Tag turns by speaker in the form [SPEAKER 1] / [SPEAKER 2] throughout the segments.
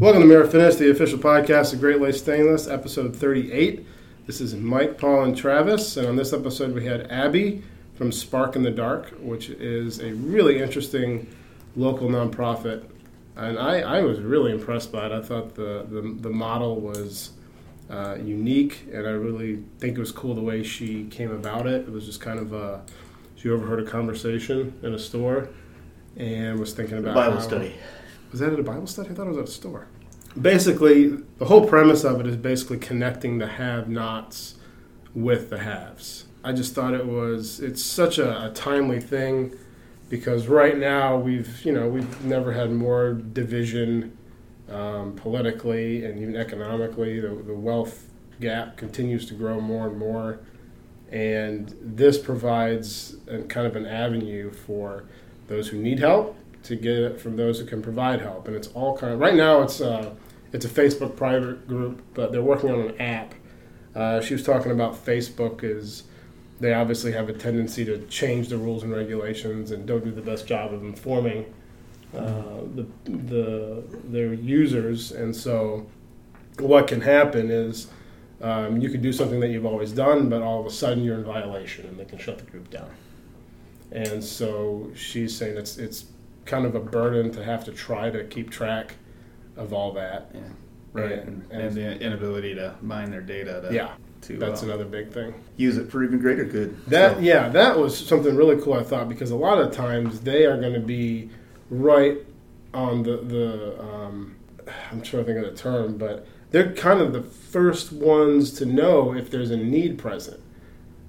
[SPEAKER 1] Welcome to Mirror Finish, the official podcast of Great Lakes Stainless, episode 38. This is Mike, Paul, and Travis, and on this episode we had Abby from Spark in the Dark, which is a really interesting local nonprofit. And I, I was really impressed by it. I thought the, the, the model was uh, unique, and I really think it was cool the way she came about it. It was just kind of a, she overheard a conversation in a store and was thinking about
[SPEAKER 2] Bible
[SPEAKER 1] how-
[SPEAKER 2] study.
[SPEAKER 1] Was that at a Bible study? I thought it was at a store. Basically, the whole premise of it is basically connecting the have-nots with the haves. I just thought it was it's such a, a timely thing because right now we've you know we've never had more division um, politically and even economically. The, the wealth gap continues to grow more and more, and this provides a, kind of an avenue for those who need help to get it from those who can provide help. And it's all kind of right now. It's uh, it's a Facebook private group, but they're working on an app. Uh, she was talking about Facebook is they obviously have a tendency to change the rules and regulations and don't do the best job of informing uh, the the their users. And so, what can happen is. Um, you could do something that you've always done, but all of a sudden you're in violation, and they can shut the group down. And so she's saying it's it's kind of a burden to have to try to keep track of all that.
[SPEAKER 2] Yeah. Right.
[SPEAKER 1] And-
[SPEAKER 2] And, and the inability to mine their data to,
[SPEAKER 1] Yeah,
[SPEAKER 2] to
[SPEAKER 1] that's
[SPEAKER 2] uh,
[SPEAKER 1] another big thing.
[SPEAKER 2] use it for even greater good.
[SPEAKER 1] That
[SPEAKER 2] So,
[SPEAKER 1] yeah, that was something really cool. I thought because a lot of times they are going to be right on the the. Um, I'm trying to think of the term, but they're kind of the first ones to know if there's a need present.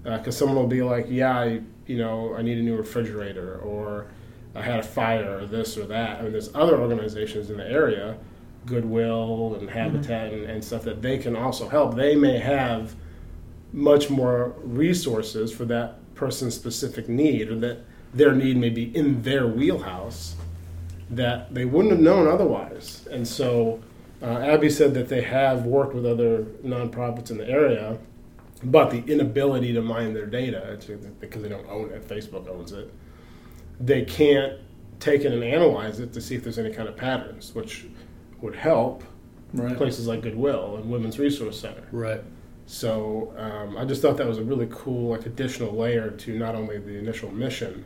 [SPEAKER 1] Because someone will be like, "Yeah, I, you know, I need a new refrigerator," or "I had a fire," or this or that. I mean, there's other organizations in the area, Goodwill and Habitat and, and stuff that they can also help. They may have much more resources for that person's specific need, or that their need may be in their wheelhouse that they wouldn't have known otherwise. And so, uh, Abby said that they have worked with other nonprofits in the area, but the inability to mine their data because they don't own it, Facebook owns it. They can't take it and analyze it to see if there's any kind of patterns, which would help
[SPEAKER 3] Right.
[SPEAKER 1] places like Goodwill and Women's Resource Center.
[SPEAKER 3] Right.
[SPEAKER 1] So um, I just thought that was a really cool, like, additional layer to not only the initial mission,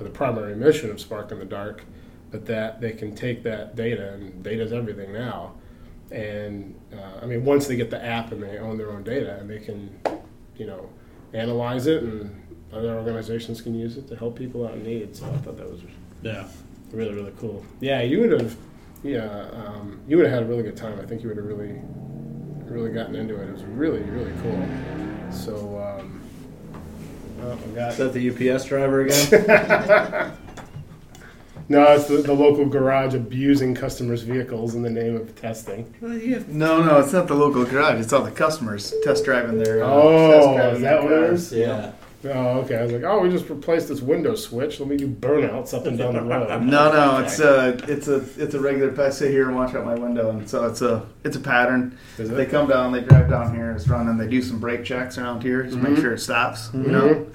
[SPEAKER 1] or the primary mission of Spark in the Dark, but that they can take that data and data's everything now. And uh, I mean, once they get the app and they own their own data, and they can, you know, analyze it, and other organizations can use it to help people out in need. So I thought that was
[SPEAKER 3] Yeah.
[SPEAKER 1] really really cool. Yeah, you would have, yeah, um, you would have had a really good time. I think you would have really, really gotten into it. It was really really cool. So, um, oh, I got
[SPEAKER 3] Is that the UPS driver again?
[SPEAKER 1] no, it's the, the local garage abusing customers' vehicles in the name of testing.
[SPEAKER 2] No, no, it's not the local garage. It's all the customers test driving their. Uh,
[SPEAKER 1] Oh,
[SPEAKER 2] test driving
[SPEAKER 1] is
[SPEAKER 2] their
[SPEAKER 1] that what it
[SPEAKER 2] cars.
[SPEAKER 3] yeah.
[SPEAKER 1] Oh, okay. I was like, oh, we just replaced this window switch. Let me do burnouts up and down the road.
[SPEAKER 2] No, no, it's a, it's a, it's a regular. I sit here and watch out my window, and so it's a, it's a pattern.
[SPEAKER 1] Is it?
[SPEAKER 2] They come down, they drive down here, it's running. They do some brake checks around here, just make
[SPEAKER 1] Mhm.
[SPEAKER 2] sure it stops.
[SPEAKER 1] Mhm.
[SPEAKER 2] You know,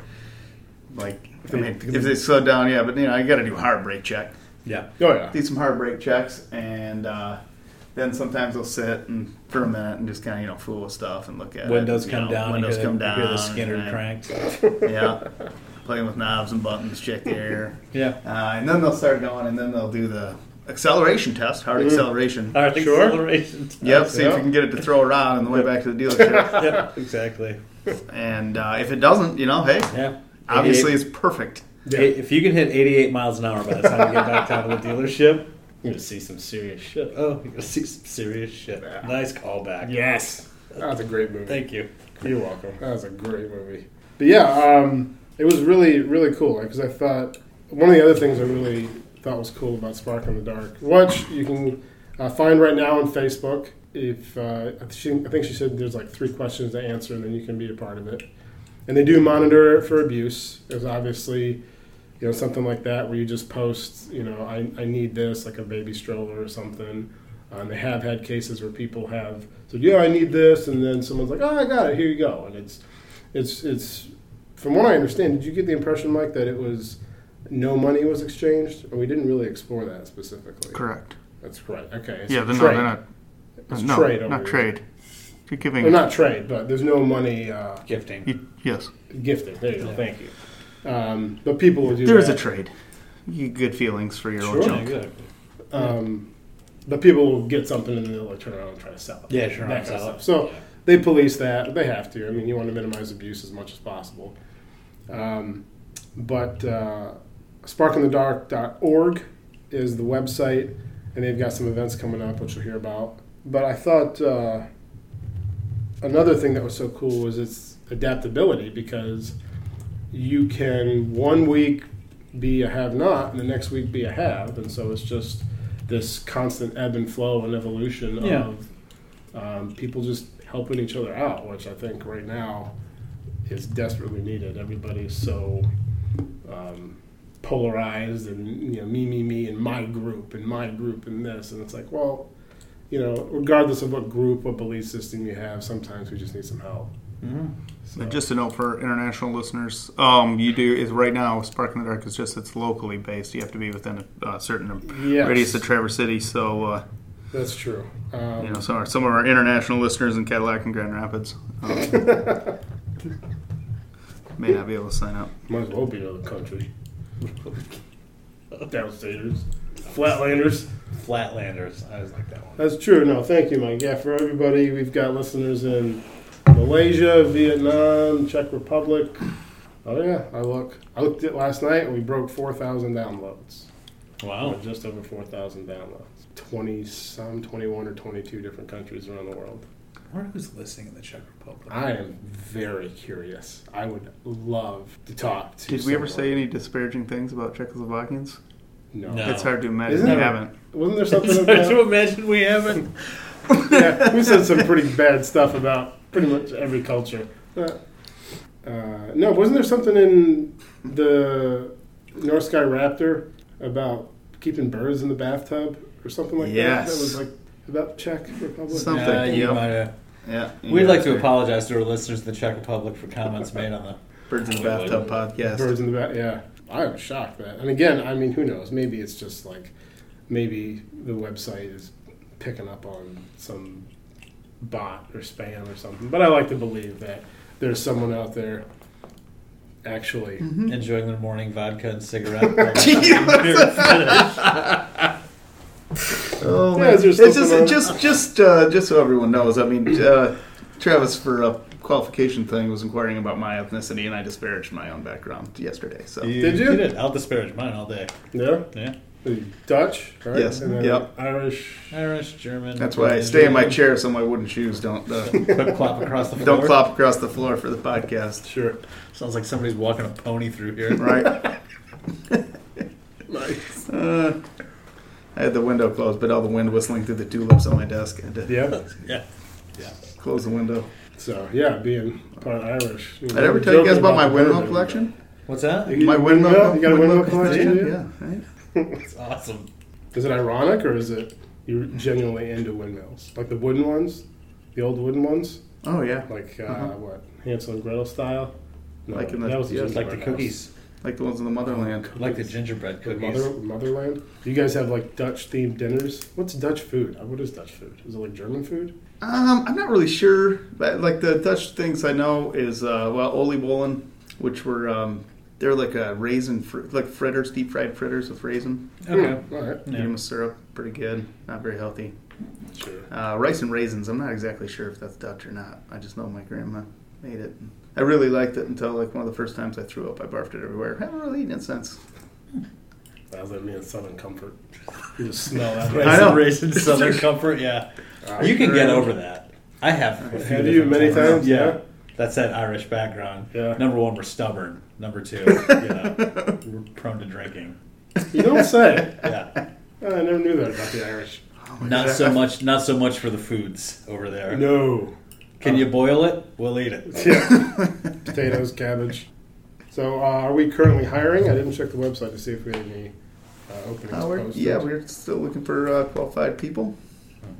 [SPEAKER 2] like I mean, if they slow down, yeah, but you know, you got to do a hard brake check.
[SPEAKER 3] Yeah.
[SPEAKER 1] Oh yeah.
[SPEAKER 2] do some hard brake checks, and uh, then sometimes they'll sit and for a minute and just kind of you know fool with stuff and look at
[SPEAKER 3] Windows
[SPEAKER 2] it.
[SPEAKER 3] come
[SPEAKER 2] you know,
[SPEAKER 3] down.
[SPEAKER 2] Windows
[SPEAKER 3] you hear,
[SPEAKER 2] come
[SPEAKER 3] the-
[SPEAKER 2] down.
[SPEAKER 3] You hear the Skinner
[SPEAKER 2] and,
[SPEAKER 3] cranks.
[SPEAKER 2] Yeah, playing with knobs and buttons, check the air,
[SPEAKER 3] Yeah.
[SPEAKER 2] uh, and then they'll start going, and then they'll do the acceleration test, hard
[SPEAKER 1] Mhm.
[SPEAKER 2] acceleration.
[SPEAKER 3] All right.
[SPEAKER 1] Sure.
[SPEAKER 3] Acceleration.
[SPEAKER 2] Yep, see if you can get it to throw around on the way back to the dealership.
[SPEAKER 3] yeah. Exactly.
[SPEAKER 2] and uh, if it doesn't, you know, hey,
[SPEAKER 3] Yeah.
[SPEAKER 2] obviously it's perfect.
[SPEAKER 1] Yeah.
[SPEAKER 3] If you can hit 88 miles an hour by the time you get back down to the dealership,
[SPEAKER 1] You're gonna see some serious shit.
[SPEAKER 3] oh, you're gonna see some serious shit.
[SPEAKER 1] Yeah.
[SPEAKER 3] Nice callback.
[SPEAKER 1] Yes, that was a great movie.
[SPEAKER 3] Thank you.
[SPEAKER 1] You're welcome. That was a great movie. But yeah, um, it was really, really cool. Because I thought one of the other things I really thought was cool about Spark in the Dark, which you can uh, find right now on Facebook. If uh, she, I think she said there's like three questions to answer, and then you can be a part of it. And they do monitor it for abuse. There's obviously, you know, something like that where you just post, you know, I, I need this, like a baby stroller or something. Uh, and they have had cases where people have said, "Yeah, I need this," and then someone's like, "Oh, I got it. Here you go." And it's, it's, it's. From what I understand, did you get the impression, Mike, that it was no money was exchanged, or we didn't really explore that specifically?
[SPEAKER 2] Correct.
[SPEAKER 1] That's correct. Okay. It's
[SPEAKER 4] yeah, they're not. They're not.
[SPEAKER 1] It's
[SPEAKER 4] no,
[SPEAKER 1] trade over
[SPEAKER 4] not
[SPEAKER 1] here.
[SPEAKER 4] trade. You're giving.
[SPEAKER 1] Well, not trade, but there's no money uh,
[SPEAKER 3] Gifting.
[SPEAKER 4] you- yes,
[SPEAKER 1] gifting. There you go.
[SPEAKER 3] Yeah.
[SPEAKER 1] Thank you. Um, but people will do
[SPEAKER 4] there is
[SPEAKER 1] that.
[SPEAKER 4] a trade. You get good feelings for your
[SPEAKER 1] Sure.
[SPEAKER 4] own
[SPEAKER 3] Yeah,
[SPEAKER 4] junk.
[SPEAKER 3] exactly.
[SPEAKER 1] Um, but people will get something and then they'll like, turn around and try to sell it.
[SPEAKER 3] Yeah, sure.
[SPEAKER 1] That kind of
[SPEAKER 3] sell
[SPEAKER 1] stuff.
[SPEAKER 3] it.
[SPEAKER 1] So they police that. They have to. I mean, you want to minimize abuse as much as possible. Um, but uh, sparkinthedark.org is the website, and they've got some events coming up, which you'll hear about. But I thought uh, another thing that was so cool was its adaptability because you can one week be a have not and the next week be a have. And so it's just this constant ebb and flow and evolution
[SPEAKER 3] Yeah.
[SPEAKER 1] of um, people just helping each other out, which I think right now is desperately needed. Everybody's so um, polarized and you know me, me, me, and my group and my group and this, and it's like, well, you know, regardless of what group, what belief system you have, sometimes we just need some help.
[SPEAKER 3] Mhm.
[SPEAKER 1] So,
[SPEAKER 4] And Just a note for international listeners, um, you do is right now Spark in the Dark is just it's locally based. You have to be within a uh, certain
[SPEAKER 1] yes,
[SPEAKER 4] radius of Traverse City. So uh,
[SPEAKER 1] that's true. Um,
[SPEAKER 4] you know, some some of our international listeners in Cadillac and Grand Rapids um, may not be able to sign up.
[SPEAKER 1] might as well be in the country. Downstairs, Flatlanders.
[SPEAKER 3] Flatlanders. I always like that one.
[SPEAKER 1] That's true. No, thank you, Mike. Yeah, for everybody, we've got listeners in Malaysia, Vietnam, Czech Republic. Oh yeah, I look. I looked at last night, and we broke four thousand downloads.
[SPEAKER 3] Wow.
[SPEAKER 1] Or just over four thousand downloads. Twenty some, twenty-one or twenty-two different countries around the world.
[SPEAKER 3] I wonder who's listening in the Czech Republic.
[SPEAKER 1] I am very curious. I would love to talk to.
[SPEAKER 4] Did we ever
[SPEAKER 1] someone.
[SPEAKER 4] say any disparaging things about Czechoslovakians?
[SPEAKER 1] No.
[SPEAKER 3] No.
[SPEAKER 4] It's hard to imagine
[SPEAKER 1] Isn't
[SPEAKER 4] we
[SPEAKER 1] it?
[SPEAKER 4] haven't.
[SPEAKER 1] Wasn't there something
[SPEAKER 3] It's hard to imagine we haven't.
[SPEAKER 1] yeah, we said some pretty bad stuff about pretty much every culture. Uh, uh, no, wasn't there something in the North Sky Raptor about keeping birds in the bathtub or something like that?
[SPEAKER 4] Yes.
[SPEAKER 1] That was like about Czech Republic.
[SPEAKER 4] Something.
[SPEAKER 3] Yeah,
[SPEAKER 4] Yep.
[SPEAKER 3] might have-
[SPEAKER 4] Yeah.
[SPEAKER 3] We'd like to
[SPEAKER 4] Yeah.
[SPEAKER 3] apologize to our listeners in the Czech Republic for comments made on the.
[SPEAKER 4] Birds in the bathtub podcast.
[SPEAKER 1] Birds in the bat. Yeah, I was shocked that. And again, I mean, who knows? Maybe it's just like maybe the website is picking up on some bot or spam or something. But I like to believe that there's someone out there actually.
[SPEAKER 3] enjoying their morning vodka and cigarette. while they're finished.
[SPEAKER 4] Oh man,
[SPEAKER 1] is there
[SPEAKER 4] it's just
[SPEAKER 1] on-
[SPEAKER 4] just just uh, just so everyone knows. I mean, uh, Travis for a qualification thing was inquiring about my ethnicity, and I disparaged my own background yesterday. So
[SPEAKER 1] Did you?
[SPEAKER 3] You did. I'll disparage mine all day.
[SPEAKER 1] Yeah,
[SPEAKER 3] Yeah.
[SPEAKER 1] Dutch, right?
[SPEAKER 4] Yes,
[SPEAKER 1] And then
[SPEAKER 4] yep.
[SPEAKER 1] Irish.
[SPEAKER 3] Irish, German.
[SPEAKER 4] that's why I stay in my chair so my wooden shoes don't uh,
[SPEAKER 3] clop across the floor.
[SPEAKER 4] don't clop across the floor for the podcast.
[SPEAKER 1] Sure.
[SPEAKER 3] Sounds like somebody's walking a pony through here.
[SPEAKER 4] Right.
[SPEAKER 1] Nice.
[SPEAKER 4] Uh, I had the window closed, but all the wind whistling through the tulips on my desk. I had to
[SPEAKER 1] Yeah.
[SPEAKER 3] Yeah.
[SPEAKER 4] close the window.
[SPEAKER 1] So yeah, being part Irish. You
[SPEAKER 4] Did I ever tell you guys about my windmill collection?
[SPEAKER 3] What's that?
[SPEAKER 1] You-
[SPEAKER 4] My windmill.
[SPEAKER 1] You got a windmill
[SPEAKER 4] collection?
[SPEAKER 1] collection?
[SPEAKER 4] Yeah. Right.
[SPEAKER 3] It's awesome.
[SPEAKER 1] Is it ironic or is it you're genuinely into windmills? Like the wooden ones? The old wooden ones?
[SPEAKER 4] Oh yeah.
[SPEAKER 1] Like, uh,
[SPEAKER 4] Uh-huh.
[SPEAKER 1] what? Hansel and Gretel style? No,
[SPEAKER 4] Like in the-
[SPEAKER 1] that was
[SPEAKER 4] yeah,
[SPEAKER 3] It's like the
[SPEAKER 1] gingerbread
[SPEAKER 3] cookies.
[SPEAKER 4] Like the ones in the motherland.
[SPEAKER 3] Like the gingerbread
[SPEAKER 1] house. The
[SPEAKER 3] cookies.
[SPEAKER 1] mother, motherland? Do you guys have like Dutch themed dinners? What's Dutch food? Uh, What is Dutch food? Is it like German food?
[SPEAKER 4] Um, I'm not really sure. But, like the Dutch things I know is uh, well, oliebollen, which were um, they're like a raisin, fr- like fritters, deep fried fritters with raisin.
[SPEAKER 3] Okay.
[SPEAKER 1] All right.
[SPEAKER 3] Yeah.
[SPEAKER 4] Yuma syrup, pretty good. Not very healthy.
[SPEAKER 1] Sure.
[SPEAKER 4] Uh, rice and raisins. I'm not exactly sure if that's Dutch or not. I just know my grandma made it. I really liked it until like one of the first times I threw up. I barfed it everywhere. I haven't really eaten it since.
[SPEAKER 1] Sounds like me in Southern Comfort. You just smell that.
[SPEAKER 3] Raisin,
[SPEAKER 4] I know.
[SPEAKER 3] raisin, Southern Comfort. Yeah.
[SPEAKER 1] Uh,
[SPEAKER 3] You can get over that. I have. a few
[SPEAKER 1] Have you
[SPEAKER 3] different
[SPEAKER 1] many
[SPEAKER 3] times.
[SPEAKER 1] times?
[SPEAKER 3] Yeah.
[SPEAKER 1] Yeah.
[SPEAKER 3] That's that Irish background.
[SPEAKER 1] Yeah.
[SPEAKER 3] Number one, we're stubborn. Number two, you know, we're prone to drinking.
[SPEAKER 1] You don't say.
[SPEAKER 3] Yeah.
[SPEAKER 1] I never knew that about the Irish.
[SPEAKER 4] Oh
[SPEAKER 3] Not
[SPEAKER 4] God.
[SPEAKER 3] so much. Not so much for the foods over there.
[SPEAKER 1] No.
[SPEAKER 3] Can you boil it? We'll eat it.
[SPEAKER 1] Yeah. Potatoes, cabbage. So, uh, are we currently hiring? I didn't check the website to see if we had any uh, openings
[SPEAKER 4] Uh, we're, yeah, we're still looking for uh, qualified people.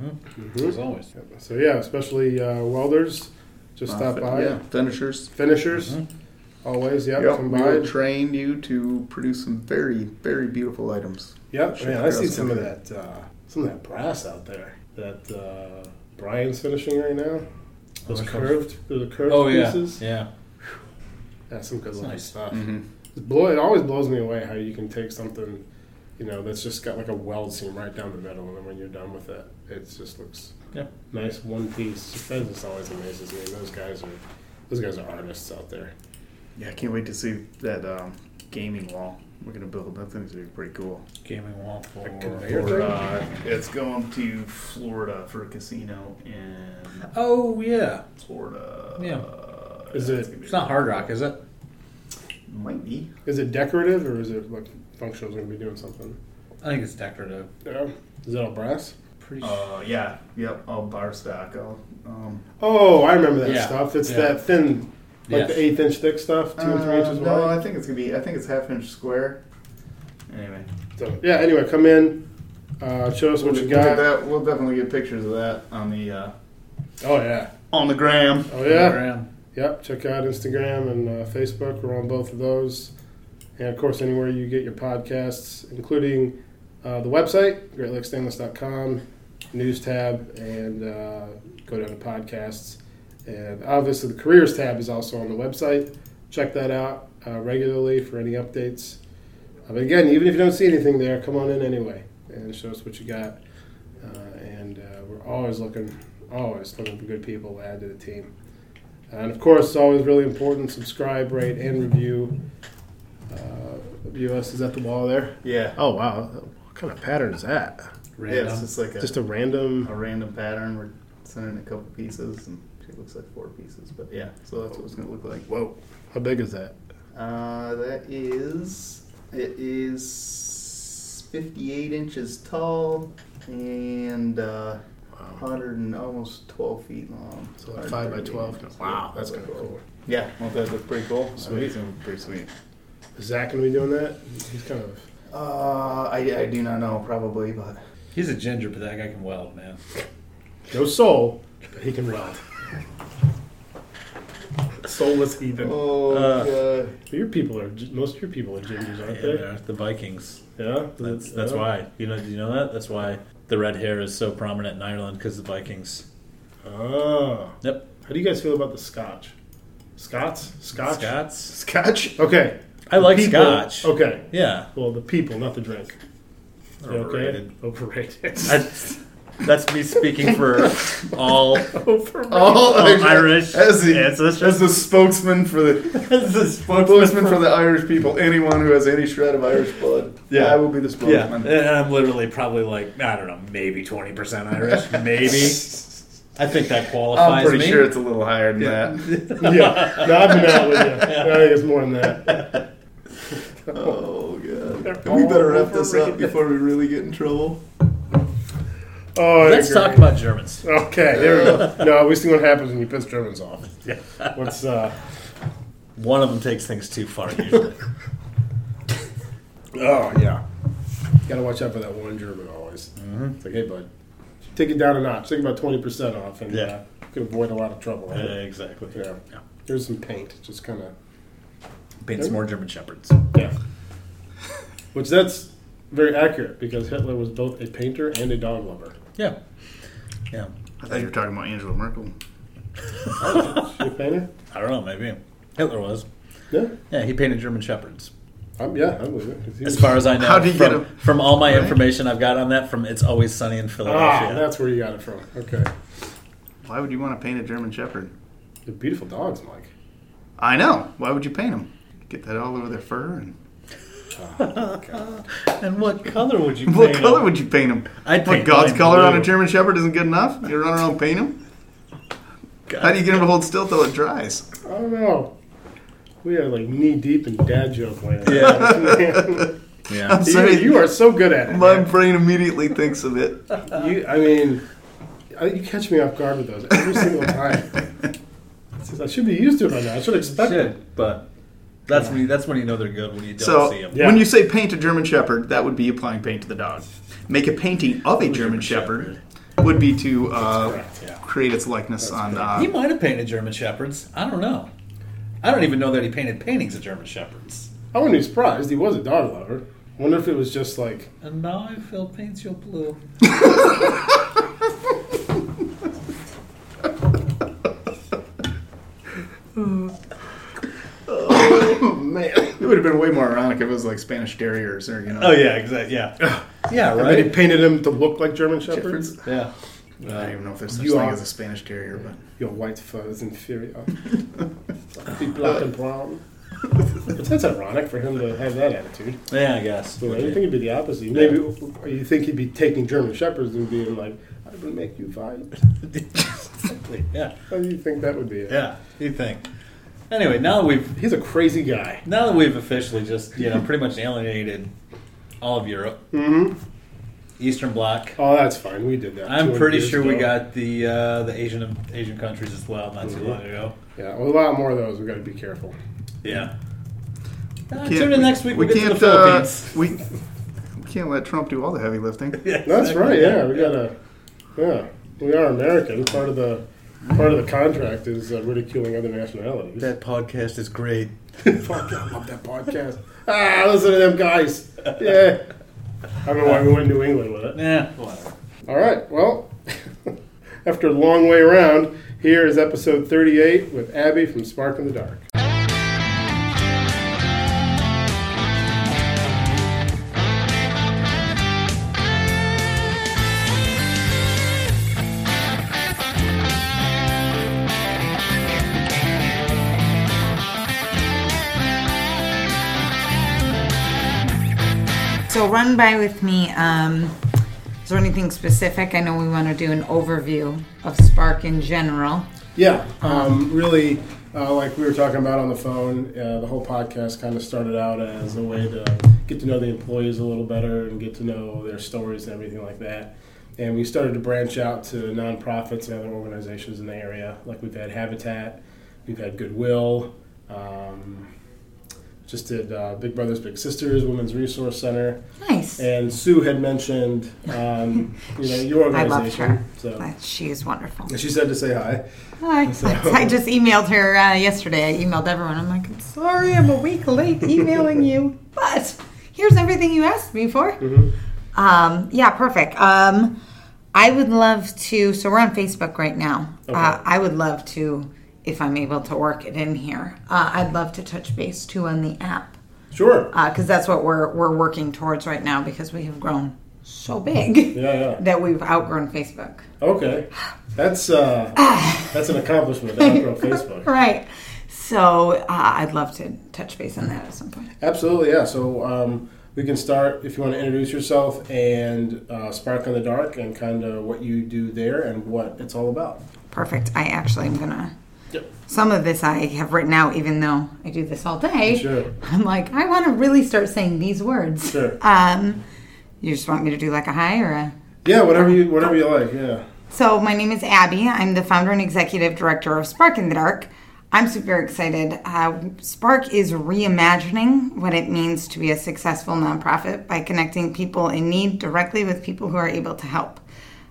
[SPEAKER 3] Mm-hmm.
[SPEAKER 1] Mhm.
[SPEAKER 3] As always.
[SPEAKER 1] So yeah, especially uh, welders, just
[SPEAKER 4] Uh,
[SPEAKER 1] stop
[SPEAKER 4] fin-
[SPEAKER 1] by.
[SPEAKER 4] Yeah, finishers.
[SPEAKER 1] Finishers,
[SPEAKER 3] Mhm.
[SPEAKER 1] always. Yep,
[SPEAKER 4] Yep,
[SPEAKER 1] come
[SPEAKER 4] we
[SPEAKER 1] by.
[SPEAKER 4] will train you to produce some very, very beautiful items.
[SPEAKER 1] Yep,
[SPEAKER 4] Sure,
[SPEAKER 1] man, I see some of that uh, some of that brass out there that uh, Brian's finishing right now. Those
[SPEAKER 3] Which one?
[SPEAKER 1] curved, those curved
[SPEAKER 3] Oh
[SPEAKER 1] pieces.
[SPEAKER 3] yeah.
[SPEAKER 1] That's some good looking
[SPEAKER 3] nice.
[SPEAKER 1] stuff.
[SPEAKER 4] Mhm.
[SPEAKER 1] It, blow, it always blows me away how you can take something, you know, that's just got like a weld seam right down the middle, and then when you're done with it, it just looks
[SPEAKER 3] Yeah.
[SPEAKER 1] nice one piece. That just always amazes me. Those guys are, those guys are artists out there.
[SPEAKER 4] Yeah, I can't wait to see that um, gaming wall we're gonna build. That thing's gonna be pretty cool.
[SPEAKER 3] Gaming wall for.
[SPEAKER 1] conveyor
[SPEAKER 4] For,
[SPEAKER 1] thing?
[SPEAKER 4] uh, it's going to Florida for a casino in
[SPEAKER 3] Oh yeah,
[SPEAKER 4] Florida.
[SPEAKER 3] Yeah.
[SPEAKER 1] Is it-
[SPEAKER 4] it's
[SPEAKER 3] it's not Hard Rock, is it?
[SPEAKER 4] Might be.
[SPEAKER 1] Is it decorative or is it like functional? Is Going to be doing something?
[SPEAKER 3] I think it's decorative.
[SPEAKER 1] Yeah. Is it all brass?
[SPEAKER 3] Pretty.
[SPEAKER 4] Uh, yeah. Yep. All bar stock. All. Um,
[SPEAKER 1] Oh, I remember that
[SPEAKER 3] Yeah.
[SPEAKER 1] stuff. It's
[SPEAKER 3] Yeah.
[SPEAKER 1] that thin, like
[SPEAKER 3] Yes.
[SPEAKER 1] the eighth inch thick stuff, two or three
[SPEAKER 4] uh,
[SPEAKER 1] inches
[SPEAKER 4] No,
[SPEAKER 1] wide.
[SPEAKER 4] I think it's gonna be. I think it's half inch square. Anyway,
[SPEAKER 1] So yeah. Anyway, come in, uh, show us what
[SPEAKER 4] we'll,
[SPEAKER 1] you
[SPEAKER 4] get
[SPEAKER 1] got.
[SPEAKER 4] that. We'll definitely get pictures of that on the uh,
[SPEAKER 1] Oh yeah.
[SPEAKER 4] on the gram.
[SPEAKER 1] Oh yeah.
[SPEAKER 3] gram.
[SPEAKER 1] Yep. Check out Instagram and uh, Facebook. We're on both of those, and of course anywhere you get your podcasts, including uh, the website GreatLakesStainless.com, news tab, and uh, go down to podcasts. And obviously the careers tab is also on the website. Check that out uh, regularly for any updates. Uh, but again, even if you don't see anything there, come on in anyway and show us what you got. Uh, and uh, we're always looking, always looking for good people to add to the team. And of course, it's always really important. Subscribe, rate, and review. Uh, view us. Is that the wall there?
[SPEAKER 4] Yeah.
[SPEAKER 1] Oh wow! What kind of pattern is that?
[SPEAKER 4] Yeah, it's just like a,
[SPEAKER 1] Just a random.
[SPEAKER 4] a random pattern. We're sending a couple pieces, and it looks like four pieces. But yeah, so that's what it's gonna look like.
[SPEAKER 1] Whoa! How big is that?
[SPEAKER 4] Uh, that is it is fifty-eight inches tall and uh,
[SPEAKER 1] Wow.
[SPEAKER 4] hundred and almost twelve feet long.
[SPEAKER 1] So like five by twelve.
[SPEAKER 4] inches.
[SPEAKER 1] Wow, that's
[SPEAKER 4] five
[SPEAKER 1] kind of cool.
[SPEAKER 4] Yeah, well, that looks pretty cool.
[SPEAKER 1] Sweet.
[SPEAKER 4] I think it's pretty sweet.
[SPEAKER 1] Is Zach gonna be doing that? He's kind of.
[SPEAKER 4] Uh, I, I do not know, probably, but
[SPEAKER 3] He's a ginger, but that guy can weld, man.
[SPEAKER 1] No soul, but he can weld. Soulless heathen.
[SPEAKER 4] oh
[SPEAKER 3] Uh,
[SPEAKER 4] god.
[SPEAKER 1] But your people are most of your people are gingers, aren't
[SPEAKER 3] Yeah,
[SPEAKER 1] they?
[SPEAKER 3] they're the Vikings.
[SPEAKER 1] Yeah,
[SPEAKER 3] That's that's
[SPEAKER 1] Yeah.
[SPEAKER 3] why. You know? Do you know that? That's why the red hair is so prominent in Ireland because the Vikings.
[SPEAKER 1] Oh.
[SPEAKER 3] Yep.
[SPEAKER 1] How do you guys feel about the Scotch? Scots? Scotch?
[SPEAKER 3] Scots.
[SPEAKER 4] Scotch.
[SPEAKER 1] Okay.
[SPEAKER 3] I like
[SPEAKER 1] People-
[SPEAKER 3] Scotch.
[SPEAKER 1] Okay.
[SPEAKER 3] Yeah.
[SPEAKER 1] Well, the people, not the drink. You
[SPEAKER 3] Overrated.
[SPEAKER 1] Okay? Overrated.
[SPEAKER 3] I, that's me speaking for all
[SPEAKER 1] Overrated.
[SPEAKER 4] All oh,
[SPEAKER 3] all Irish
[SPEAKER 4] as the
[SPEAKER 3] ancestors.
[SPEAKER 4] as the spokesman for the
[SPEAKER 3] As the
[SPEAKER 4] spokesman for the Irish people. Anyone who has any shred of Irish blood,
[SPEAKER 3] Yeah.
[SPEAKER 4] I will be the
[SPEAKER 3] Yeah,
[SPEAKER 4] spokesman.
[SPEAKER 3] and I'm literally probably like I don't know, maybe twenty percent Irish, maybe. I think that qualifies
[SPEAKER 4] I'm pretty
[SPEAKER 3] me.
[SPEAKER 4] sure it's a little higher than that.
[SPEAKER 1] yeah. No, I've been out with you. I think it's more than that.
[SPEAKER 4] Oh god.
[SPEAKER 1] They're
[SPEAKER 4] We better wrap this up
[SPEAKER 1] overrated.
[SPEAKER 4] before we really get in trouble.
[SPEAKER 1] Oh, I
[SPEAKER 3] Let's talk about Germans.
[SPEAKER 1] Okay, there we go. No, we see what happens when you piss Germans off.
[SPEAKER 3] Yeah.
[SPEAKER 1] What's uh?
[SPEAKER 3] One of them takes things too far usually.
[SPEAKER 1] Oh yeah. Got to watch out for that one German always.
[SPEAKER 3] mm-hmm.
[SPEAKER 1] It's like, hey bud, take it down a notch. Take about twenty percent off, and
[SPEAKER 3] Yeah.
[SPEAKER 1] uh, you can avoid a lot of trouble.
[SPEAKER 3] Yeah, exactly.
[SPEAKER 1] Yeah.
[SPEAKER 3] Yeah.
[SPEAKER 1] Here's some paint. Just kind of
[SPEAKER 3] Paint some more German shepherds.
[SPEAKER 1] yeah. Which that's very accurate because Hitler was both a painter and a dog lover.
[SPEAKER 3] Yeah. Yeah.
[SPEAKER 4] I thought you were talking about Angela Merkel.
[SPEAKER 1] She a painter?
[SPEAKER 3] I don't know, maybe. Hitler was.
[SPEAKER 1] Yeah.
[SPEAKER 3] Yeah, he painted German shepherds.
[SPEAKER 1] Um, yeah, I believe it. 'cause he
[SPEAKER 3] As far as I know,
[SPEAKER 4] How do you
[SPEAKER 3] from,
[SPEAKER 4] get 'em?
[SPEAKER 3] from all my
[SPEAKER 4] Right?
[SPEAKER 3] information I've got on that, from It's Always Sunny in Philadelphia.
[SPEAKER 1] ah,
[SPEAKER 3] Philadelphia.
[SPEAKER 1] that's where you got it from. Okay,
[SPEAKER 4] Why would you want to paint a German Shepherd?
[SPEAKER 1] they're beautiful dogs, Mike.
[SPEAKER 4] I know. Why would you paint them? Get that all over their fur and.
[SPEAKER 3] Oh, and what color would you paint?
[SPEAKER 4] What
[SPEAKER 3] paint
[SPEAKER 4] color
[SPEAKER 3] them?
[SPEAKER 4] would you paint them?
[SPEAKER 3] I'd
[SPEAKER 4] What
[SPEAKER 3] paint
[SPEAKER 4] God's
[SPEAKER 3] mine
[SPEAKER 4] color on a. German Shepherd isn't good enough? You run around and paint them? How do you get him to hold still till it dries?
[SPEAKER 1] I don't know. We are like knee deep in dad joke land.
[SPEAKER 3] Yeah.
[SPEAKER 4] I'm
[SPEAKER 3] Yeah.
[SPEAKER 1] you,
[SPEAKER 4] sorry.
[SPEAKER 1] you are so good at it.
[SPEAKER 4] My
[SPEAKER 1] man.
[SPEAKER 4] brain immediately thinks of it.
[SPEAKER 1] You, I mean, I- you catch me off guard with those every single time. I should be used to it by now. I should expect it.
[SPEAKER 3] But that's when you, that's when you know they're good when you don't
[SPEAKER 4] So
[SPEAKER 3] see them.
[SPEAKER 1] Yeah.
[SPEAKER 4] when you say paint a German Shepherd, that would be applying paint to the dog. Make a painting of a German
[SPEAKER 3] German
[SPEAKER 4] Shepherd would be to uh,
[SPEAKER 1] correct, yeah.
[SPEAKER 4] create its likeness on.
[SPEAKER 3] He
[SPEAKER 4] Uh,
[SPEAKER 3] might have painted German shepherds. I don't know. I don't even know that he painted paintings of German shepherds.
[SPEAKER 1] I wouldn't be surprised. He was a dog lover. I wonder if it was just like
[SPEAKER 3] And now I feel paints your blue.
[SPEAKER 1] man.
[SPEAKER 4] It would have been way more ironic if it was like Spanish Terriers or you know.
[SPEAKER 3] Oh yeah, exactly. Yeah, yeah,
[SPEAKER 1] I bet he painted them to look like German shepherds.
[SPEAKER 4] Shepherds.
[SPEAKER 3] Yeah.
[SPEAKER 4] I don't even know if there's such
[SPEAKER 1] You
[SPEAKER 4] thing
[SPEAKER 1] are-
[SPEAKER 4] as a Spanish Terrier, but
[SPEAKER 1] Your white fur is inferior. Be black and brown. But that's ironic for him to have that attitude.
[SPEAKER 3] Yeah, I guess.
[SPEAKER 1] You, know, you think it'd be the opposite. Maybe or you think he'd be taking German shepherds and being like, "I will make you fight."
[SPEAKER 3] Exactly. Yeah,
[SPEAKER 1] How do you think that would be? It?
[SPEAKER 3] yeah. You think? Anyway, now that we've
[SPEAKER 1] He's a crazy guy.
[SPEAKER 3] now that we've officially just you know pretty much alienated all of Europe,
[SPEAKER 1] hmm
[SPEAKER 3] Eastern Bloc.
[SPEAKER 1] Oh, that's fine. We did that.
[SPEAKER 3] I'm
[SPEAKER 1] 200
[SPEAKER 3] pretty
[SPEAKER 1] years
[SPEAKER 3] sure we
[SPEAKER 1] ago.
[SPEAKER 3] got the uh, the Asian Asian countries as well not too
[SPEAKER 1] Mhm.
[SPEAKER 3] long ago.
[SPEAKER 1] Yeah, well, a lot more of those. We got to be careful.
[SPEAKER 3] Yeah. Uh,
[SPEAKER 4] Can't-
[SPEAKER 3] tune in next week.
[SPEAKER 4] We
[SPEAKER 3] We'll get to
[SPEAKER 4] can't.
[SPEAKER 3] the
[SPEAKER 4] Uh,
[SPEAKER 3] Philippines.
[SPEAKER 4] we, we can't let Trump do all the heavy lifting.
[SPEAKER 3] Yeah,
[SPEAKER 1] That's
[SPEAKER 3] exactly.
[SPEAKER 1] right. Yeah, we gotta. Yeah, we are American. Part of the part of the contract is uh, ridiculing other nationalities.
[SPEAKER 3] That podcast is great.
[SPEAKER 1] Fuck, I love that podcast. Ah, listen to them guys. Yeah. I don't know why we went to New England with it.
[SPEAKER 3] Yeah. Whatever.
[SPEAKER 1] All right. Well, after a long way around, here is episode 38 with Abby from Spark in the Dark.
[SPEAKER 5] Run by with me. Um, is there anything specific? I know we want to do an overview of Spark in general.
[SPEAKER 1] Yeah, um, really, uh, like we were talking about on the phone, uh, the whole podcast kind of started out as a way to get to know the employees a little better and get to know their stories and everything like that. And we started to branch out to nonprofits and other organizations in the area. Like we've had Habitat, we've had Goodwill, um, just did uh, Big Brothers Big Sisters Women's Resource Center,
[SPEAKER 5] Nice.
[SPEAKER 1] and Sue had mentioned, um, you know, your
[SPEAKER 5] organization. I
[SPEAKER 1] organization.
[SPEAKER 5] her.
[SPEAKER 1] So
[SPEAKER 5] She is wonderful.
[SPEAKER 1] and she said to say hi.
[SPEAKER 5] Hi.
[SPEAKER 1] So-
[SPEAKER 5] I just emailed her uh, yesterday. I emailed everyone. I'm like, I'm sorry, I'm a week late emailing you, but here's everything you asked me for.
[SPEAKER 1] Mm-hmm.
[SPEAKER 5] Um, yeah, perfect. Um, I would love to. So we're on Facebook right now.
[SPEAKER 1] Okay.
[SPEAKER 5] Uh, I would love to, if I'm able to work it in here. Uh, I'd love to touch base too on the app
[SPEAKER 1] Sure.
[SPEAKER 5] because that's what we're we're working towards right now because we have grown so big
[SPEAKER 1] Yeah, yeah.
[SPEAKER 5] that we've outgrown Facebook.
[SPEAKER 1] Okay. That's uh, that's an accomplishment. to outgrow Facebook.
[SPEAKER 5] Right. So uh, I'd love to touch base on that at some point.
[SPEAKER 1] Absolutely, yeah. So um, we can start if you want to introduce yourself and uh, Spark in the Dark and kind of what you do there and what it's all about.
[SPEAKER 5] Perfect. I actually am gonna.
[SPEAKER 1] Yep.
[SPEAKER 5] Some of this I have written out, even though I do this all day.
[SPEAKER 1] Sure.
[SPEAKER 5] I'm like, I want to really start saying these words.
[SPEAKER 1] Sure.
[SPEAKER 5] Um, you just want me to do like a hi or a?
[SPEAKER 1] Yeah, whatever you whatever you like. Yeah.
[SPEAKER 5] So my name is Abby. I'm the founder and executive director of Spark in the Dark. I'm super excited. Uh, Spark is reimagining what it means to be a successful nonprofit by connecting people in need directly with people who are able to help.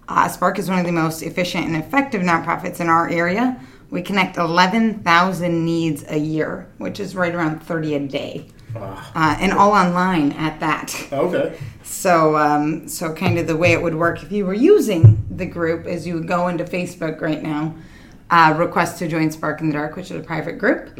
[SPEAKER 5] Uh, Spark is one of the most efficient and effective nonprofits in our area. We connect 11,000 needs a year, which is right around 30 a day, uh, and all online at that.
[SPEAKER 1] okay.
[SPEAKER 5] So, um, so kind of the way it would work if you were using the group is you would go into Facebook right now, uh, request to join Spark in the Dark, which is a private group,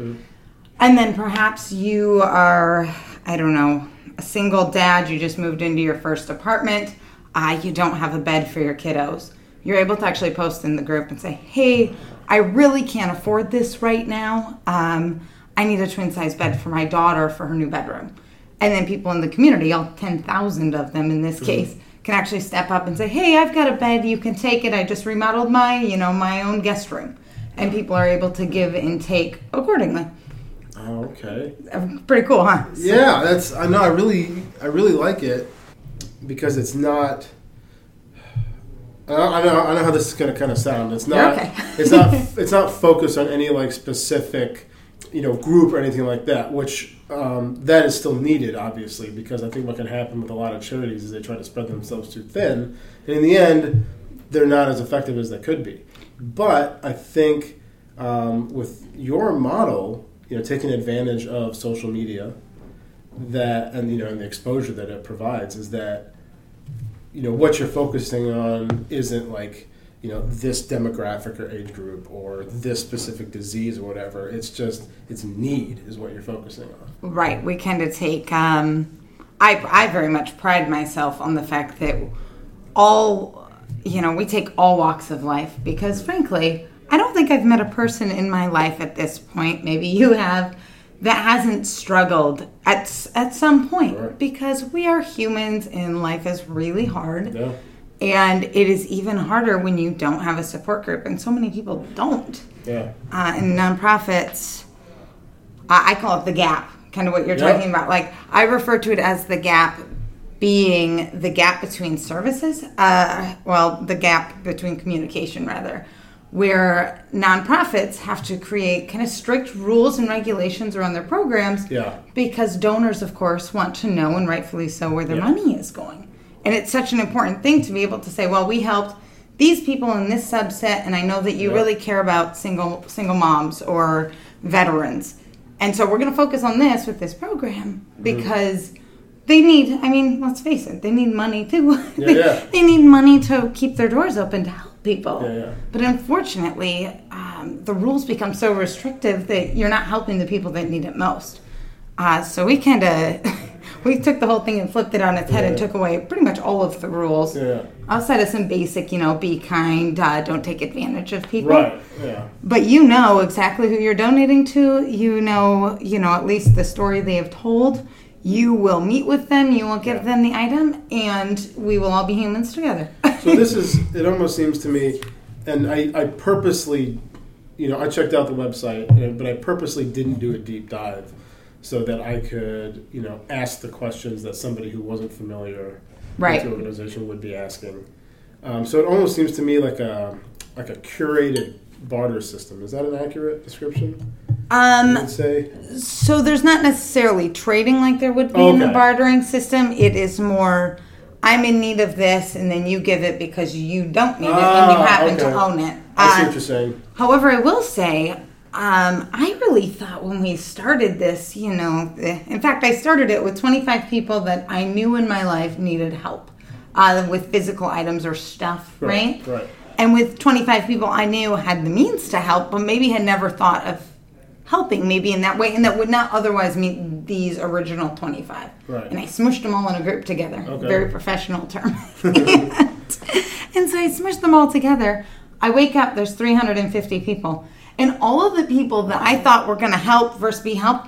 [SPEAKER 5] and then perhaps you are, I don't know, a single dad. You just moved into your first apartment. Uh, you don't have a bed for your kiddos. You're able to actually post in the group and say, "Hey, I really can't afford this right now. Um, I need a twin size bed for my daughter for her new bedroom." And then people in the community, all 10,000 of them in this case, can actually step up and say, "Hey, I've got a bed. You can take it. I just remodeled my, you know, my own guest room." And people are able to give and take accordingly.
[SPEAKER 1] Oh, okay.
[SPEAKER 5] Uh, Pretty cool, huh?
[SPEAKER 1] Yeah, that's I know. I really I really like it because it's not. I know, I know, how this is going to kind of sound. It's not.
[SPEAKER 5] okay.
[SPEAKER 1] it's not. It's not focused on any like specific, you know, group or anything like that. Which um, that is still needed, obviously, because I think what can happen with a lot of charities is they try to spread themselves too thin, and in the end, they're not as effective as they could be. But I think um, with your model, you know, taking advantage of social media that and you know and the exposure that it provides is that you know what you're focusing on isn't like you know this demographic or age group or this specific disease or whatever it's just it's need is what you're focusing on
[SPEAKER 5] Right. We kind of take. Um, I I very much pride myself on the fact that all you know we take all walks of life because frankly I don't think I've met a person in my life at this point. Maybe you have. That hasn't struggled at at some point
[SPEAKER 1] Right.
[SPEAKER 5] because we are humans and life is really hard.
[SPEAKER 1] yeah
[SPEAKER 5] And it is even harder when you don't have a support group, and so many people don't.
[SPEAKER 1] yeah
[SPEAKER 5] Uh, and nonprofits, I I call it the gap, kind of what you're
[SPEAKER 1] Yeah.
[SPEAKER 5] talking about. Like, I refer to it as the gap being the gap between services, uh, well, the gap between communication, rather, where nonprofits have to create kind of strict rules and regulations around their programs
[SPEAKER 1] Yeah.
[SPEAKER 5] because donors, of course, want to know, and rightfully so, where their
[SPEAKER 1] Yeah.
[SPEAKER 5] money is going. And it's such an important thing to be able to say, well, we helped these people in this subset, and I know that you
[SPEAKER 1] Yeah.
[SPEAKER 5] really care about single single moms or veterans, and so we're going to focus on this with this program
[SPEAKER 1] Mm-hmm.
[SPEAKER 5] because they need. I mean, let's face it, they need money too. They,
[SPEAKER 1] yeah.
[SPEAKER 5] they need money to keep their doors open to help people.
[SPEAKER 1] Yeah, yeah.
[SPEAKER 5] But unfortunately, um, the rules become so restrictive that you're not helping the people that need it most. Uh, so we kind of we took the whole thing and flipped it on its head and took away pretty much all of the rules.
[SPEAKER 1] Yeah.
[SPEAKER 5] Outside of some basic, you know, be kind, uh, don't take advantage of people.
[SPEAKER 1] right yeah
[SPEAKER 5] But you know exactly who you're donating to. You know, you know at least the story they have told. You will meet with them. You will give
[SPEAKER 1] Yeah.
[SPEAKER 5] them the item, and we will all be humans together.
[SPEAKER 1] So this is it almost seems to me, and I, I purposely, you know, I checked out the website, but I purposely didn't do a deep dive so that I could, you know, ask the questions that somebody who wasn't familiar
[SPEAKER 5] Right.
[SPEAKER 1] with the organization would be asking. Um, so it almost seems to me like a like a curated barter system. Is that an accurate description?
[SPEAKER 5] um. So there's not necessarily trading like there would be in the bartering system. It is more, I'm in need of this, and then you give it because you don't need it and you
[SPEAKER 1] Ah,
[SPEAKER 5] happen to own it.
[SPEAKER 1] I see what you're saying.
[SPEAKER 5] However, I will say, um, I really thought when we started this, you know, in fact, I started it with 25 people that I knew in my life needed help uh, with physical items or stuff, right?
[SPEAKER 1] Right, right.
[SPEAKER 5] And with 25 people I knew had the means to help, but maybe had never thought of helping maybe in that way, and that would not otherwise meet these original 25.
[SPEAKER 1] Right.
[SPEAKER 5] And I smushed them all in a group together.
[SPEAKER 1] Okay.
[SPEAKER 5] Very professional term. and, and so I smushed them all together. I wake up, there's 350 people. And all of the people that I thought were going to help versus be helped,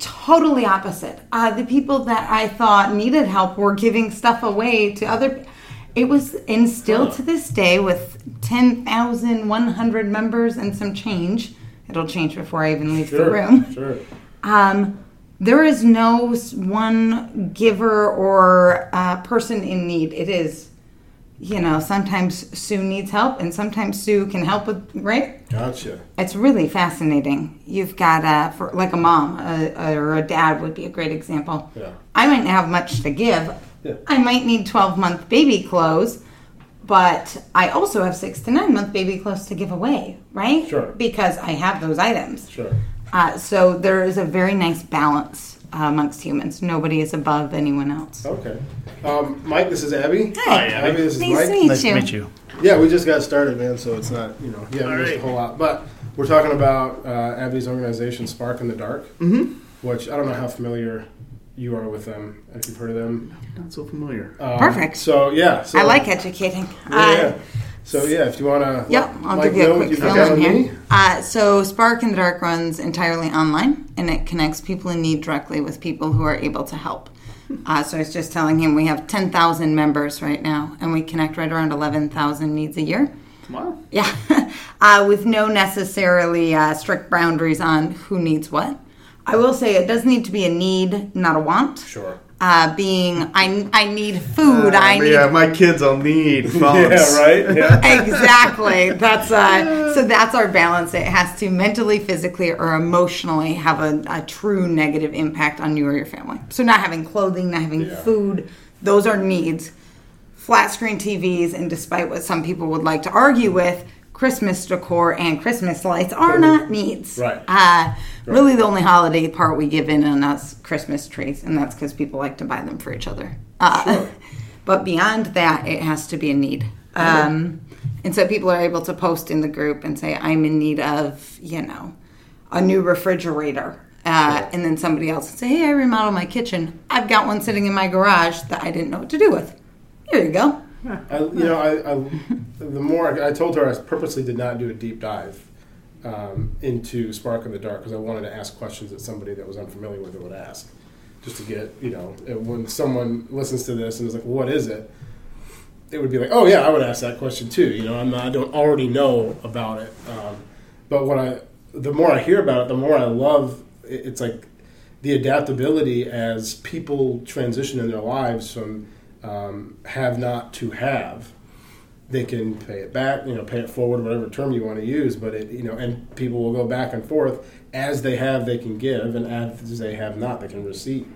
[SPEAKER 5] totally opposite. Uh, the people that I thought needed help were giving stuff away to other. It was and still to this day with 10,100 members and some change. It'll change before I even leave the room.
[SPEAKER 1] Sure.
[SPEAKER 5] Um, there is no one giver or uh, person in need. It is, you know, sometimes Sue needs help and sometimes Sue can help with, right?
[SPEAKER 1] Gotcha.
[SPEAKER 5] It's really fascinating. You've got, uh, for like a mom uh, or a dad would be a great example.
[SPEAKER 1] Yeah.
[SPEAKER 5] I might not have much to give.
[SPEAKER 1] Yeah.
[SPEAKER 5] I might need 12 month baby clothes, but I also have six to nine month baby clothes to give away, right?
[SPEAKER 1] Sure.
[SPEAKER 5] Because I have those items.
[SPEAKER 1] Sure.
[SPEAKER 5] Uh, so there is a very nice balance uh, amongst humans. Nobody is above anyone else.
[SPEAKER 1] Okay. Um, Mike, this is Abby.
[SPEAKER 5] Hi,
[SPEAKER 1] Abby. This is
[SPEAKER 5] Nice
[SPEAKER 1] Mike.
[SPEAKER 5] to meet
[SPEAKER 2] Nice
[SPEAKER 5] you.
[SPEAKER 2] to meet you.
[SPEAKER 1] Yeah, we just got started, man. So it's not, you know, yeah,
[SPEAKER 2] All
[SPEAKER 1] missed a whole lot. But we're talking about uh, Abby's organization, Spark in the Dark,
[SPEAKER 4] Mm-hmm.
[SPEAKER 1] which I don't know how familiar you are with them. If you've heard of them.
[SPEAKER 4] Not so familiar.
[SPEAKER 1] Um,
[SPEAKER 5] Perfect.
[SPEAKER 1] So yeah. So,
[SPEAKER 5] I like educating.
[SPEAKER 1] Yeah,
[SPEAKER 5] Uh,
[SPEAKER 1] yeah. So yeah, if you want to.
[SPEAKER 5] Yep, I'll
[SPEAKER 1] Mike
[SPEAKER 5] give you
[SPEAKER 1] know
[SPEAKER 5] a quick
[SPEAKER 1] you've
[SPEAKER 5] fill in here. Uh, so Spark in the Dark runs entirely online, and it connects people in need directly with people who are able to help. Uh, so I was just telling him we have 10,000 members right now, and we connect right around 11,000 needs a year.
[SPEAKER 4] Wow.
[SPEAKER 5] Yeah, uh, with no necessarily uh, strict boundaries on who needs what. I will say it does need to be a need, not a want.
[SPEAKER 1] Sure.
[SPEAKER 5] Uh, being I, I need food. I
[SPEAKER 4] Uh,
[SPEAKER 5] need
[SPEAKER 4] yeah, my kids will need phones.
[SPEAKER 1] Yeah. Right. Yeah.
[SPEAKER 5] exactly. That's uh, so that's our balance. It has to mentally, physically, or emotionally have a, a true negative impact on you or your family. So not having clothing, not having
[SPEAKER 1] Yeah.
[SPEAKER 5] food, those are needs. Flat screen TVs, and despite what some people would like to argue with, Christmas decor and Christmas lights are not needs.
[SPEAKER 1] Right.
[SPEAKER 5] Uh, Really, the only holiday part we give in on us Christmas trees, and that's because people like to buy them for each other. Uh, But beyond that, it has to be a need. Um, and so people are able to post in the group and say, I'm in need of, you know, a new refrigerator. Uh, and then somebody else would say, Hey, I remodeled my kitchen. I've got one sitting in my garage that I didn't know what to do with. Here you go.
[SPEAKER 1] I, you know, I, I the more I, I told her, I purposely did not do a deep dive um, into Spark in the Dark because I wanted to ask questions that somebody that was unfamiliar with it would ask, just to get you know when someone listens to this and is like, "What is it?" It would be like, "Oh yeah, I would ask that question too." You know, I'm not, I don't already know about it, um, but what I the more I hear about it, the more I love. It, it's like the adaptability as people transition in their lives from um, have not to have they can pay it back, you know, pay it forward, whatever term you want to use. But it, you know, and people will go back and forth as they have, they can give, and as they have not, they can receive.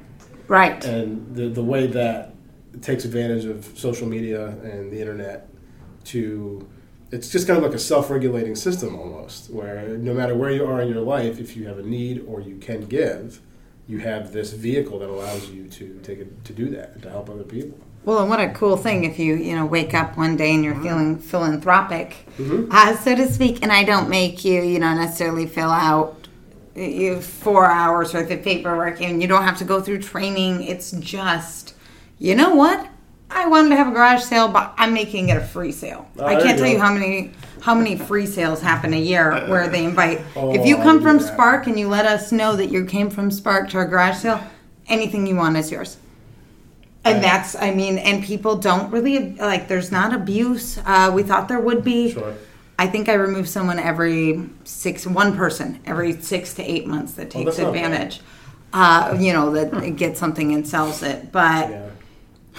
[SPEAKER 5] Right.
[SPEAKER 1] And the the way that takes advantage of social media and the internet to it's just kind of like a self-regulating system almost where no matter where you are in your life if you have a need or you can give you have this vehicle that allows you to take it to do that to help other people
[SPEAKER 5] Well, and what a cool thing if you, you know, wake up one day and you're feeling philanthropic,
[SPEAKER 1] Mhm.
[SPEAKER 5] uh, so to speak, and I don't make you, you know, necessarily fill out you four hours worth of paperwork and you don't have to go through training. It's just, you know what? I wanted to have a garage sale, but I'm making it a free sale.
[SPEAKER 1] Oh,
[SPEAKER 5] I can't tell you how many how many free sales happen a year where they invite.
[SPEAKER 1] Oh,
[SPEAKER 5] if you come from
[SPEAKER 1] that.
[SPEAKER 5] Spark and you let us know that you came from Spark to our garage sale, anything you want is yours. And
[SPEAKER 1] Right.
[SPEAKER 5] that's, I mean, and people don't really like. There's not abuse. Uh, we thought there would be.
[SPEAKER 1] Sure.
[SPEAKER 5] I think I remove someone every six, one person every six to eight months that
[SPEAKER 1] Oh,
[SPEAKER 5] takes
[SPEAKER 1] bad.
[SPEAKER 5] advantage. Uh, you know that gets something and sells it, but
[SPEAKER 1] yeah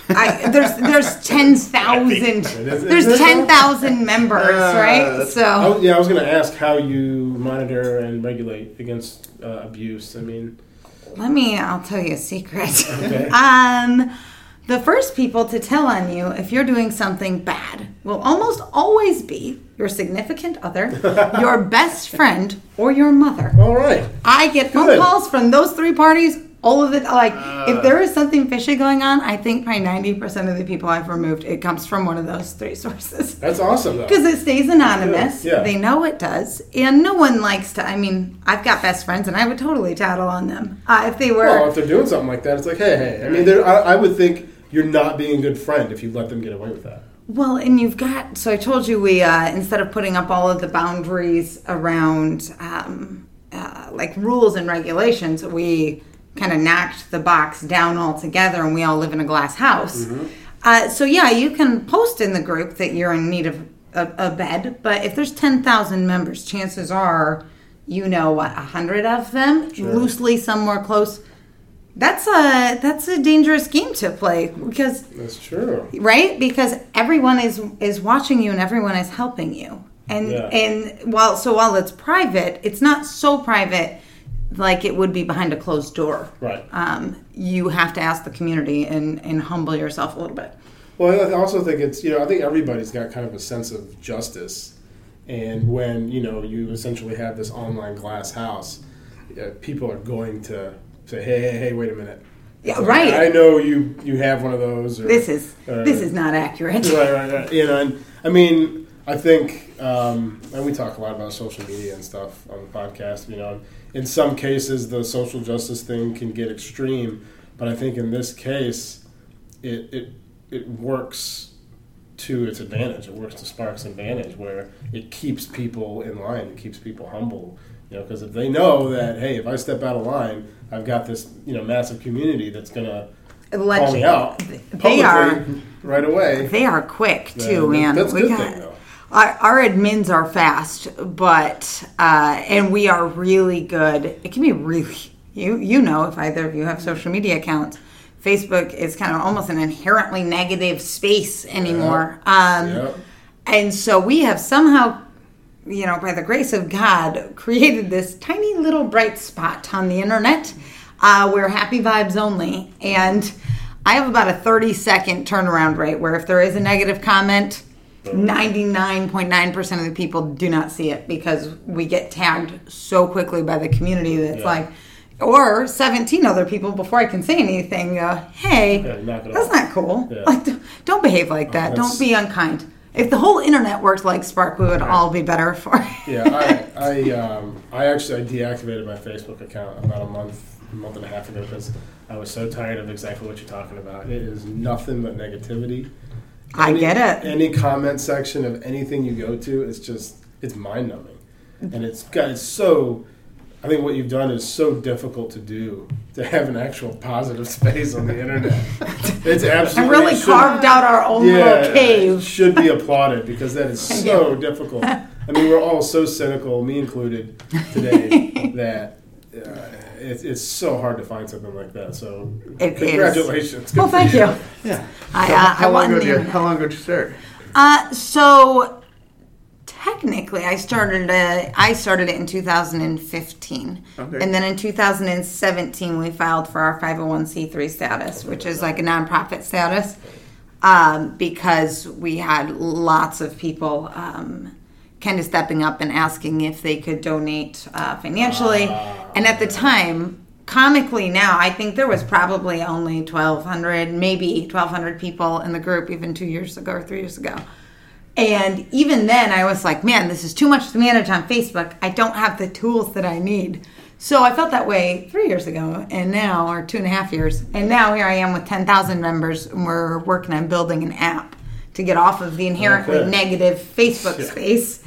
[SPEAKER 5] I, there's there's ten thousand
[SPEAKER 1] It is- it
[SPEAKER 5] there's ten thousand members,
[SPEAKER 4] Uh,
[SPEAKER 5] right? So
[SPEAKER 1] I yeah, I was going to ask how you monitor and regulate against uh, abuse. I mean,
[SPEAKER 5] let me. I'll tell you a secret.
[SPEAKER 1] Okay.
[SPEAKER 5] um, the first people to tell on you if you're doing something bad will almost always be your significant other, your best friend, or your mother.
[SPEAKER 1] all right.
[SPEAKER 5] I get phone
[SPEAKER 1] Good.
[SPEAKER 5] calls from those three parties. All of it, like if there is something fishy going on, I think probably ninety percent of the people I've removed, it comes from one of those three sources.
[SPEAKER 1] That's awesome, though.
[SPEAKER 5] Because it stays anonymous.
[SPEAKER 1] Yeah.
[SPEAKER 5] They know it does. And no one likes to. I mean, I've got best friends and I would totally tattle on them. Uh, if they were.
[SPEAKER 1] Well, if they're doing something like that, it's like, hey, hey. I mean, I, I would think you're not being a good friend if you let them get away with that.
[SPEAKER 5] Well, and you've got. So I told you we, uh, instead of putting up all of the boundaries around um, uh, like rules and regulations, we kind of knocked the box down altogether and we all live in a glass house. Uh, so yeah, you can post in the group that you're in need of a, a bed, but if there's 10,000 members, chances are you know what, a hundred of them, loosely, some more close. That's a that's a dangerous game to play because
[SPEAKER 1] That's true.
[SPEAKER 5] right because everyone is is watching you and everyone is helping you and
[SPEAKER 1] Yeah.
[SPEAKER 5] and while so while it's private it's not so private like it would be behind a closed door
[SPEAKER 1] Right.
[SPEAKER 5] um, you have to ask the community and and humble yourself a little bit
[SPEAKER 1] Well, I also think it's you know I think everybody's got kind of a sense of justice, and when you know you essentially have this online glass house, uh, people are going to say, hey, hey, hey, wait a minute.
[SPEAKER 5] Yeah, right.
[SPEAKER 1] I know you you have one of those. Or,
[SPEAKER 5] this is
[SPEAKER 1] uh,
[SPEAKER 5] this is not accurate
[SPEAKER 1] right, right, right. You know, and I mean, I think, um, and we talk a lot about social media and stuff on the podcast. You know, in some cases, the social justice thing can get extreme, but I think in this case, it it it works to its advantage. It works to Spark's advantage, where it keeps people in line, it keeps people humble. You know, because if they know that, hey, if I step out of line, I've got this, you know, massive community that's gonna
[SPEAKER 5] Let
[SPEAKER 1] call me out
[SPEAKER 5] they are
[SPEAKER 1] right away.
[SPEAKER 5] they are quick too man
[SPEAKER 1] that's
[SPEAKER 5] we
[SPEAKER 1] good
[SPEAKER 5] got
[SPEAKER 1] thing, though.
[SPEAKER 5] our, our admins are fast but uh, and we are really good it can be really you you know if either of you have social media accounts facebook is kind of almost an inherently negative space anymore. Um, and so we have somehow you know by the grace of god created this tiny little bright spot on the internet uh, we're happy vibes only. And i have about a 30 second turnaround rate where if there is a negative comment 99.9% of the people do not see it because we get tagged so quickly by the community that's
[SPEAKER 1] Yeah.
[SPEAKER 5] like, or 17 other people before I can say anything, uh, hey,
[SPEAKER 1] Yeah,
[SPEAKER 5] that's
[SPEAKER 1] off.
[SPEAKER 5] not cool.
[SPEAKER 1] Yeah.
[SPEAKER 5] Like, don't- behave like that.
[SPEAKER 1] that's-
[SPEAKER 5] Don't be unkind. If the whole internet worked like Spark, we would all be better for it.
[SPEAKER 1] Yeah, I, I, um, I actually I deactivated my Facebook account about a month, a month and a half ago because I was so tired of exactly what you're talking about. It is nothing but negativity.
[SPEAKER 5] I get it.
[SPEAKER 1] Any comment section of anything you go to, it's just it's mind numbing, and it's got it's so. I think what you've done is so difficult to do to have an actual positive space on the internet. It's
[SPEAKER 5] I
[SPEAKER 1] absolutely
[SPEAKER 5] really
[SPEAKER 1] should-
[SPEAKER 5] carved out our own little
[SPEAKER 1] it
[SPEAKER 5] cave.
[SPEAKER 1] should be applauded because that is
[SPEAKER 5] Thank
[SPEAKER 1] so difficult. I mean, we're all so cynical, me included, today that uh, it's, it's so hard to find something like that. So,
[SPEAKER 5] It is.
[SPEAKER 1] congratulations. Good
[SPEAKER 5] Well, thank you.
[SPEAKER 4] Yeah.
[SPEAKER 5] I,
[SPEAKER 4] So
[SPEAKER 5] uh,
[SPEAKER 4] how,
[SPEAKER 5] I
[SPEAKER 4] long
[SPEAKER 5] want
[SPEAKER 4] ago did you,
[SPEAKER 5] internet.
[SPEAKER 4] how long ago did you start?
[SPEAKER 5] Uh, so technically, I started it. I started it in 2015,
[SPEAKER 4] Okay.
[SPEAKER 5] and then in 2017 we filed for our 501c3 status, which is like a nonprofit status, um, because we had lots of people. Um, Kind of stepping up and asking if they could donate uh, financially, and at the time, comically now, I think there was probably only 1,200, maybe 1,200 people in the group even two years ago or three years ago. And even then, I was like, man, this is too much to manage on Facebook. I don't have the tools that I need. So I felt that way three years ago, and now, or two and a half years. And now here I am with 10,000 members, and we're working on building an app to get off of the inherently
[SPEAKER 1] Okay.
[SPEAKER 5] negative Facebook space,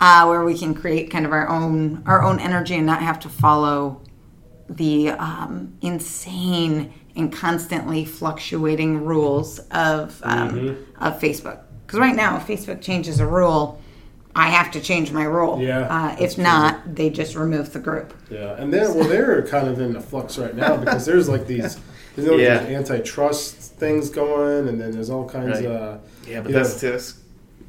[SPEAKER 5] uh, where we can create kind of our own our own energy and not have to follow the um, insane and constantly fluctuating rules of um,
[SPEAKER 1] Mm-hmm.
[SPEAKER 5] of Facebook. Because right now, if Facebook changes a rule, I have to change my rule.
[SPEAKER 1] Yeah,
[SPEAKER 5] Uh,
[SPEAKER 1] that's
[SPEAKER 5] if not, they just remove the group.
[SPEAKER 1] Yeah, and they're well, they're kind of in a flux right now because there's like these, there's like
[SPEAKER 4] Yeah.
[SPEAKER 1] these antitrust things going, and then there's all kinds
[SPEAKER 4] Right.
[SPEAKER 1] of
[SPEAKER 4] Yeah, but
[SPEAKER 1] you know,
[SPEAKER 4] that's that's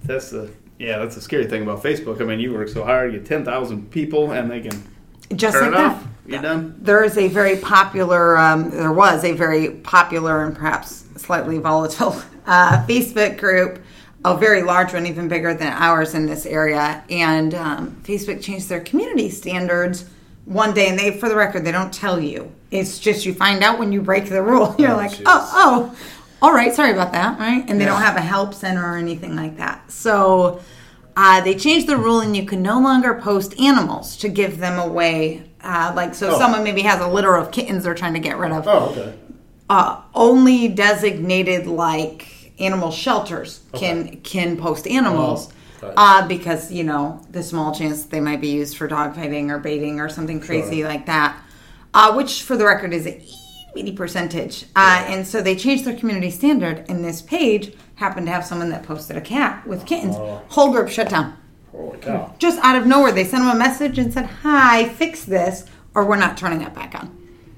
[SPEAKER 4] that's the yeah that's the scary thing about Facebook. I mean, you work so hard, you get ten thousand people, and they can
[SPEAKER 5] Just
[SPEAKER 4] turn
[SPEAKER 5] like
[SPEAKER 4] it
[SPEAKER 5] that.
[SPEAKER 4] off. You're done.
[SPEAKER 5] There is a very popular, um, there was a very popular and perhaps slightly volatile uh, Facebook group, a very large one, even bigger than ours in this area. And um, Facebook changed their community standards one day, and they, for the record, they don't tell you. It's just you find out when you break the rule. You're
[SPEAKER 1] Oh,
[SPEAKER 5] like,
[SPEAKER 1] jeez.
[SPEAKER 5] oh, oh, all right, sorry about that, right? And they
[SPEAKER 4] Yeah.
[SPEAKER 5] don't have a help center or anything like that. So uh, they changed the rule, and you can no longer post animals to give them away. Uh, like, so
[SPEAKER 1] Oh.
[SPEAKER 5] someone maybe has a litter of kittens they're trying to get rid of.
[SPEAKER 1] oh okay,
[SPEAKER 5] Uh, only designated like animal shelters can can post animals.
[SPEAKER 1] Oh, okay.
[SPEAKER 5] Uh, because you know the small chance they might be used for dog fighting or baiting or something crazy
[SPEAKER 1] Sure.
[SPEAKER 5] like that, uh, which for the record is a itty percentage. Uh, and so they changed their community standard, and this page happened to have someone that posted a cat with kittens.
[SPEAKER 1] Oh.
[SPEAKER 5] Whole group shut down
[SPEAKER 1] holy cow.
[SPEAKER 5] just out of nowhere, they sent him a message and said, "Hi, fix this, or we're not turning that back on."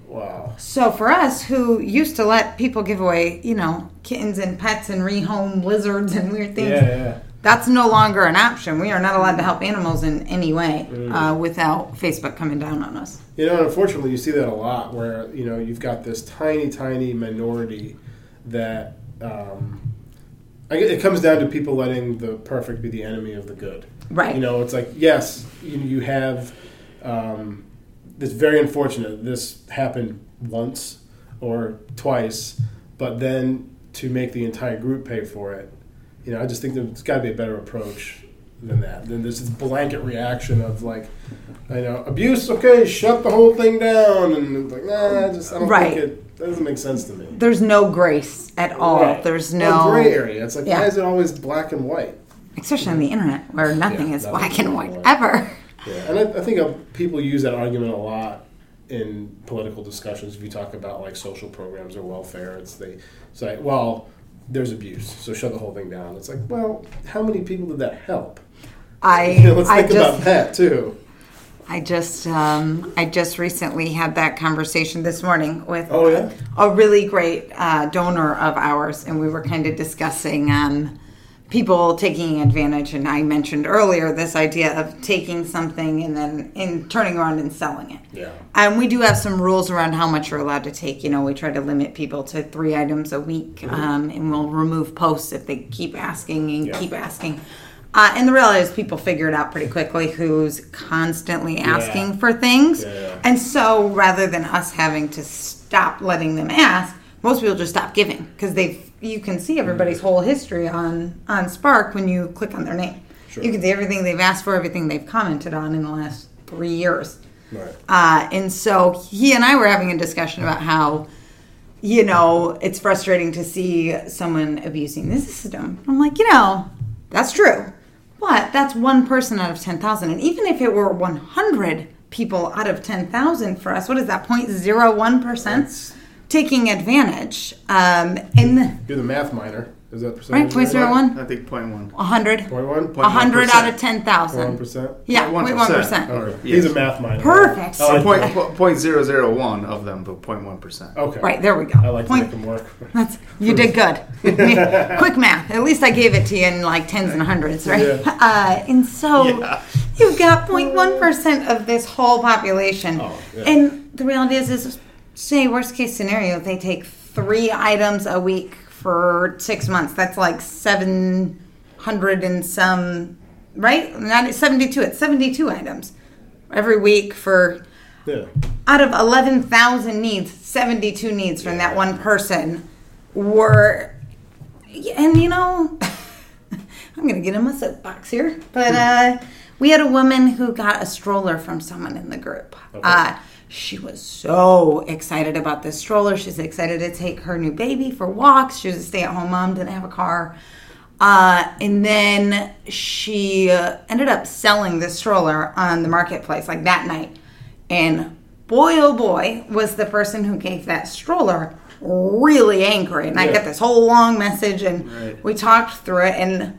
[SPEAKER 1] Wow.
[SPEAKER 5] So for us, who used to let people give away, you know, kittens and pets and rehome lizards and weird things,
[SPEAKER 1] Yeah, yeah.
[SPEAKER 5] that's no longer an option. We are not allowed to help animals in any way uh, without Facebook coming down on us.
[SPEAKER 1] You know, unfortunately, you see that a lot where you know you've got this tiny, tiny minority that um, it comes down to people letting the perfect be the enemy of the good.
[SPEAKER 5] Right.
[SPEAKER 1] You know, it's like yes, you, you have. Um, it's very unfortunate. This happened once or twice, but then to make the entire group pay for it, you know, I just think there's got to be a better approach than that. Then there's this blanket reaction of like, you know abuse. Okay, shut the whole thing down, and it's like, nah, I just I don't
[SPEAKER 5] Right.
[SPEAKER 1] think it that doesn't make sense to me.
[SPEAKER 5] There's no grace at all.
[SPEAKER 1] Right.
[SPEAKER 5] There's
[SPEAKER 1] Well,
[SPEAKER 5] no
[SPEAKER 1] gray area. It's like
[SPEAKER 5] Yeah.
[SPEAKER 1] why is it always black and white?
[SPEAKER 5] especially on the internet where nothing
[SPEAKER 1] Yeah,
[SPEAKER 5] is black and white
[SPEAKER 1] and white.
[SPEAKER 5] ever.
[SPEAKER 1] Yeah, and I, I think uh, people use that argument a lot in political discussions. If you talk about like social programs or welfare, it's they say, "Well, there's abuse, so shut the whole thing down." It's like, well, how many people did that help?
[SPEAKER 5] I
[SPEAKER 1] You know, let's
[SPEAKER 5] I
[SPEAKER 1] think
[SPEAKER 5] just
[SPEAKER 1] about that too.
[SPEAKER 5] I just um, I just recently had that conversation this morning with
[SPEAKER 1] Oh, yeah?
[SPEAKER 5] a really great uh, donor of ours, and we were kind of discussing um, people taking advantage. And I mentioned earlier this idea of taking something and then in turning around and selling it.
[SPEAKER 1] Yeah.
[SPEAKER 5] And we do have some rules around how much you're allowed to take. You know, we try to limit people to three items a week, um, and we'll remove posts if they keep asking and
[SPEAKER 1] Yeah.
[SPEAKER 5] keep asking. Uh, and the reality is, people figure it out pretty quickly who's constantly asking for things.
[SPEAKER 1] Yeah, yeah.
[SPEAKER 5] And so, rather than us having to stop letting them ask, most people just stop giving because they you can see everybody's whole history on on Spark when you click on their name.
[SPEAKER 1] Sure.
[SPEAKER 5] You can see everything they've asked for, everything they've commented on in the last three years.
[SPEAKER 1] Right.
[SPEAKER 5] Uh, and so he and I were having a discussion about how, you know, it's frustrating to see someone abusing the system. I'm like, you know, that's true. But that's one person out of 10,000. And even if it were 100 people out of 10,000 for us, what is that, 0.01%? Taking advantage. Um, and
[SPEAKER 1] Do the math minor. Is that
[SPEAKER 5] right,
[SPEAKER 1] percentage?
[SPEAKER 5] 0.01,
[SPEAKER 4] I think point one.
[SPEAKER 5] 100,
[SPEAKER 1] Point one.
[SPEAKER 5] 100 out of 10,000.
[SPEAKER 1] One percent.
[SPEAKER 5] Yeah,
[SPEAKER 4] 0.1%.
[SPEAKER 5] 0.1%.
[SPEAKER 1] Okay.
[SPEAKER 4] Yes.
[SPEAKER 1] He's a math minor.
[SPEAKER 5] Perfect.
[SPEAKER 1] I like
[SPEAKER 4] Point, po- point zero zero one of them, but point one percent.
[SPEAKER 1] Okay.
[SPEAKER 5] Right, there we go.
[SPEAKER 1] I like to make them work.
[SPEAKER 5] That's you did good. Quick math. At least I gave it to you in like tens and hundreds, right?
[SPEAKER 1] Yeah.
[SPEAKER 5] Uh, and so
[SPEAKER 4] Yeah.
[SPEAKER 5] you've got 0.1 percent of this whole population,
[SPEAKER 1] Oh, yeah.
[SPEAKER 5] and the reality is, is say worst case scenario, they take three items a week for six months. That's like 700 and some, right? Not 72. It's 72 items every week for
[SPEAKER 1] Yeah.
[SPEAKER 5] out of 11,000 needs, 72 needs from that one person were, and you know, I'm going to get in my soapbox here, but uh, we had a woman who got a stroller from someone in the group. Uh, she was so excited about this stroller. She's excited to take her new baby for walks. She was a stay at home mom, didn't have a car. Uh, and then she uh, ended up selling the stroller on the marketplace like that night. And boy, oh boy, was the person who gave that stroller really angry. And I
[SPEAKER 1] Yeah.
[SPEAKER 5] got this whole long message, and
[SPEAKER 4] Right.
[SPEAKER 5] we talked through it. And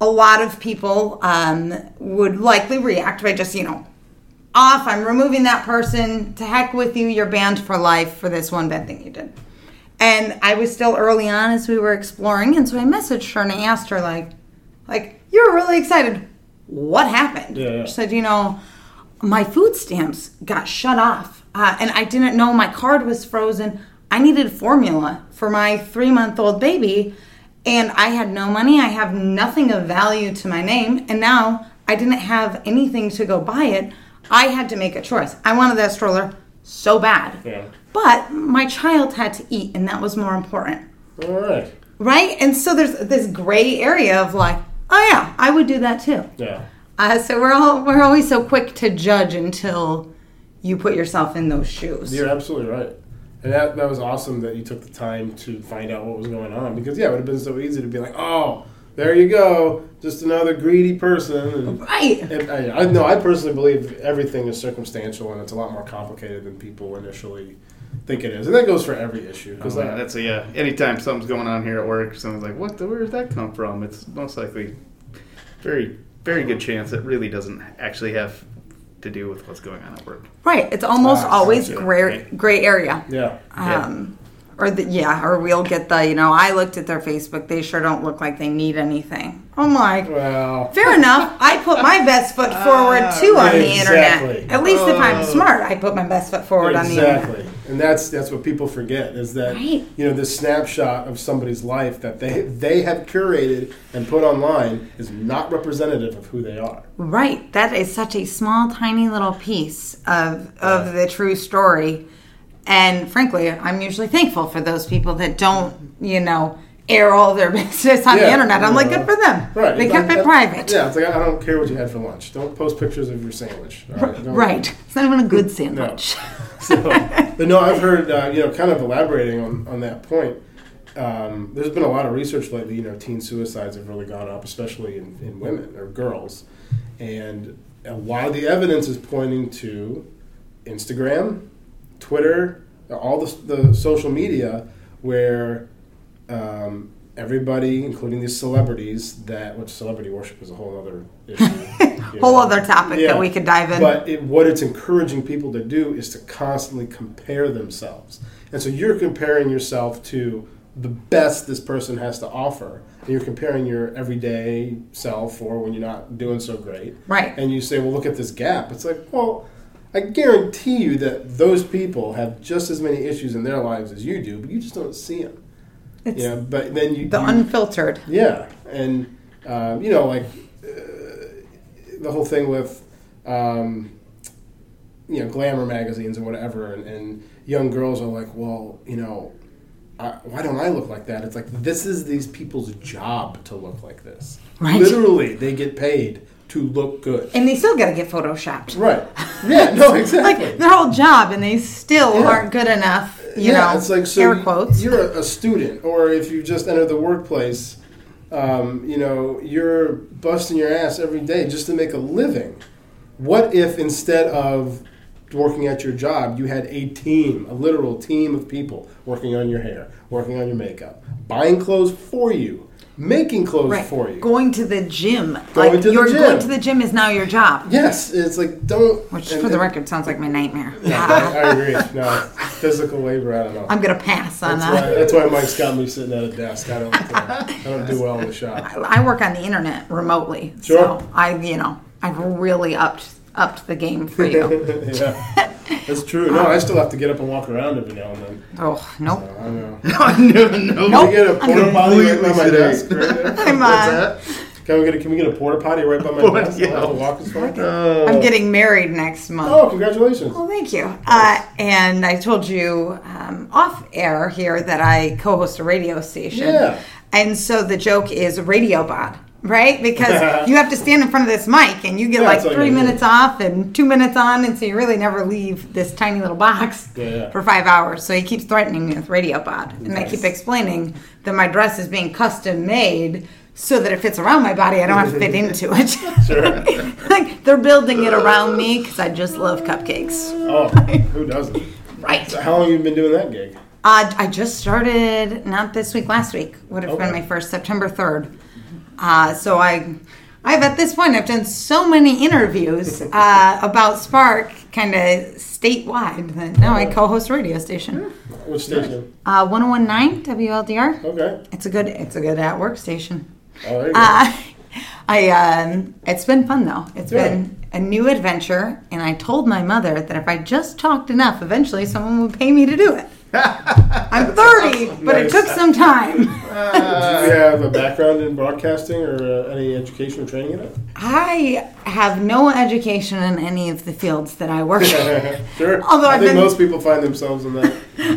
[SPEAKER 5] a lot of people um, would likely react by just, you know, off. I'm removing that person. To heck with you. You're banned for life for this one bad thing you did. And I was still early on as we were exploring, and so I messaged her and I asked her like, like you were really excited. What happened?
[SPEAKER 1] Yeah, yeah.
[SPEAKER 5] She said, you know, my food stamps got shut off, uh, and I didn't know my card was frozen. I needed formula for my three month old baby, and I had no money. I have nothing of value to my name, and now I didn't have anything to go buy it. I had to make a choice. I wanted that stroller so bad.
[SPEAKER 1] Yeah.
[SPEAKER 5] But my child had to eat, and that was more important.
[SPEAKER 1] All right.
[SPEAKER 5] Right? And so there's this gray area of like, oh yeah, I would do that too.
[SPEAKER 1] Yeah.
[SPEAKER 5] Uh, so we're all we're always so quick to judge until you put yourself in those shoes.
[SPEAKER 1] You're absolutely right. And that, that was awesome that you took the time to find out what was going on because yeah, it would have been so easy to be like, oh, there you go, just another greedy person. And,
[SPEAKER 5] Right.
[SPEAKER 1] and I, I no, I personally believe everything is circumstantial and it's a lot more complicated than people initially think it is, and that goes for every issue. Because
[SPEAKER 4] Because that's a yeah. Anytime something's going on here at work, someone's like, "What? The, where did that come from?" It's most likely very, very good chance it really doesn't actually have to do with what's going on at work.
[SPEAKER 5] Right. It's almost
[SPEAKER 1] Ah,
[SPEAKER 5] always
[SPEAKER 1] gotcha.
[SPEAKER 5] gray gray area.
[SPEAKER 1] yeah,
[SPEAKER 4] Yeah.
[SPEAKER 5] Or the, yeah, or we'll get the you know I looked at their Facebook. They sure don't look like they need anything. I'm like,
[SPEAKER 1] well,
[SPEAKER 5] fair enough. I put my best foot forward too on the
[SPEAKER 1] Exactly.
[SPEAKER 5] internet. At least if I'm
[SPEAKER 4] Oh.
[SPEAKER 5] smart, I put my best foot forward on the internet.
[SPEAKER 1] exactly, and that's that's what people forget is that
[SPEAKER 5] Right.
[SPEAKER 1] you know this snapshot of somebody's life that they they have curated and put online is not representative of who they are.
[SPEAKER 5] Right. That is such a small, tiny little piece of of the true story. And frankly, I'm usually thankful for those people that don't, you know, air all their business on the internet. I'm like,
[SPEAKER 1] uh,
[SPEAKER 5] good for them.
[SPEAKER 1] Right.
[SPEAKER 5] They
[SPEAKER 1] It's
[SPEAKER 5] kept
[SPEAKER 1] like-
[SPEAKER 5] it private.
[SPEAKER 1] Yeah, it's like I don't care what you had for lunch. Don't post pictures of your sandwich. all right? Don't-
[SPEAKER 5] Right. It's not even a good sandwich.
[SPEAKER 1] So, but no, I've heard uh, you know, kind of elaborating on on that point. Um, there's been a lot of research lately. You know, teen suicides have really gone up, especially in, in women or girls, and a lot of the evidence is pointing to Instagram, Twitter, all the, the social media where um, everybody, including these celebrities, that which celebrity worship is a whole other issue.
[SPEAKER 5] Whole
[SPEAKER 1] know.
[SPEAKER 5] other topic
[SPEAKER 1] Yeah.
[SPEAKER 5] that we could dive in.
[SPEAKER 1] But it, what it's encouraging people to do is to constantly compare themselves. And so you're comparing yourself to the best this person has to offer, and you're comparing your everyday self or when you're not doing so great,
[SPEAKER 5] Right.
[SPEAKER 1] and you say, "Well, look at this gap." It's like, well, I guarantee you that those people have just as many issues in their lives as you do, but you just don't see them.
[SPEAKER 5] It's
[SPEAKER 1] Yeah, but then you,
[SPEAKER 5] the
[SPEAKER 1] you
[SPEAKER 5] unfiltered.
[SPEAKER 1] yeah, and um, you know, like uh, the whole thing with um, you know glamour magazines and whatever, and, and young girls are like, well, you know, I, why don't I look like that? It's like this is these people's job to look like this.
[SPEAKER 5] Right.
[SPEAKER 1] Literally, they get paid to look good.
[SPEAKER 5] And they still got to get photoshopped.
[SPEAKER 1] Right. Yeah. No. Exactly.
[SPEAKER 5] Like their whole job, and they still
[SPEAKER 1] Yeah.
[SPEAKER 5] aren't good enough. you
[SPEAKER 1] yeah,
[SPEAKER 5] know,
[SPEAKER 1] it's like, so
[SPEAKER 5] air quotes.
[SPEAKER 1] You're a, student, or if you just enter the workplace, um, you know, you're busting your ass every day just to make a living. What if instead of working at your job, you had a team, a literal team of people working on your hair, working on your makeup, buying clothes for you, making clothes
[SPEAKER 5] right.
[SPEAKER 1] for you?
[SPEAKER 5] Going to the gym.
[SPEAKER 1] Going
[SPEAKER 5] like
[SPEAKER 1] to the gym.
[SPEAKER 5] going to the gym is now your job.
[SPEAKER 1] yes, it's like don't.
[SPEAKER 5] Which,
[SPEAKER 1] and-
[SPEAKER 5] for the
[SPEAKER 1] and-
[SPEAKER 5] record, sounds like my nightmare.
[SPEAKER 1] Yeah, I agree. No, physical labor. I don't know.
[SPEAKER 5] I'm gonna pass on
[SPEAKER 1] That's why,
[SPEAKER 5] that.
[SPEAKER 1] that's why Mike's got me sitting at a desk. I don't, uh, I don't do well in the shop.
[SPEAKER 5] I work on the internet remotely,
[SPEAKER 1] Sure.
[SPEAKER 5] so I, you know, I've really upped upped the game for you.
[SPEAKER 1] yeah, that's true. No, I still have to get up and walk around every now and then.
[SPEAKER 5] oh nope.
[SPEAKER 1] So, I know.
[SPEAKER 4] no, no.
[SPEAKER 5] Nope.
[SPEAKER 1] Can we get a porta potty right by my desk? Right there?
[SPEAKER 5] I'm,
[SPEAKER 4] What's
[SPEAKER 5] uh,
[SPEAKER 4] that?
[SPEAKER 1] Can we get a, Can we get a porta potty right by my
[SPEAKER 4] What?
[SPEAKER 1] desk? I'll have to
[SPEAKER 4] Yeah.
[SPEAKER 1] walk as far.
[SPEAKER 5] I'm getting married next month.
[SPEAKER 1] Oh, congratulations!
[SPEAKER 5] Well, thank you. Uh, and I told you um, off air here that I co host a radio station.
[SPEAKER 1] Yeah.
[SPEAKER 5] And so the joke is radio bod, right? Because you have to stand in front of this mic and you get
[SPEAKER 1] Yeah,
[SPEAKER 5] like
[SPEAKER 1] that's all you
[SPEAKER 5] three
[SPEAKER 1] do.
[SPEAKER 5] minutes off and two minutes on. And so you really never leave this tiny little box
[SPEAKER 1] Yeah, yeah.
[SPEAKER 5] for five hours. So he keeps threatening me with radio bod. And I keep explaining that my dress is being custom made. So that it fits around my body, I don't have to fit into it.
[SPEAKER 1] Sure.
[SPEAKER 5] like they're building it around me because I just love cupcakes.
[SPEAKER 1] Oh, who doesn't?
[SPEAKER 5] Right.
[SPEAKER 1] So how long have you been doing that gig?
[SPEAKER 5] Uh, I just started not this week, last week would have
[SPEAKER 1] Okay.
[SPEAKER 5] been my first September third. Uh, so I, I've at this point I've done so many interviews uh, about Spark, kind of statewide that now I co-host a radio station,
[SPEAKER 1] Which station?
[SPEAKER 5] uh, 101.9 WLDR.
[SPEAKER 1] Okay.
[SPEAKER 5] It's a good, it's a good at work station.
[SPEAKER 1] Oh, there.
[SPEAKER 5] Uh, I um, it's been fun though. It's
[SPEAKER 1] Yeah.
[SPEAKER 5] been a new adventure, and I told my mother that if I just talked enough, eventually someone would pay me to do it. I'm 30, but it
[SPEAKER 1] Nice.
[SPEAKER 5] took some time.
[SPEAKER 1] Do you have a background in broadcasting or uh, any education or training in it?
[SPEAKER 5] I have no education in any of the fields that I work in.
[SPEAKER 1] sure.
[SPEAKER 5] Although
[SPEAKER 1] I
[SPEAKER 5] I've
[SPEAKER 1] think
[SPEAKER 5] been-
[SPEAKER 1] most people find themselves in that.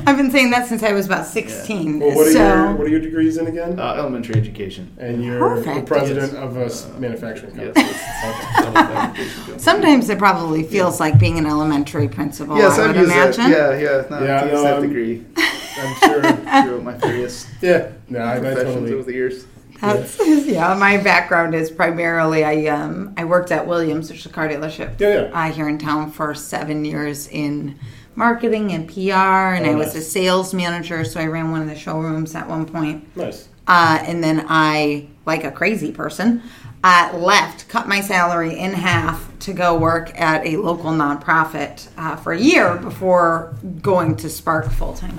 [SPEAKER 5] I've been saying that since I was about 16.
[SPEAKER 1] Well, what are
[SPEAKER 5] so
[SPEAKER 1] your What are your degrees in again?
[SPEAKER 4] Uh, elementary education.
[SPEAKER 1] and you're the
[SPEAKER 5] Perfect.
[SPEAKER 1] president of a s- manufacturing
[SPEAKER 4] Yes.
[SPEAKER 1] company.
[SPEAKER 4] yes.
[SPEAKER 5] sometimes it probably feels like being an elementary principal.
[SPEAKER 4] yes,
[SPEAKER 5] I
[SPEAKER 4] I've
[SPEAKER 5] would
[SPEAKER 4] used
[SPEAKER 5] imagine.
[SPEAKER 4] that. Yeah, yeah. No,
[SPEAKER 1] Yeah,
[SPEAKER 4] to
[SPEAKER 1] no,
[SPEAKER 4] that
[SPEAKER 1] I'm-
[SPEAKER 4] degree
[SPEAKER 1] I'm sure.
[SPEAKER 4] throughout my various
[SPEAKER 1] Yeah. No, I, I
[SPEAKER 4] professions
[SPEAKER 1] totally.
[SPEAKER 4] over the years.
[SPEAKER 5] That's, yeah, my background is primarily I um I worked at Williams, which is a car dealership.
[SPEAKER 1] Yeah, yeah.
[SPEAKER 5] Uh, here in town for seven years in marketing and PR, and
[SPEAKER 1] Oh,
[SPEAKER 5] I was
[SPEAKER 1] nice.
[SPEAKER 5] a sales manager, so I ran one of the showrooms at one point.
[SPEAKER 1] Nice.
[SPEAKER 5] Uh, and then I, like a crazy person, uh, left, cut my salary in half to go work at a local nonprofit uh, for a year before going to Spark full time.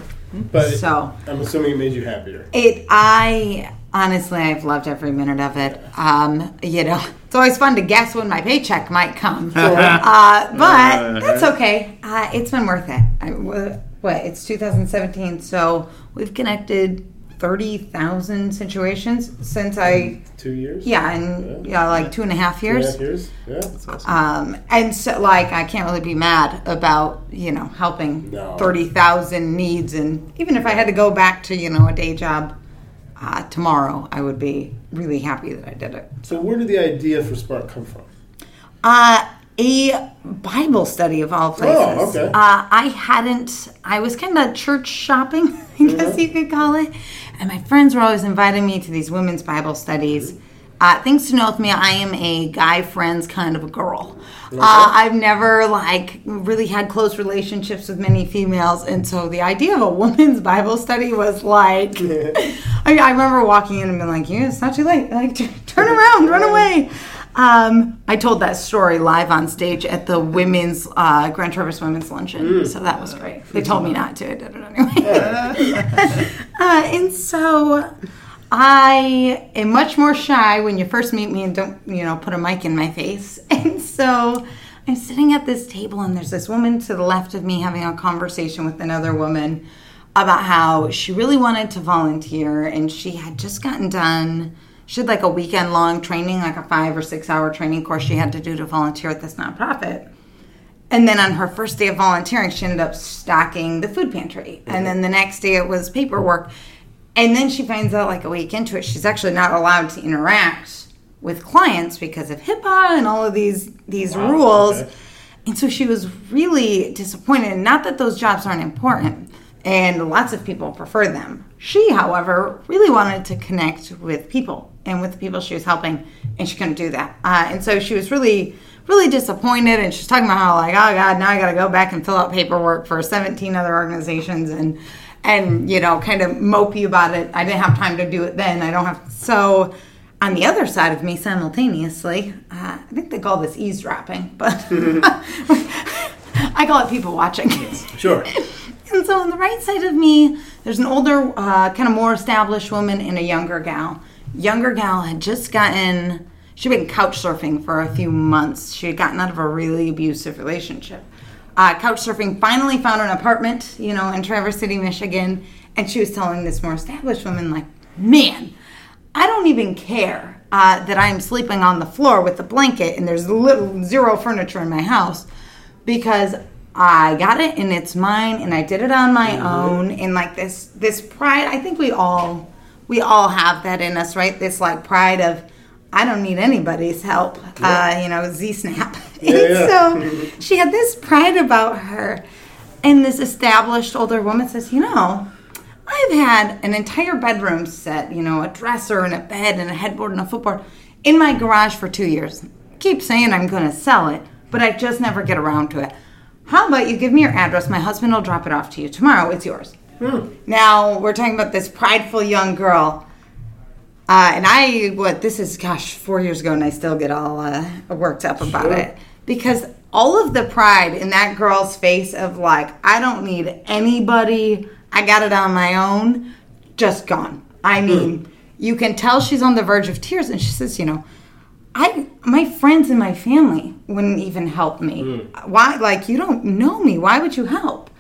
[SPEAKER 1] But
[SPEAKER 5] So
[SPEAKER 1] I'm assuming it made you happier.
[SPEAKER 5] it, I honestly, I've loved every minute of it. Um, you know, it's always fun to guess when my paycheck might come, uh, but that's okay. Uh, it's been worth it. I, what? It's 2017, so we've connected 30,000 situations since I,
[SPEAKER 1] Two years.
[SPEAKER 5] yeah, and yeah, like two and a half years.
[SPEAKER 1] half years. Yeah. That's awesome.
[SPEAKER 5] Um, and so, like, I can't really be mad about, you know, helping
[SPEAKER 1] No.
[SPEAKER 5] 30,000 needs. And even if I had to go back to, you know, a day job uh, tomorrow, I would be really happy that I did it.
[SPEAKER 1] So where did the idea for Spark come from?
[SPEAKER 5] Uh, a Bible study of all places.
[SPEAKER 1] Oh, okay.
[SPEAKER 5] Uh, I hadn't, I was kind of church shopping, I guess you could call it. And my friends were always inviting me to these women's Bible studies. Uh, things to know with me, I am a guy friends kind of a girl. Uh, I've never like really had close relationships with many females, and so the idea of a women's Bible study was like, I, I remember walking in and being like, "Yeah, it's not too late. Like, t- turn around, run away." Um, I told that story live on stage at the women's uh, Grand Traverse Women's Luncheon, so that was great. They told me not to. I did it anyway. uh, and so I am much more shy when you first meet me and don't, you know, put a mic in my face. And so I'm sitting at this table, and there's this woman to the left of me having a conversation with another woman about how she really wanted to volunteer and she had just gotten done she had like a weekend long training, like a five or six hour training course she had to do to volunteer at this nonprofit. And then on her first day of volunteering, she ended up stocking the food pantry. Mm-hmm. And then the next day it was paperwork. And then she finds out, like a week into it, she's actually not allowed to interact with clients because of HIPAA and all of these these wow, rules. Okay. And so she was really disappointed. Not that those jobs aren't important, and lots of people prefer them. She, however, really wanted to connect with people and with the people she was helping, and she couldn't do that. Uh, and so she was really, really disappointed. And she's talking about how, like, oh God, now I got to go back and fill out paperwork for 17 other organizations and, and you know, kind of mopey about it. I didn't have time to do it then. I don't have. So, on the other side of me, simultaneously, uh, I think they call this eavesdropping, but I call it people watching.
[SPEAKER 1] Sure.
[SPEAKER 5] and so on the right side of me, there's an older, uh, kind of more established woman and a younger gal younger gal had just gotten she'd been couch surfing for a few months. She had gotten out of a really abusive relationship. Uh, couch surfing finally found an apartment you know in traverse city michigan and she was telling this more established woman like man i don't even care uh, that i'm sleeping on the floor with a blanket and there's little zero furniture in my house because I got it and it's mine and I did it on my mm-hmm. own. And like this this pride I think we all we all have that in us, right? This like pride of I don't need anybody's help. Yeah. Uh, you know, Z Snap. Yeah, so she had this pride about her. And this established older woman says, You know, I've had an entire bedroom set, you know, a dresser and a bed and a headboard and a footboard in my garage for two years. Keep saying I'm going to sell it, but I just never get around to it. How about you give me your address? My husband will drop it off to you tomorrow. It's yours. Hmm. Now we're talking about this prideful young girl. Uh, and I, what, this is, gosh, four years ago, and I still get all uh, worked up about sure. it. Because all of the pride in that girl's face of, like, I don't need anybody, I got it on my own, just gone. I hmm. mean, you can tell she's on the verge of tears, and she says, you know, I my friends and my family wouldn't even help me. Mm. Why? Like you don't know me. Why would you help?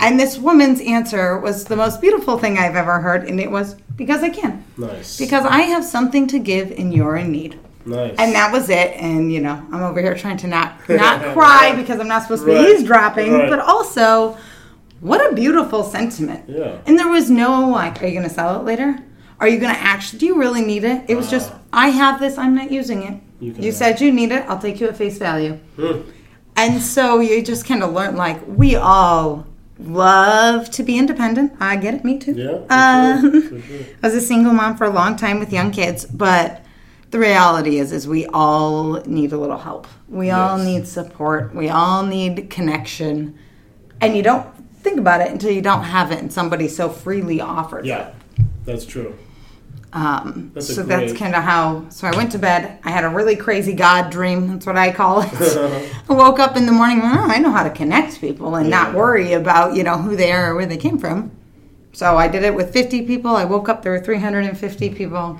[SPEAKER 5] And this woman's answer was the most beautiful thing I've ever heard, and it was because I can.
[SPEAKER 1] Nice.
[SPEAKER 5] Because I have something to give, and you're in need.
[SPEAKER 1] Nice.
[SPEAKER 5] And that was it. And you know, I'm over here trying to not not cry because I'm not supposed to be eavesdropping, right. but also, what a beautiful sentiment.
[SPEAKER 1] Yeah.
[SPEAKER 5] And there was no like, are you going to sell it later? Are you going to actually? Do you really need it? It was uh, just, I have this. I'm not using it. You, you said you need it. I'll take you at face value. Hmm. And so you just kind of learn like we all love to be independent. I get it, me too.
[SPEAKER 1] Yeah. Um,
[SPEAKER 5] sure, sure. I was a single mom for a long time with young kids, but the reality is is we all need a little help. We yes. all need support. We all need connection. And you don't think about it until you don't have it and somebody so freely offers
[SPEAKER 1] yeah,
[SPEAKER 5] it.
[SPEAKER 1] That's true.
[SPEAKER 5] Um, that's so that's kind of how. So I went to bed. I had a really crazy God dream. That's what I call it. I woke up in the morning. Oh, I know how to connect people and yeah. not worry about you know who they are or where they came from. So I did it with 50 people. I woke up there were 350 people.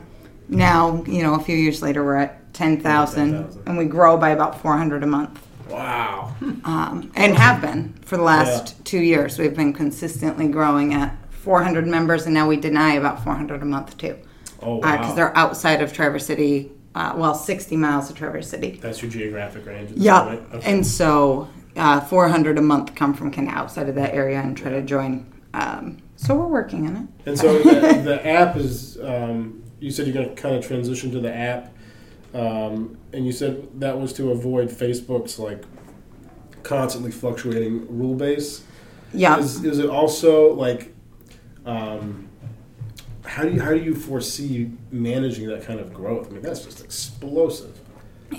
[SPEAKER 5] Now you know a few years later we're at 10,000 and we grow by about 400 a month.
[SPEAKER 1] Wow.
[SPEAKER 5] Um, and have been for the last yeah. two years. We've been consistently growing at 400 members, and now we deny about 400 a month too.
[SPEAKER 1] Oh, wow. Because
[SPEAKER 5] uh, they're outside of Traverse City, uh, well, 60 miles of Traverse City.
[SPEAKER 1] That's your geographic range.
[SPEAKER 5] Yeah. Okay. And so uh, 400 a month come from kind of outside of that area and try to join. Um, so we're working on it.
[SPEAKER 1] And so the, the app is, um, you said you're going to kind of transition to the app. Um, and you said that was to avoid Facebook's like constantly fluctuating rule base.
[SPEAKER 5] Yeah.
[SPEAKER 1] Is, is it also like, um, how do you how do you foresee managing that kind of growth? I mean, that's just explosive.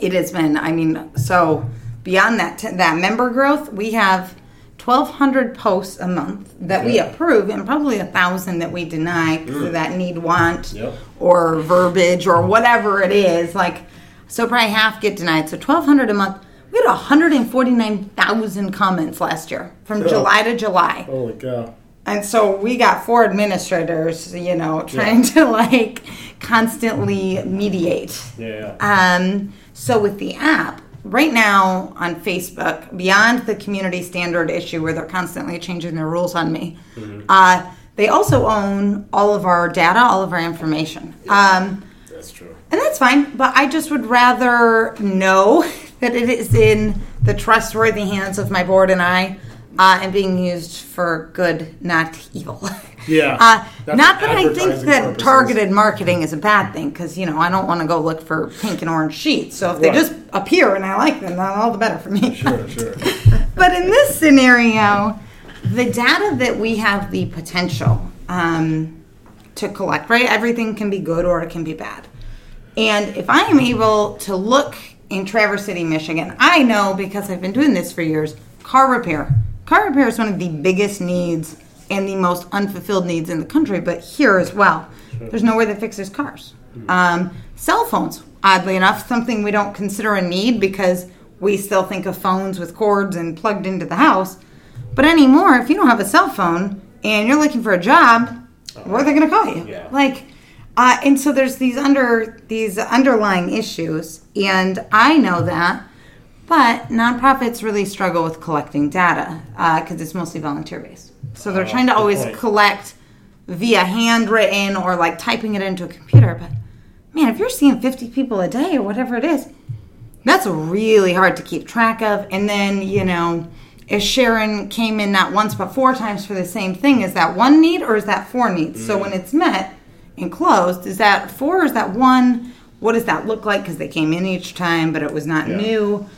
[SPEAKER 5] It has been. I mean, so beyond that that member growth, we have 1,200 posts a month that okay. we approve, and probably a thousand that we deny mm. that need want
[SPEAKER 1] yep.
[SPEAKER 5] or verbiage or whatever it is. Like So probably half get denied. So 1200 a month. We had 149,000 comments last year from
[SPEAKER 1] Oh.
[SPEAKER 5] July to July.
[SPEAKER 1] Holy cow.
[SPEAKER 5] And so we got four administrators, you know, trying to like constantly mediate.
[SPEAKER 1] Yeah.
[SPEAKER 5] Um, so with the app, right now on Facebook, beyond the community standard issue where they're constantly changing their rules on me, uh, they also own all of our data, all of our information. Um,
[SPEAKER 1] That's true.
[SPEAKER 5] and that's fine, but I just would rather know that it is in the trustworthy hands of my board and I, uh, and being used for good, not evil.
[SPEAKER 1] Yeah.
[SPEAKER 5] Uh, not that I think that
[SPEAKER 1] purposes.
[SPEAKER 5] targeted marketing is a bad thing, because you know I don't want to go look for pink and orange sheets. So if they just appear and I like them, then all the better for me.
[SPEAKER 1] Sure, sure.
[SPEAKER 5] But in this scenario, the data that we have the potential um, to collect, right? Everything can be good or it can be bad. And if I am able to look in Traverse City, Michigan, I know because I've been doing this for years car repair. Car repair is one of the biggest needs and the most unfulfilled needs in the country, but here as well. There's nowhere that fixes cars. Um, cell phones, oddly enough, something we don't consider a need because we still think of phones with cords and plugged into the house. But anymore, if you don't have a cell phone and you're looking for a job, where are they going to call you?
[SPEAKER 3] Yeah.
[SPEAKER 5] Like, uh, and so there's these under these underlying issues, and I know that. But nonprofits really struggle with collecting data uh, because it's mostly volunteer based. So they're
[SPEAKER 1] Oh,
[SPEAKER 5] trying to always
[SPEAKER 1] point.
[SPEAKER 5] collect via handwritten or like typing it into a computer. But man, if you're seeing 50 people a day or whatever it is, that's really hard to keep track of. And then, you know, if Sharon came in not once but four times for the same thing, is that one need or is that four needs? So when mm. it's met and closed, is that four or is that one? What does that look like? Because they came in each time, but it was not
[SPEAKER 1] Yeah.
[SPEAKER 5] new.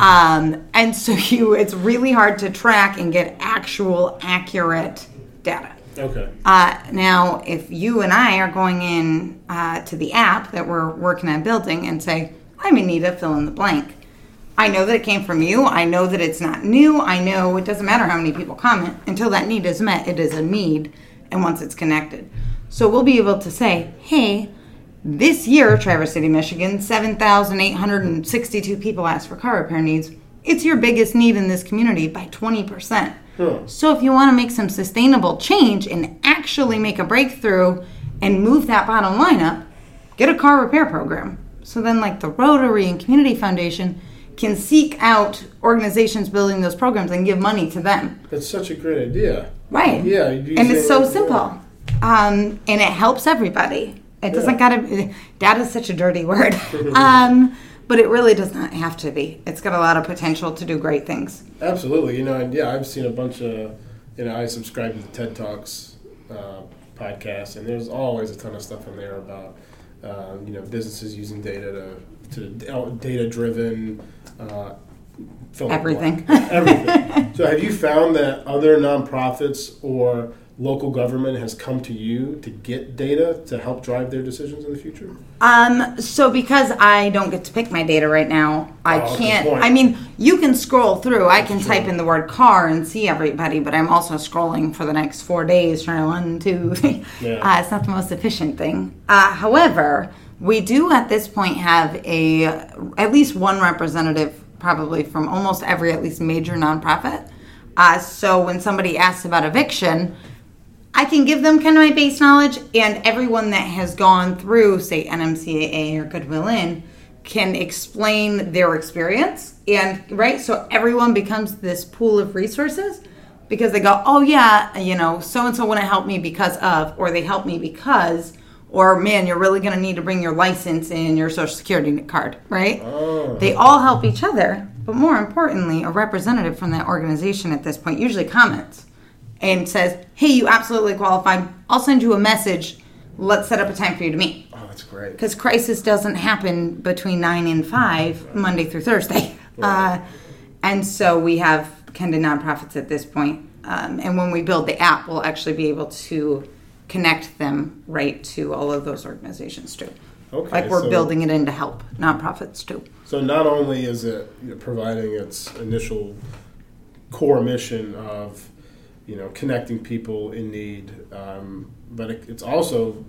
[SPEAKER 5] Um, and so you, it's really hard to track and get actual accurate data.
[SPEAKER 1] Okay.
[SPEAKER 5] Uh, now, if you and I are going in uh, to the app that we're working on building and say, I'm Anita, fill in the blank, I know that it came from you. I know that it's not new. I know it doesn't matter how many people comment. Until that need is met, it is a need. And once it's connected. So we'll be able to say, hey, this year, Traverse City, Michigan, 7,862 people asked for car repair needs. It's your biggest need in this community by 20%.
[SPEAKER 1] Huh.
[SPEAKER 5] So if you want to make some sustainable change and actually make a breakthrough and move that bottom line up, get a car repair program. So then like the Rotary and Community Foundation can seek out organizations building those programs and give money to them.
[SPEAKER 1] That's such a great idea.
[SPEAKER 5] Right.
[SPEAKER 1] Yeah,
[SPEAKER 5] And it's so simple. Um, and it helps everybody. It doesn't gotta data is such a dirty word. um, but it really does not have to be. It's got a lot of potential to do great things.
[SPEAKER 1] Absolutely. You know, and yeah, I've seen a bunch of, you know, I subscribe to the TED Talks uh, podcast, and there's always a ton of stuff in there about, uh, you know, businesses using data to, to data driven. Uh, fill in the
[SPEAKER 5] Everything.
[SPEAKER 1] Everything. so, have you found that other nonprofits or local government has come to you to get data to help drive their decisions in the future?
[SPEAKER 5] Um, so because I don't get to pick my data right now, I
[SPEAKER 1] Oh,
[SPEAKER 5] can't. I mean, you can scroll through. I can type in the word car and see everybody, but I'm also scrolling for the next four days trying to one, two, three.
[SPEAKER 1] Yeah.
[SPEAKER 5] Uh, it's not the most efficient thing. Uh, however, we do at this point have a at least one representative, probably from almost every at least major nonprofit. Uh, so when somebody asks about eviction, I can give them kind of my base knowledge, and everyone that has gone through, say, NMCAA or Goodwill Inn, can explain their experience. And right, so everyone becomes this pool of resources because they go, oh, yeah, you know, so and so want to help me because of, or they help me because, or man, you're really going to need to bring your license and your social security card, right?
[SPEAKER 1] Oh.
[SPEAKER 5] They all help each other, but more importantly, a representative from that organization at this point usually comments and says, "Hey, you absolutely qualify. I'll send you a message. Let's set up a time for you to meet."
[SPEAKER 1] Oh, that's great.
[SPEAKER 5] Because crisis doesn't happen between nine and five, Monday through Thursday, uh, and so we have kind of nonprofits at this point. Um, and when we build the app, we'll actually be able to connect them right to all of those organizations too.
[SPEAKER 1] Okay,
[SPEAKER 5] like we're
[SPEAKER 1] so-
[SPEAKER 5] building it in to help nonprofits too.
[SPEAKER 1] So not only is it providing its initial core mission of you know connecting people in need, um, but it, it's also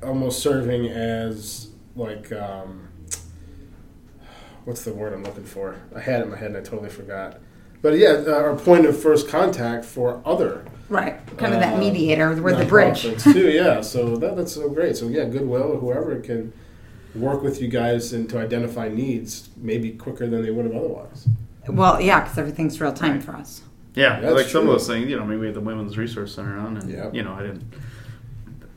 [SPEAKER 1] almost serving as like um, what's the word I'm looking for? I had it in my head and I totally forgot. But yeah, uh, our point of first contact for other
[SPEAKER 5] Right. Kind of that
[SPEAKER 1] Uh,
[SPEAKER 5] mediator. We're the bridge.
[SPEAKER 1] too. Yeah, so that, that's so great. So yeah, Goodwill or whoever can work with you guys and to identify needs maybe quicker than they would have otherwise.
[SPEAKER 5] Well, yeah, because everything's real time for us.
[SPEAKER 4] Yeah,
[SPEAKER 1] That's
[SPEAKER 4] like some
[SPEAKER 1] true.
[SPEAKER 4] of those things, you know, I mean, we had the Women's Resource Center on, and,
[SPEAKER 1] Yep.
[SPEAKER 4] you know, I didn't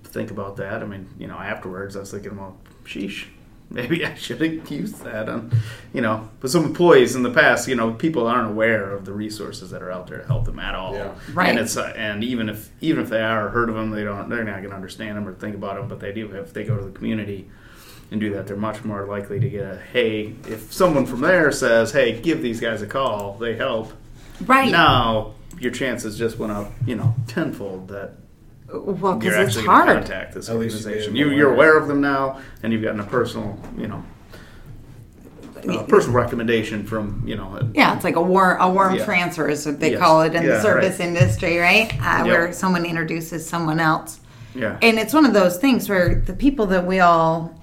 [SPEAKER 4] think about that. I mean, you know, afterwards, I was thinking, well, sheesh, maybe I should have used that on, you know, but some employees in the past, you know, people aren't aware of the resources that are out there to help them at all.
[SPEAKER 1] Yeah.
[SPEAKER 5] Right.
[SPEAKER 4] And it's, uh, and even if, even if they are heard of them, they don't, they're not going to understand them or think about them, but they do, if they go to the community, and do that, they're much more likely to get a hey. If someone from there says, "Hey, give these guys a call," they help.
[SPEAKER 5] Right.
[SPEAKER 4] Now your chances just went up, you know, tenfold. That
[SPEAKER 5] Well,
[SPEAKER 4] you're
[SPEAKER 5] because it's
[SPEAKER 4] actually going to
[SPEAKER 5] hard.
[SPEAKER 4] contact this
[SPEAKER 1] At least you
[SPEAKER 4] organization.
[SPEAKER 1] made
[SPEAKER 4] You,
[SPEAKER 1] them
[SPEAKER 4] you're
[SPEAKER 1] aware.
[SPEAKER 4] aware of them now, and you've gotten a personal, you know, a personal recommendation from, you know, a,
[SPEAKER 5] Yeah, it's like a warm a warm
[SPEAKER 4] Yeah.
[SPEAKER 5] transfer is what they
[SPEAKER 4] Yes.
[SPEAKER 5] call it in
[SPEAKER 4] Yeah,
[SPEAKER 5] the service
[SPEAKER 4] right.
[SPEAKER 5] industry, right? Uh,
[SPEAKER 4] Yep.
[SPEAKER 5] Where someone introduces someone else.
[SPEAKER 4] yeah,
[SPEAKER 5] And it's one of those things where the people that we all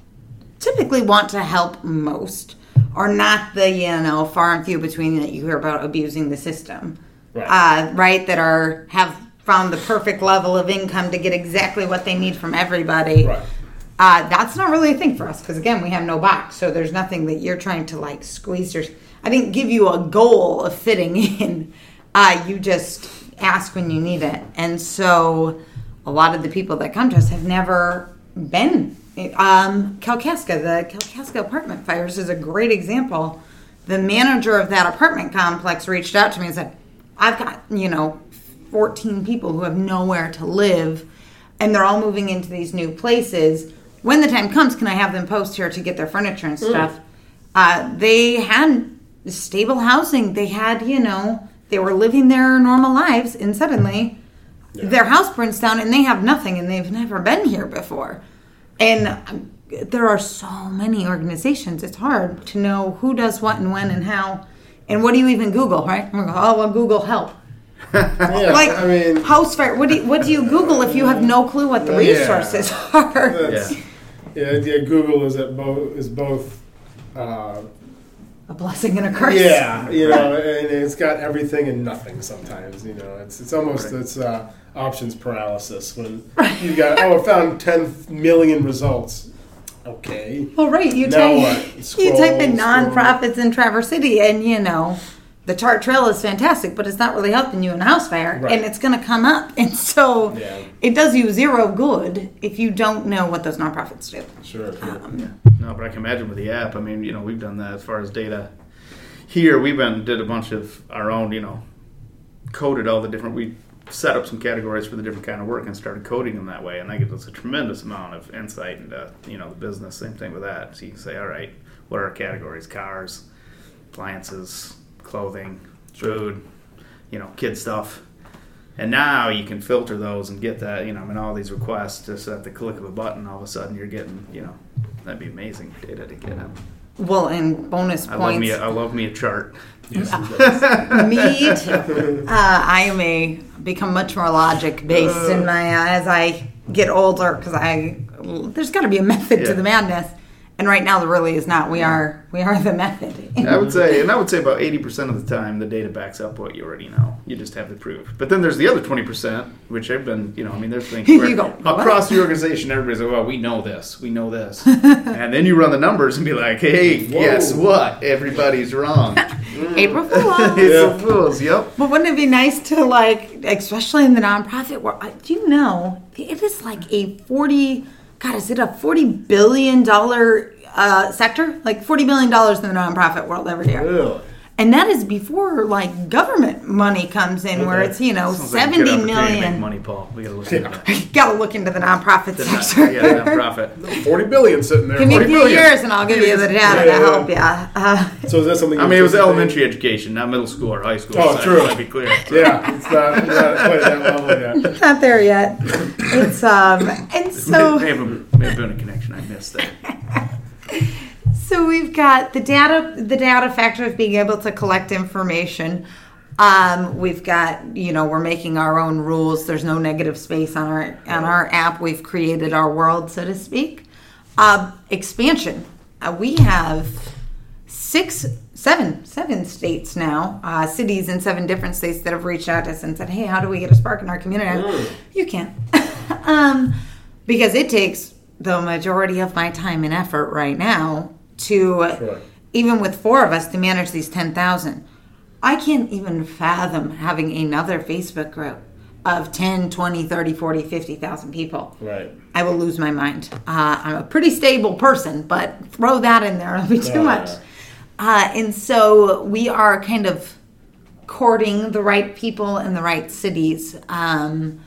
[SPEAKER 5] typically want to help most are not the, you know, far and few between that you hear about abusing the system.
[SPEAKER 1] Right.
[SPEAKER 5] Uh, right? That are have found the perfect level of income to get exactly what they need from everybody.
[SPEAKER 1] Right.
[SPEAKER 5] Uh, that's not really a thing for us because again, we have no box, so there's nothing that you're trying to like squeeze. Your, I didn't give you a goal of fitting in. Uh, you just ask when you need it, and so a lot of the people that come to us have never been. Um, Kalkaska, the Kalkaska apartment fires is a great example. The manager of that apartment complex reached out to me and said, "I've got you know 14 people who have nowhere to live." and they're all moving into these new places. When the time comes, can I have them post here to get their furniture and stuff? Uh, they had stable housing. They had, you know, they were living their normal lives, and suddenly their house burns down, and they have nothing, and they've never been here before. And um, there are so many organizations. It's hard to know who does what and when and how. And what do you even Google, right? I'm gonna go, oh, well, Google help
[SPEAKER 1] Yeah,
[SPEAKER 5] like
[SPEAKER 1] I mean,
[SPEAKER 5] house fire. What do you, what do you Google if you have no clue what the
[SPEAKER 1] Yeah.
[SPEAKER 5] resources are?
[SPEAKER 1] that's, yeah. yeah, Google is at both is both. Uh,
[SPEAKER 5] A blessing and a curse.
[SPEAKER 1] yeah, you know, and it's got everything and nothing. Sometimes, you know, it's it's almost
[SPEAKER 4] Right.
[SPEAKER 1] it's uh, options paralysis when you've got oh, I found ten million results. Okay,
[SPEAKER 5] Well, right. You
[SPEAKER 1] Now
[SPEAKER 5] type
[SPEAKER 1] what?
[SPEAKER 5] you type in
[SPEAKER 1] scroll.
[SPEAKER 5] nonprofits in Traverse City, and you know the TART trail is fantastic, but it's not really helping you in a house fire,
[SPEAKER 1] Right.
[SPEAKER 5] and it's going to come up, and so
[SPEAKER 1] Yeah.
[SPEAKER 5] it does you zero good if you don't know what those nonprofits do.
[SPEAKER 1] sure. sure.
[SPEAKER 5] Um,
[SPEAKER 4] No, but I can imagine with the app. I mean, you know, we've done that as far as data. Here, we've been did a bunch of our own. You know, coded all the different. We set up some categories for the different kind of work and started coding them that way, and that gives us a tremendous amount of insight into you know the business. Same thing with that. So you can say, all right, what are our categories? Cars, appliances, clothing, food, you know, kid stuff. And now you can filter those and get that, you know, I mean, all these requests just at the click of a button. All of a sudden, you're getting, you know, that'd be amazing data to get. At.
[SPEAKER 5] well, and bonus
[SPEAKER 4] I love
[SPEAKER 5] points.
[SPEAKER 4] me. A, I love me a chart.
[SPEAKER 5] Me too. Uh, I am a become much more logic based in my uh, as I get older because I there's got to be a method to the madness, and right now there really is not. We are we are the method.
[SPEAKER 4] I would say, and I would say about eighty percent of the time, the data backs up what you already know. You just have the proof. But then there's the other twenty percent, which I've been, you know, I mean, there's things
[SPEAKER 5] You
[SPEAKER 4] where
[SPEAKER 5] go, "What?"
[SPEAKER 4] across the organization, everybody's like, "Well, we know this, we know this," and then you run the numbers and be like, "Hey,
[SPEAKER 1] Whoa.
[SPEAKER 4] guess what? Everybody's wrong."
[SPEAKER 5] April Fools.
[SPEAKER 4] April Fools. Yep.
[SPEAKER 5] But wouldn't it be nice to like, especially in the nonprofit world? I- uh, Do you know it is like a forty? God, is it a forty billion dollar uh, sector? Like forty billion dollars in the nonprofit world every year.
[SPEAKER 1] Really?
[SPEAKER 5] And that is before like government money comes in, where it's you know
[SPEAKER 4] Sounds like a good
[SPEAKER 5] seventy
[SPEAKER 4] opportunity to make
[SPEAKER 5] million.
[SPEAKER 4] money, Paul. We gotta look into that.
[SPEAKER 5] Got to look into the nonprofit
[SPEAKER 4] The
[SPEAKER 5] sector.
[SPEAKER 4] yeah, nonprofit.
[SPEAKER 1] Forty billion sitting there.
[SPEAKER 5] Give me a
[SPEAKER 1] 40
[SPEAKER 5] few
[SPEAKER 1] billion.
[SPEAKER 5] years and I'll give you the data
[SPEAKER 1] Yeah,
[SPEAKER 5] to
[SPEAKER 1] yeah.
[SPEAKER 5] help you. Uh,
[SPEAKER 1] So is that something?
[SPEAKER 4] I mean, it was
[SPEAKER 1] anticipate?
[SPEAKER 4] elementary education, not middle school or high school.
[SPEAKER 1] Oh,
[SPEAKER 4] so
[SPEAKER 1] true.
[SPEAKER 4] Let be clear.
[SPEAKER 1] Yeah, it's not, it's not quite that level yet.
[SPEAKER 5] not there yet. It's um, and so.
[SPEAKER 4] may, have, may have been a connection I missed there.
[SPEAKER 5] So we've got the data, the data factor of being able to collect information. Um, we've got, you know, we're making our own rules. There's no negative space on our on our app. We've created our world, so to speak. Uh, expansion. Uh, we have six, seven, seven states now, uh, cities in seven different states that have reached out to us and said, "Hey, how do we get a spark in our community?" You can't, um, because it takes the majority of my time and effort right now to,
[SPEAKER 1] Sure.
[SPEAKER 5] even with four of us, to manage these ten thousand. I can't even fathom having another Facebook group of 10, 20, 30, 40, 50,000 people.
[SPEAKER 1] Right.
[SPEAKER 5] I will lose my mind. Uh, I'm a pretty stable person, but throw that in there, it'll be too
[SPEAKER 1] Yeah.
[SPEAKER 5] much. Uh, and so we are kind of courting the right people in the right cities um,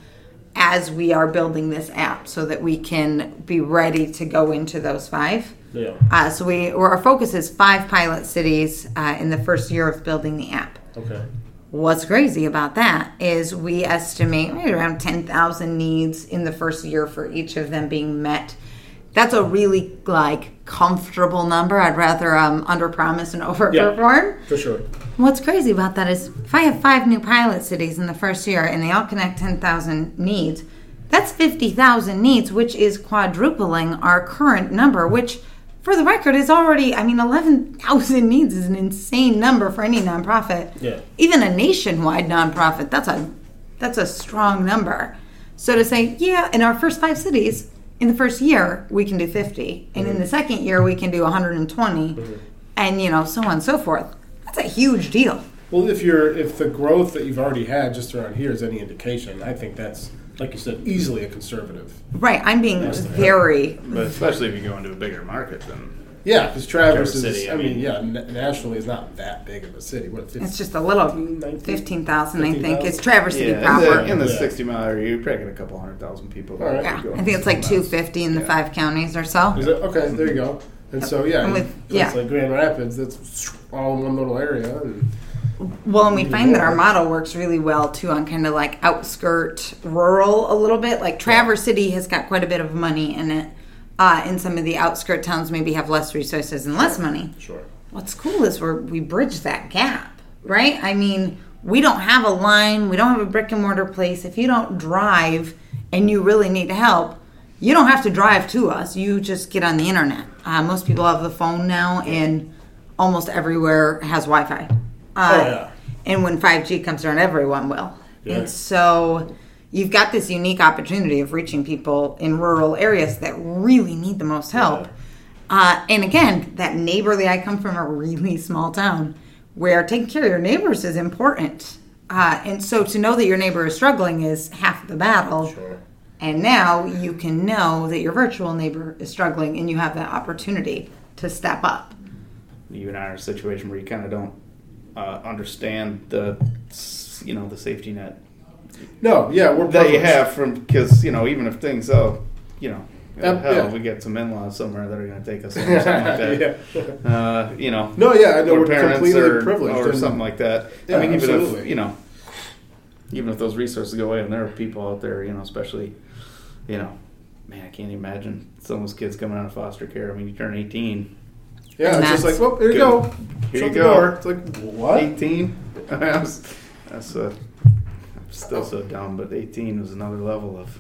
[SPEAKER 5] as we are building this app so that we can be ready to go into those five.
[SPEAKER 1] Yeah.
[SPEAKER 5] Uh, so we, or our focus is five pilot cities uh, in the first year of building the app.
[SPEAKER 1] Okay.
[SPEAKER 5] What's crazy about that is we estimate right around 10,000 needs in the first year for each of them being met. That's a really like comfortable number. I'd rather um, under promise and over perform.
[SPEAKER 1] Yeah, For sure.
[SPEAKER 5] What's crazy about that is if I have five new pilot cities in the first year and they all connect 10,000 needs, that's 50,000 needs, which is quadrupling our current number, which for the record is already, I mean, 11,000 needs is an insane number for any nonprofit.
[SPEAKER 1] Yeah.
[SPEAKER 5] Even a nationwide nonprofit, that's a that's a strong number. So to say, yeah, in our first five cities, in the first year, we can do 50. And in the mm-hmm. second year, we can do 120. Mm-hmm. And, you know, so on and so forth. That's a huge deal.
[SPEAKER 1] Well, if you're if the growth that you've already had just around here is any indication, I think that's like you said, easily a conservative.
[SPEAKER 5] Right. I'm being very.
[SPEAKER 4] But especially if you go into a bigger market, then
[SPEAKER 1] Yeah, because Traverse
[SPEAKER 4] Traverse
[SPEAKER 1] is.
[SPEAKER 4] City,
[SPEAKER 1] I
[SPEAKER 4] I
[SPEAKER 1] mean,
[SPEAKER 4] mean-
[SPEAKER 1] yeah, n- nationally is not that big of a city. What? 50,
[SPEAKER 5] It's just a little.
[SPEAKER 1] 19?
[SPEAKER 5] 15,000, I think.
[SPEAKER 1] 15,000?
[SPEAKER 5] It's Traverse City
[SPEAKER 4] yeah, in
[SPEAKER 5] proper.
[SPEAKER 4] the, in the
[SPEAKER 1] Yeah.
[SPEAKER 4] 60 mile area, you're probably get a couple hundred thousand people.
[SPEAKER 1] All right.
[SPEAKER 5] yeah. I think it's like
[SPEAKER 4] miles.
[SPEAKER 5] 250 in the
[SPEAKER 4] Yeah.
[SPEAKER 5] five counties or so.
[SPEAKER 1] Is it okay? There you go. And so yeah,
[SPEAKER 5] And with-
[SPEAKER 1] place
[SPEAKER 5] yeah.
[SPEAKER 1] like Grand Rapids, that's all in one little area. And,
[SPEAKER 5] Well, and we find that our model works really well too on kind of like outskirt rural a little bit. Like Traverse City has got quite a bit of money in it. Uh, and some of the outskirt towns maybe have less resources and less money.
[SPEAKER 1] sure.
[SPEAKER 5] What's cool is where we bridge that gap, right? I mean, we don't have a line, we don't have a brick and mortar place. If you don't drive and you really need help, you don't have to drive to us. You just get on the internet. Uh, most people have the phone now, and almost everywhere has Wi Fi. Uh,
[SPEAKER 1] Oh, yeah.
[SPEAKER 5] And when 5G comes around, everyone will.
[SPEAKER 1] Yeah.
[SPEAKER 5] And so you've got this unique opportunity of reaching people in rural areas that really need the most help. Uh, and again, that neighborly, I come from a really small town where taking care of your neighbors is important. Uh, and so to know that your neighbor is struggling is half the battle.
[SPEAKER 1] Sure.
[SPEAKER 5] And now you can know that your virtual neighbor is struggling and you have that opportunity to step up.
[SPEAKER 4] You and I are in a situation where you kind of don't uh, understand the, you know, the safety net
[SPEAKER 1] No, yeah, we're
[SPEAKER 4] that you have from because you know even if things oh you know
[SPEAKER 1] Yep,
[SPEAKER 4] hell
[SPEAKER 1] yeah.
[SPEAKER 4] we get some in-laws somewhere that are going to take us in or something like that.
[SPEAKER 1] Yeah.
[SPEAKER 4] uh, you know
[SPEAKER 1] No, yeah, I know we're completely
[SPEAKER 4] or,
[SPEAKER 1] privileged
[SPEAKER 4] or something like that.
[SPEAKER 1] Yeah,
[SPEAKER 4] I mean even if you know even if those resources go away and there are people out there you know especially you know man I can't imagine some of those kids coming out of foster care. I mean you turn 18
[SPEAKER 1] Yeah, it's just like, well, here you
[SPEAKER 4] Good.
[SPEAKER 1] go.
[SPEAKER 4] Here
[SPEAKER 1] Shut
[SPEAKER 4] you
[SPEAKER 1] the
[SPEAKER 4] go.
[SPEAKER 1] door. It's like, what?
[SPEAKER 4] 18 that's, that's uh, I'm still so dumb but 18 was another level of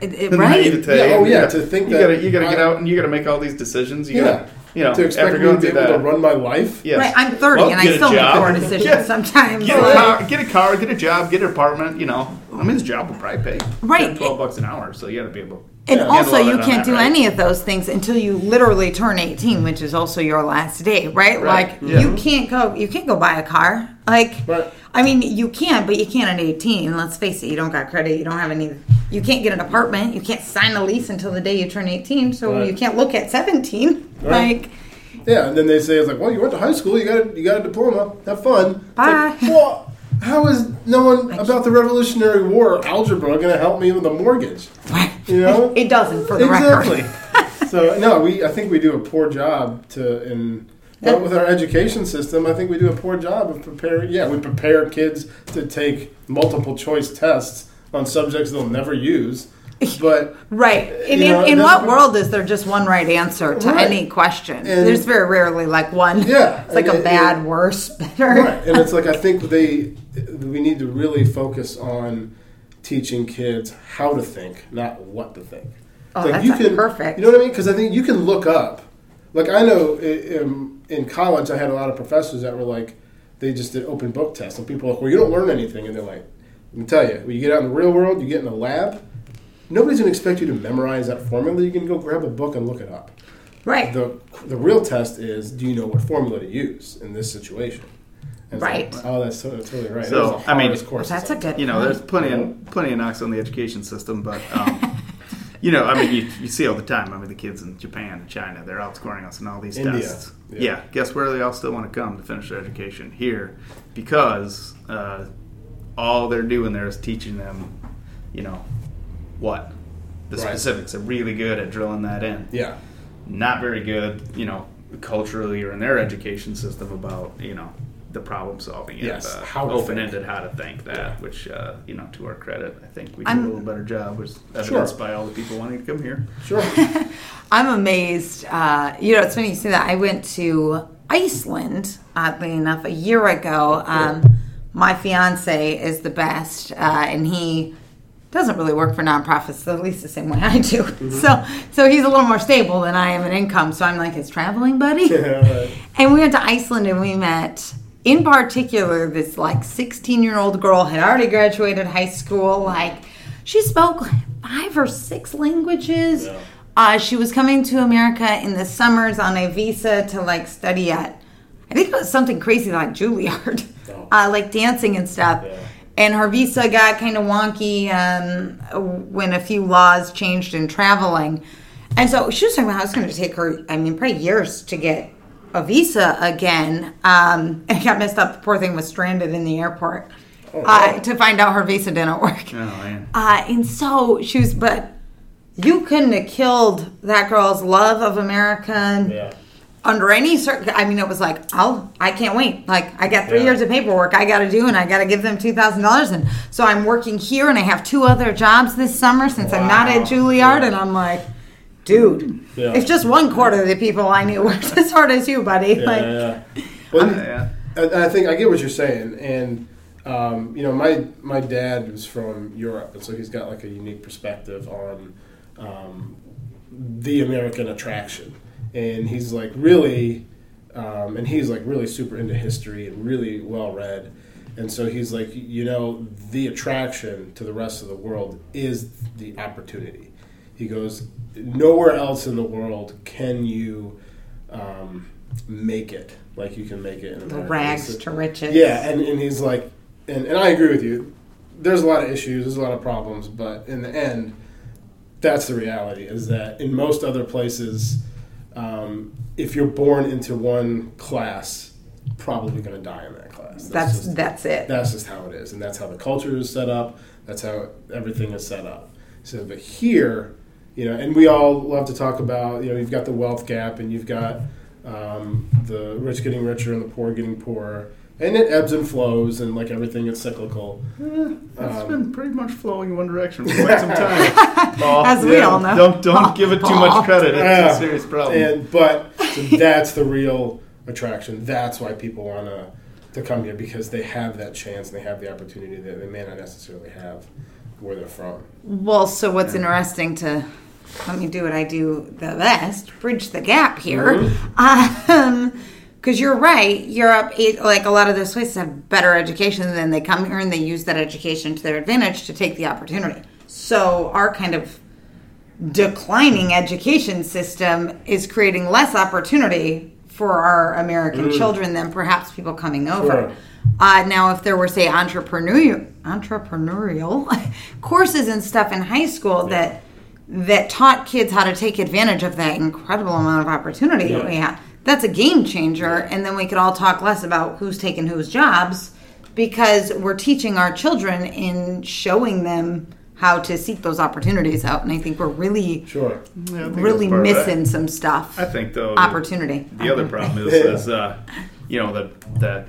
[SPEAKER 5] It, it,
[SPEAKER 4] the
[SPEAKER 5] right?
[SPEAKER 4] naivete.
[SPEAKER 1] Yeah, oh,
[SPEAKER 4] You
[SPEAKER 1] yeah,
[SPEAKER 4] gotta-
[SPEAKER 1] think
[SPEAKER 4] you
[SPEAKER 1] that
[SPEAKER 4] gotta you gotta get out and you gotta make all these decisions. You
[SPEAKER 1] Yeah.
[SPEAKER 4] gotta, you know,
[SPEAKER 1] to expect
[SPEAKER 4] after
[SPEAKER 1] me
[SPEAKER 4] going
[SPEAKER 1] to be able
[SPEAKER 4] that.
[SPEAKER 1] to run my life?
[SPEAKER 4] yes.
[SPEAKER 5] Right, I'm 30
[SPEAKER 4] Well,
[SPEAKER 5] and I
[SPEAKER 4] get a
[SPEAKER 5] still make
[SPEAKER 4] job.
[SPEAKER 5] poor decisions
[SPEAKER 4] Yeah.
[SPEAKER 5] sometimes.
[SPEAKER 4] Get a, car, get a car, get a job, get an apartment. You know, I mean, this job will probably pay
[SPEAKER 5] Right.
[SPEAKER 4] 10, twelve bucks an hour, so you gotta be able.
[SPEAKER 5] And
[SPEAKER 1] Yeah.
[SPEAKER 5] also, you can't
[SPEAKER 4] that,
[SPEAKER 5] do
[SPEAKER 4] right?
[SPEAKER 5] any of those things until you literally turn 18, which is also your last day, right?
[SPEAKER 4] Right,
[SPEAKER 5] Like
[SPEAKER 4] yeah.
[SPEAKER 5] you can't go, you can't go buy a car. Like,
[SPEAKER 1] Right.
[SPEAKER 5] I mean, you can, but you can't at 18. Let's face it, you don't got credit, you don't have any. You can't get an apartment, you can't sign a lease until the day you turn 18, so
[SPEAKER 1] Right.
[SPEAKER 5] you can't look at 17.
[SPEAKER 1] Right.
[SPEAKER 5] Like,
[SPEAKER 1] Yeah, and then they say it's like, well, you went to high school, you got a, you got a diploma, have fun. It's
[SPEAKER 5] Bye.
[SPEAKER 1] Like, well, how is knowing about the Revolutionary War algebra going to help me with a mortgage? You know?
[SPEAKER 5] it doesn't for the
[SPEAKER 1] exactly.
[SPEAKER 5] record.
[SPEAKER 1] so no, we I think we do a poor job to in but with our education system. I think we do a poor job of preparing. Yeah, we prepare kids to take multiple choice tests on subjects they'll never use. But
[SPEAKER 5] Right. In,
[SPEAKER 1] know,
[SPEAKER 5] in what world is there just one right answer to
[SPEAKER 1] Right.
[SPEAKER 5] any question?
[SPEAKER 1] And-
[SPEAKER 5] There's very rarely like one.
[SPEAKER 1] Yeah,
[SPEAKER 5] It's like
[SPEAKER 1] and
[SPEAKER 5] a bad,
[SPEAKER 1] it-
[SPEAKER 5] worse, better.
[SPEAKER 1] right, and it's like I think they we need to really focus on teaching kids how to think, not what to think.
[SPEAKER 5] Oh,
[SPEAKER 1] Like,
[SPEAKER 5] that's
[SPEAKER 1] you can,
[SPEAKER 5] perfect.
[SPEAKER 1] You know what I mean? Because I think you can look up Like I know in, in college, I had a lot of professors that were like, they just did open book tests, and people are like, well, you don't learn anything, and they're like, let me tell you, when you get out in the real world, you get in a lab. Nobody's going to expect you to memorize that formula. You can go grab a book and look it up.
[SPEAKER 5] Right.
[SPEAKER 1] The the real test is, do you know what formula to use in this situation? And
[SPEAKER 5] Right.
[SPEAKER 1] like, oh, that's, so- that's totally right.
[SPEAKER 4] So,
[SPEAKER 1] That
[SPEAKER 4] I mean,
[SPEAKER 1] hardest course
[SPEAKER 5] That's a good.
[SPEAKER 4] you know, there's
[SPEAKER 5] point.
[SPEAKER 4] plenty of plenty of knocks on the education system, but um, you know, I mean, you, you see all the time. I mean, the kids in Japan and China, they're outscoring us in all these
[SPEAKER 1] India,
[SPEAKER 4] tests.
[SPEAKER 1] yeah.
[SPEAKER 4] Yeah. guess where they all still want to come to finish their education here, because uh, all they're doing there is teaching them, you know, what the
[SPEAKER 1] Right.
[SPEAKER 4] specifics. They're really good at drilling that in.
[SPEAKER 1] Yeah.
[SPEAKER 4] Not very good, you know, culturally or in their education system about you know the problem solving.
[SPEAKER 1] Yes,
[SPEAKER 4] uh,
[SPEAKER 1] how
[SPEAKER 4] open ended how to think that,
[SPEAKER 1] Yeah.
[SPEAKER 4] which uh, you know, to our credit, I think we do
[SPEAKER 5] I'm-
[SPEAKER 4] a little better job, was evidenced
[SPEAKER 1] Sure.
[SPEAKER 4] by all the people wanting to come here.
[SPEAKER 1] Sure.
[SPEAKER 5] I'm amazed. Uh, you know, it's funny you say that. I went to Iceland, oddly enough, a year ago. Um, my fiance is the best, uh, and he doesn't really work for nonprofits, at least the same way I do. So, so he's a little more stable than I am in income. So I'm like his traveling buddy.
[SPEAKER 1] Yeah, right.
[SPEAKER 5] And we went to Iceland and we met, in particular, this like 16 year old girl had already graduated high school. Like, she spoke like five or six languages.
[SPEAKER 3] Yeah.
[SPEAKER 5] Uh, she was coming to America in the summers on a visa to like study at, I think it was something crazy like Juilliard,
[SPEAKER 3] Oh.
[SPEAKER 5] uh, like dancing and stuff.
[SPEAKER 3] Yeah.
[SPEAKER 5] And her visa got kind of wonky um, when a few laws changed in traveling. And so she was talking about how it's going to take her, I mean, probably years to get a visa again. Um, and it got messed up. The poor thing was stranded in the airport uh, to find out her visa didn't work.
[SPEAKER 4] Oh man,
[SPEAKER 5] Uh, and so she was, but you couldn't have killed that girl's love of America
[SPEAKER 3] Yeah.
[SPEAKER 5] Under any circ. I mean, it was like, I'll, I can't wait. Like, I got three
[SPEAKER 3] Yeah.
[SPEAKER 5] years of paperwork I got to do, and I got to give them two thousand dollars. And so I'm working here, and I have two other jobs this summer since I'm not at Juilliard.
[SPEAKER 3] Yeah.
[SPEAKER 5] And I'm like, dude,
[SPEAKER 3] Yeah.
[SPEAKER 5] if just one quarter of the people I knew worked as hard as you, buddy,
[SPEAKER 3] Yeah,
[SPEAKER 5] like,
[SPEAKER 3] yeah.
[SPEAKER 1] Well,
[SPEAKER 4] yeah.
[SPEAKER 1] I, I think I get what you're saying, and um, you know, my my dad was from Europe, and so he's got like a unique perspective on um, the American attraction, and he's like really, um, and he's like really super into history and really well read, and so he's like, you know, the attraction to the rest of the world is the opportunity. He goes, nowhere else in the world can you um, make it like you can make it in
[SPEAKER 5] the rags to riches.
[SPEAKER 1] yeah, and, and he's like, and, and I agree with you. There's a lot of issues, there's a lot of problems, but in the end, that's the reality. Is that in most other places, um, if you're born into one class, probably going to die in that class.
[SPEAKER 5] that's
[SPEAKER 1] just,
[SPEAKER 5] that's it.
[SPEAKER 1] that's just how it is, and that's how the culture is set up. That's how everything is set up. So, but here, you know, and we all love to talk about, you know, you've got the wealth gap, and you've got um, the rich getting richer and the poor getting poorer, and it ebbs and flows, and like everything, it's cyclical.
[SPEAKER 4] Eh, It's
[SPEAKER 1] Um,
[SPEAKER 4] been pretty much flowing in one direction for quite some time. Oh,
[SPEAKER 5] As we all know.
[SPEAKER 4] Don't don't give it too much credit. It's
[SPEAKER 1] Yeah.
[SPEAKER 4] a serious problem.
[SPEAKER 1] And but so that's the real attraction. That's why people want to to come here because they have that chance and they have the opportunity that they may not necessarily have where they're from.
[SPEAKER 5] Well, so what's interesting to let me do what I do the best, bridge the gap here. Um, because you're right, Europe, it, like a lot of those places have better education than they come here and they use that education to their advantage to take the opportunity. So our kind of declining education system is creating less opportunity for our American children than perhaps people coming over.
[SPEAKER 1] Sure.
[SPEAKER 5] Uh, now, if there were, say, entrepreneurial entrepreneurial courses and stuff in high school that that taught kids how to take advantage of that incredible amount of opportunity that we have, that's a game changer. And then we could all talk less about who's taking whose jobs because we're teaching our children in showing them how to seek those opportunities out. And I think we're really,
[SPEAKER 1] Sure.
[SPEAKER 4] Yeah,
[SPEAKER 5] really
[SPEAKER 4] that's part of that.
[SPEAKER 5] missing some stuff.
[SPEAKER 4] I think though
[SPEAKER 5] Opportunity.
[SPEAKER 4] The other problem is, is uh, you know that that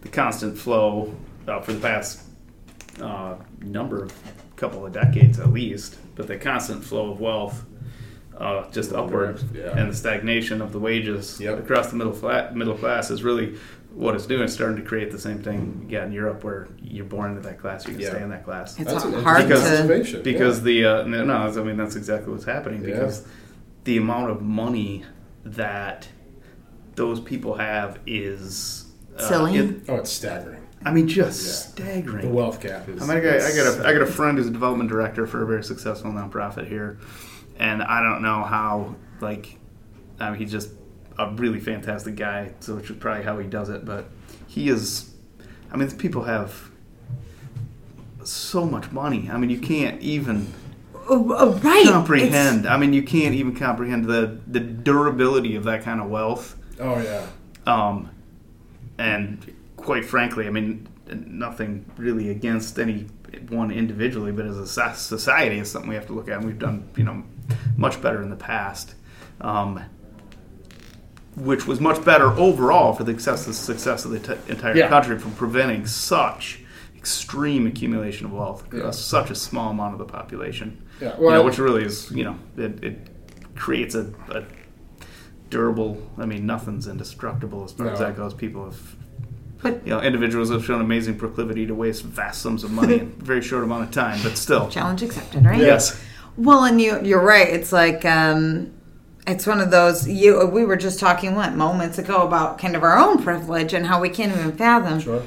[SPEAKER 4] the constant flow uh, for the past uh, number of couple of decades at least, but the constant flow of wealth uh, just upward
[SPEAKER 1] Yeah.
[SPEAKER 4] and the stagnation of the wages
[SPEAKER 1] Yep.
[SPEAKER 4] across the middle flat middle class is really what it's doing. It's starting to create the same thing you got in Europe, where you're born into that class, you can
[SPEAKER 1] Yeah.
[SPEAKER 4] stay in that class.
[SPEAKER 5] It's
[SPEAKER 1] That's
[SPEAKER 5] hard
[SPEAKER 1] interesting
[SPEAKER 5] to.
[SPEAKER 4] because
[SPEAKER 1] yeah.
[SPEAKER 4] the uh, no, no, I mean that's exactly what's happening
[SPEAKER 1] Yeah.
[SPEAKER 4] because the amount of money that those people have is uh,
[SPEAKER 5] Silly.
[SPEAKER 4] it-
[SPEAKER 1] Oh, it's staggering.
[SPEAKER 4] I mean, just
[SPEAKER 1] The
[SPEAKER 4] staggering.
[SPEAKER 1] The wealth gap is.
[SPEAKER 4] I mean, I got, I got a I got a friend who's a development director for a very successful nonprofit here, and I don't know how like, I mean, he's just a really fantastic guy, so which is probably how he does it. But he is, I mean, these people have so much money. I mean, you can't even
[SPEAKER 5] Oh, oh, right.
[SPEAKER 4] comprehend. I mean, you can't even comprehend the the durability of that kind of wealth.
[SPEAKER 1] oh yeah.
[SPEAKER 4] Um, and quite frankly, I mean, nothing really against any one individually, but as a society, it's something we have to look at. And we've done, you know, much better in the past, um, which was much better overall for the success, the success of the t- entire
[SPEAKER 1] Yeah.
[SPEAKER 4] country from preventing such extreme accumulation of wealth across
[SPEAKER 1] Yeah.
[SPEAKER 4] such a small amount of the population.
[SPEAKER 1] Yeah.
[SPEAKER 4] you know, which really is, you know, it, it creates a, a durable. I mean, nothing's indestructible as far as that goes. People have,
[SPEAKER 5] But-
[SPEAKER 4] you know, individuals have shown amazing proclivity to waste vast sums of money in a very short amount of time. But still,
[SPEAKER 5] Challenge accepted, right?
[SPEAKER 4] yes,
[SPEAKER 5] Well, and you you're right. It's like um, it's one of those. You we were just talking what moments ago about kind of our own privilege and how we can't even fathom.
[SPEAKER 1] Sure.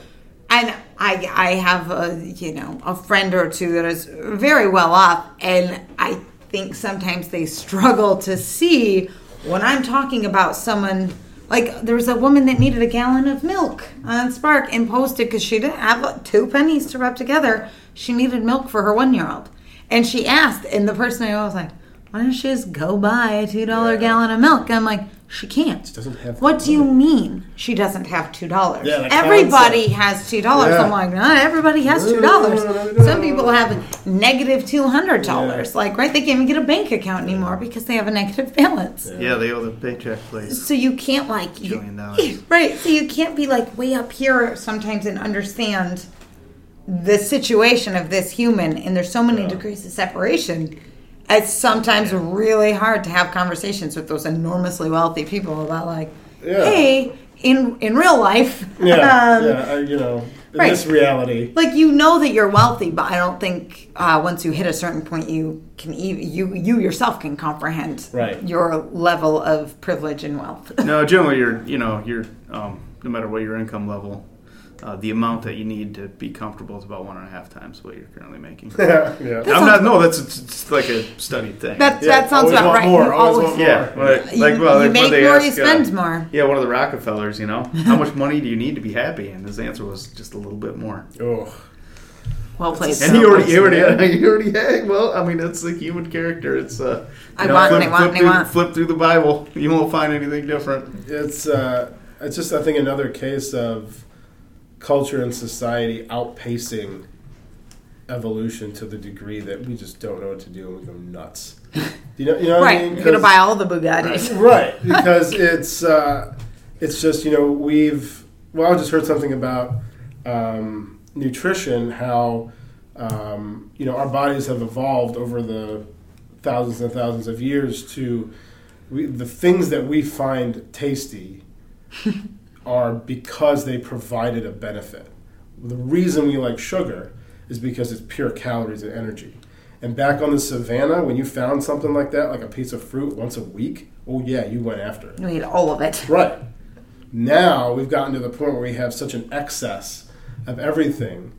[SPEAKER 5] And I I have a you know a friend or two that is very well off, and I think sometimes they struggle to see when I'm talking about someone. Like there was a woman that needed a gallon of milk on Spark and posted because she didn't have two pennies to rub together. She needed milk for her one year old, and she asked, and the person I was like, "Why don't she just go buy a two dollar
[SPEAKER 1] Yeah.
[SPEAKER 5] gallon of milk?" I'm like, "She can't."
[SPEAKER 1] doesn't have
[SPEAKER 5] What
[SPEAKER 1] the
[SPEAKER 5] do you mean she doesn't have two dollars?
[SPEAKER 1] Yeah,
[SPEAKER 5] Everybody
[SPEAKER 1] concept.
[SPEAKER 5] has two dollars.
[SPEAKER 1] Yeah.
[SPEAKER 5] I'm like, not everybody has two
[SPEAKER 1] no,
[SPEAKER 5] dollars. Some people have negative two hundred dollars. Like, right? They can't even get a bank account anymore because they have a negative balance.
[SPEAKER 4] yeah, they owe the paycheck place.
[SPEAKER 5] So you can't like, you- right? So you can't be like way up here sometimes and understand the situation of this human. And there's so many
[SPEAKER 1] Yeah.
[SPEAKER 5] degrees of separation. It's sometimes really hard to have conversations with those enormously wealthy people about like,
[SPEAKER 1] Yeah.
[SPEAKER 5] hey, in in real life,
[SPEAKER 1] Yeah.
[SPEAKER 5] um,
[SPEAKER 1] yeah. I, you know, in
[SPEAKER 5] right.
[SPEAKER 1] this reality.
[SPEAKER 5] like you know that you're wealthy, but I don't think uh, once you hit a certain point, you can e- you you yourself can comprehend
[SPEAKER 1] Right.
[SPEAKER 5] your level of privilege and wealth.
[SPEAKER 4] No, generally, you're, you know, you're, um, no matter what your income level, uh, the amount that you need to be comfortable is about one and a half times what you're currently making.
[SPEAKER 1] yeah. Yeah.
[SPEAKER 4] I'm not. No, that's it's, it's like a studied thing.
[SPEAKER 5] That
[SPEAKER 1] Yeah,
[SPEAKER 5] that sounds
[SPEAKER 1] always
[SPEAKER 5] about
[SPEAKER 1] want
[SPEAKER 5] right.
[SPEAKER 1] more,
[SPEAKER 5] You
[SPEAKER 1] always
[SPEAKER 5] always-
[SPEAKER 1] want more.
[SPEAKER 4] yeah, like,
[SPEAKER 5] you,
[SPEAKER 4] like well,
[SPEAKER 5] you
[SPEAKER 4] like
[SPEAKER 5] make more,
[SPEAKER 4] ask,
[SPEAKER 5] you spend
[SPEAKER 4] uh,
[SPEAKER 5] more.
[SPEAKER 4] Yeah, one of the Rockefellers, you know, how much money do you need to be happy? And his answer was just a little bit more.
[SPEAKER 1] Oh.
[SPEAKER 5] Well played.
[SPEAKER 4] And he already, he already, had, he already had. Well, I mean, it's the human character. It's uh,
[SPEAKER 5] I
[SPEAKER 4] you know,
[SPEAKER 5] want and
[SPEAKER 4] flip,
[SPEAKER 5] I want
[SPEAKER 4] flip
[SPEAKER 5] and I
[SPEAKER 4] through,
[SPEAKER 5] want.
[SPEAKER 4] flip through the Bible. You won't find anything different.
[SPEAKER 1] It's uh, it's just I think another case of culture and society outpacing evolution to the degree that we just don't know what to do and we go nuts. You know, you know what I
[SPEAKER 5] Right,
[SPEAKER 1] mean?
[SPEAKER 5] you're gonna buy all the Bugattis.
[SPEAKER 1] right because it's uh, it's just you know we've well I just heard something about um, nutrition how um, you know our bodies have evolved over the thousands and thousands of years to we, the things that we find tasty are because they provided a benefit. The reason we like sugar is because it's pure calories and energy. And back on the savannah, when you found something like that, like a piece of fruit once a week, oh yeah, you went after it.
[SPEAKER 5] You eat all of it.
[SPEAKER 1] Right. Now we've gotten to the point where we have such an excess of everything.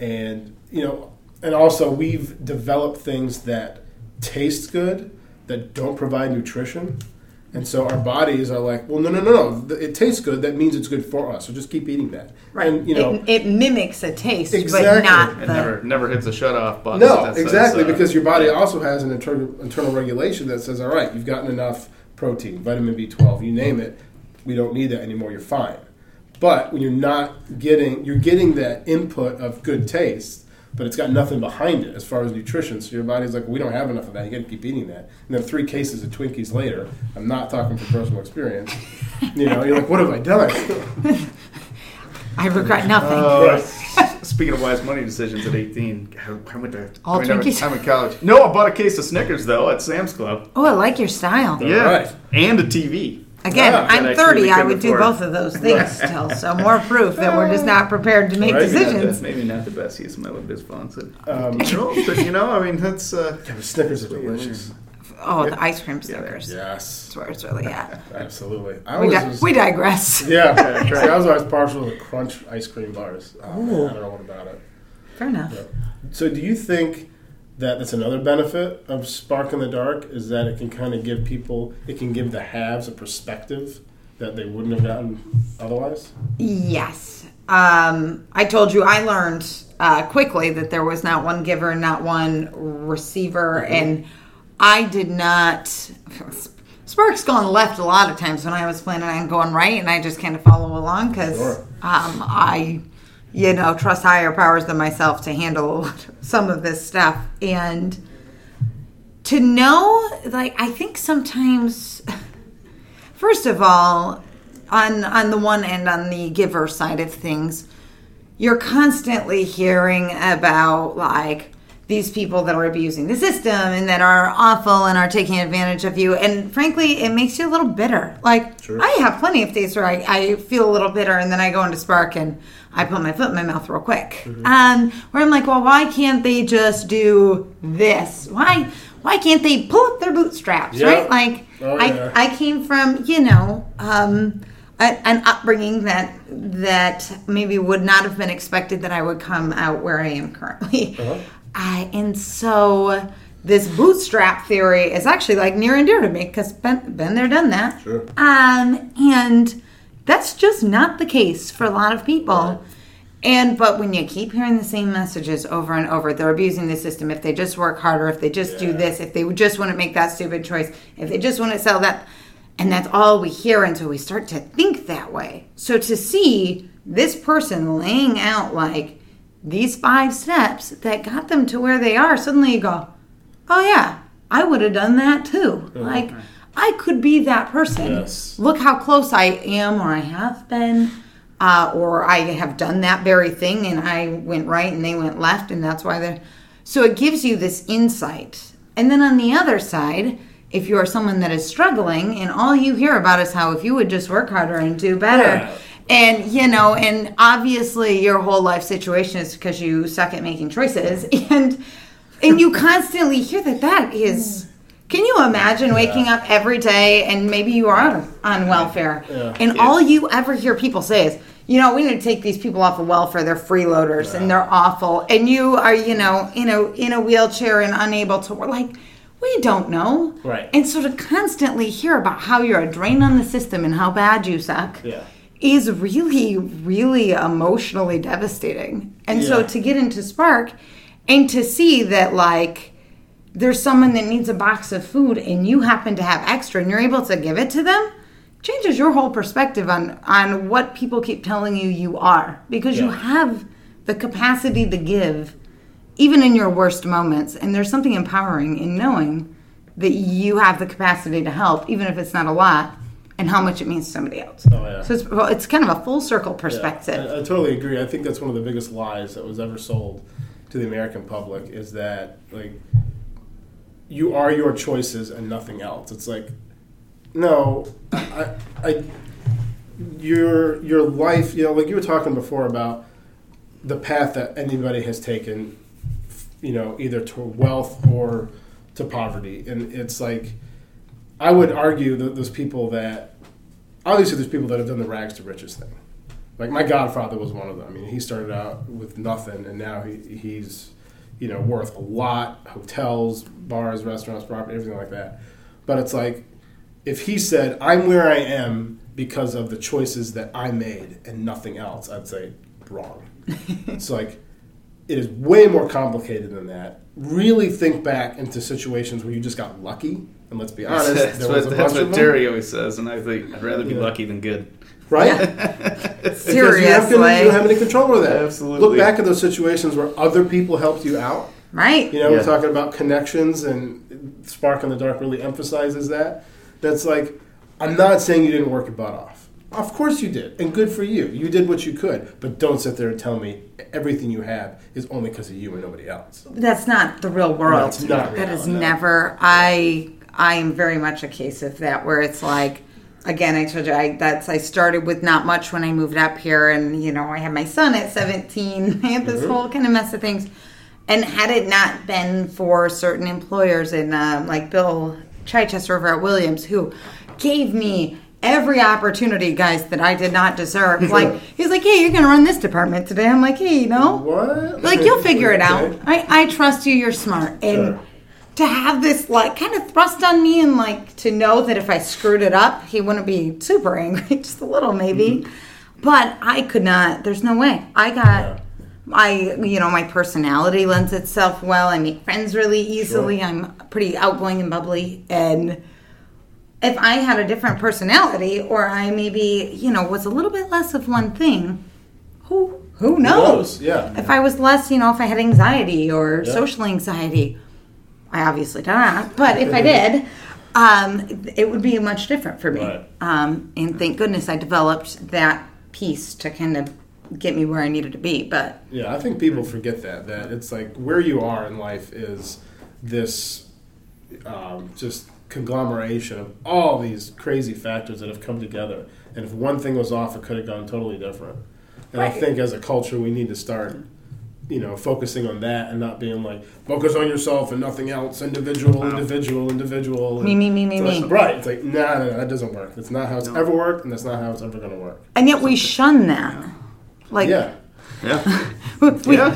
[SPEAKER 1] And, you know, and also we've developed things that taste good that don't provide nutrition. And so our bodies are like, well, no, no, no, no. It tastes good. That means it's good for us. So just keep eating that.
[SPEAKER 5] Right.
[SPEAKER 1] And, you know,
[SPEAKER 5] it, it mimics a taste, exactly. but
[SPEAKER 1] Exactly.
[SPEAKER 5] not
[SPEAKER 4] It
[SPEAKER 5] the.
[SPEAKER 4] never, never hits a shut off button.
[SPEAKER 1] No,
[SPEAKER 4] that says,
[SPEAKER 1] exactly,
[SPEAKER 4] uh,
[SPEAKER 1] because your body also has an internal, internal regulation that says, all right, you've gotten enough protein, vitamin B12, you name it. We don't need that anymore. You're fine. But when you're not getting, you're getting that input of good taste, but it's got nothing behind it as far as nutrition. So your body's like, we don't have enough of that. You got to keep eating that. And then three cases of Twinkies later, I'm not talking from personal experience. You know, you're like, what have I done?
[SPEAKER 5] I regret nothing.
[SPEAKER 4] Uh, speaking of wise money decisions at 18, I went to
[SPEAKER 5] All
[SPEAKER 4] I mean, went-
[SPEAKER 5] Twinkies?
[SPEAKER 4] I'm in college. No, I bought a case of Snickers though at Sam's Club.
[SPEAKER 5] oh, I like your style.
[SPEAKER 1] Yeah.
[SPEAKER 4] Yeah,
[SPEAKER 1] right.
[SPEAKER 4] and a TV.
[SPEAKER 5] Again,
[SPEAKER 1] Yeah,
[SPEAKER 4] that I
[SPEAKER 5] I'm
[SPEAKER 4] truly
[SPEAKER 5] 30. I
[SPEAKER 4] couldn't
[SPEAKER 5] would do
[SPEAKER 4] afford.
[SPEAKER 5] both of those things still. So more proof that we're just not prepared to make
[SPEAKER 1] Right.
[SPEAKER 4] Maybe not, the,
[SPEAKER 5] decisions.
[SPEAKER 4] maybe not the best use of my limited funds.
[SPEAKER 1] Um,
[SPEAKER 4] you know, but you know, I mean, that's uh,
[SPEAKER 1] Yeah, but Snickers are delicious.
[SPEAKER 5] Oh, the ice cream stickers.
[SPEAKER 1] Yes,
[SPEAKER 5] That's where it's really at.
[SPEAKER 1] absolutely. I
[SPEAKER 5] We,
[SPEAKER 1] was
[SPEAKER 5] di-
[SPEAKER 1] just-
[SPEAKER 5] we digress.
[SPEAKER 1] yeah, See, I was always partial to crunch ice cream bars. Oh, man, I don't know what about it.
[SPEAKER 5] Fair enough.
[SPEAKER 1] Yeah. So, do you think that that's another benefit of Spark in the Dark is that it can kind of give people, it can give the haves a perspective that they wouldn't have gotten otherwise?
[SPEAKER 5] Yes. Um, I told you I learned uh, quickly that there was not one giver, and not one receiver, and I did not. Spark's gone left a lot of times when I was planning on going right, and I just kind of follow along because
[SPEAKER 1] Sure.
[SPEAKER 5] um, I, you know, trust higher powers than myself to handle some of this stuff. And to know, like, I think sometimes First of all, on on the one end, on the giver side of things, you're constantly hearing about like these people that are abusing the system and that are awful and are taking advantage of you. And frankly, it makes you a little bitter. Like
[SPEAKER 1] Sure.
[SPEAKER 5] I have plenty of days where I, I feel a little bitter and then I go into Spark and I put my foot in my mouth real quick. Um, where I'm like, well, why can't they just do this? Why why can't they pull up their bootstraps,
[SPEAKER 1] Yeah.
[SPEAKER 5] right? Like
[SPEAKER 1] Oh,
[SPEAKER 5] I,
[SPEAKER 1] yeah.
[SPEAKER 5] I came from, you know, um, a, an upbringing that that maybe would not have been expected that I would come out where I am currently.
[SPEAKER 1] Uh-huh.
[SPEAKER 5] I, and so this bootstrap theory is actually like near and dear to me because been, been there, done that.
[SPEAKER 1] Sure.
[SPEAKER 5] Um, and that's just not the case for a lot of people. And but when you keep hearing the same messages over and over, they're abusing the system. If they just work harder, if they just do this, if they just want to make that stupid choice, if they just want to sell that, and that's all we hear until we start to think that way. So to see this person laying out like these five steps that got them to where they are, suddenly you go, oh yeah, I would have done that too. Like I could be that person.
[SPEAKER 1] Yes.
[SPEAKER 5] Look how close I am, or I have been, uh, or I have done that very thing, and I went right and they went left, and that's why they're. So it gives you this insight. And then on the other side, if you are someone that is struggling, and all you hear about is how if you would just work harder and do better.
[SPEAKER 1] Yeah.
[SPEAKER 5] And you know, and obviously your whole life situation is because you suck at making choices, and and you constantly hear that that is. Mm. Can you imagine waking up every day and maybe you are on, on welfare,
[SPEAKER 1] Yeah.
[SPEAKER 5] and all you ever hear people say is, you know, we need to take these people off of welfare. They're freeloaders and they're awful, and you are, you know, in a in a wheelchair and unable to work. Like, we don't know,
[SPEAKER 1] Right.
[SPEAKER 5] And so to constantly hear about how you're a drain on the system and how bad you suck,
[SPEAKER 1] Yeah.
[SPEAKER 5] Is really, really emotionally devastating. And so to get into Spark and to see that, like, there's someone that needs a box of food and you happen to have extra and you're able to give it to them changes your whole perspective on on what people keep telling you you are. Because you have the capacity to give even in your worst moments. And there's something empowering in knowing that you have the capacity to help even if it's not a lot and how much it means to somebody else
[SPEAKER 1] Oh, yeah.
[SPEAKER 5] so it's, well, it's kind of a full circle
[SPEAKER 1] Yeah,
[SPEAKER 5] perspective
[SPEAKER 1] I, I totally agree. I think that's one of the biggest lies that was ever sold to the American public is that like you are your choices and nothing else. It's like no, I, I, your your life. You know, like you were talking before about the path that anybody has taken. You know, either to wealth or to poverty, and it's like I would argue that those people that obviously there's people that have done the rags to riches thing. Like my godfather was one of them. I mean, he started out with nothing, and now he, he's, you know, worth a lot. Hotels, bars, restaurants, property, everything like that. But it's like, if he said, "I'm where I am because of the choices that I made and nothing else," I'd say wrong. it's like, it is way more complicated than that. Really think back into situations where you just got lucky, and let's be honest,
[SPEAKER 4] that's
[SPEAKER 1] there was
[SPEAKER 4] what,
[SPEAKER 1] a
[SPEAKER 4] that's
[SPEAKER 1] bunch of
[SPEAKER 4] what
[SPEAKER 1] them.
[SPEAKER 4] Terry always says, and I think I'd rather be
[SPEAKER 1] Yeah.
[SPEAKER 4] lucky than good.
[SPEAKER 1] right? Because you, have,
[SPEAKER 5] seriously
[SPEAKER 1] you don't have any control over that.
[SPEAKER 4] Absolutely.
[SPEAKER 1] Look back at those situations where other people helped you out.
[SPEAKER 5] right
[SPEAKER 1] You know,
[SPEAKER 4] Yeah.
[SPEAKER 1] we're talking about connections, and Spark in the Dark really emphasizes that. That's like, I'm not saying you didn't work your butt off. Of course you did, and good for you. You did what you could, but don't sit there and tell me everything you have is only because of you and nobody else.
[SPEAKER 5] that's not the real world.
[SPEAKER 1] No, it's not
[SPEAKER 5] that
[SPEAKER 1] real,
[SPEAKER 5] is
[SPEAKER 1] no.
[SPEAKER 5] never. I I am very much a case of that where it's like. Again, I told you I that's I started with not much when I moved up here, and you know I had my son at seventeen. I had this whole kind of mess of things, And had it not been for certain employers in uh, like Bill Chichester over at Williams, who gave me every opportunity, guys, that I did not deserve. Like he's like, "Hey, you're gonna run this department today." I'm like, "Hey, you know,
[SPEAKER 1] What?
[SPEAKER 5] like you'll figure it out. I, I trust you. You're smart." And
[SPEAKER 1] Sure.
[SPEAKER 5] To have this like kind of thrust on me, and like to know that if I screwed it up, he wouldn't be super angry, just a little maybe.
[SPEAKER 1] Mm-hmm.
[SPEAKER 5] But I could not. There's no way. I got. I, you know, my personality lends itself well. I make friends really easily. I'm pretty outgoing and bubbly. And if I had a different personality, or I maybe, you know, was a little bit less of one thing, who who knows?
[SPEAKER 1] knows? Yeah.
[SPEAKER 5] If I was less, you know, if I had anxiety or
[SPEAKER 1] Yeah.
[SPEAKER 5] social anxiety, I obviously don't. But if I did, um, it would be much different for me.
[SPEAKER 1] Right.
[SPEAKER 5] Um, and thank goodness I developed that piece to kind of get me where I needed to be. But
[SPEAKER 1] Yeah, I think people forget that that it's like where you are in life is this um, just conglomeration of all these crazy factors that have come together. And if one thing was off, it could have gone totally different. And I think as a culture, we need to start, you know, focusing on that and not being like focus on yourself and nothing else. Individual, individual, individual.
[SPEAKER 5] Me, me, me, me,
[SPEAKER 1] So it's-
[SPEAKER 5] me.
[SPEAKER 1] Right. It's like nah, no, no, that doesn't work. That's not how it's ever worked, and that's not how it's ever going to work.
[SPEAKER 5] and yet we shun that. Like
[SPEAKER 1] Yeah.
[SPEAKER 4] Yeah.
[SPEAKER 5] we
[SPEAKER 4] yeah.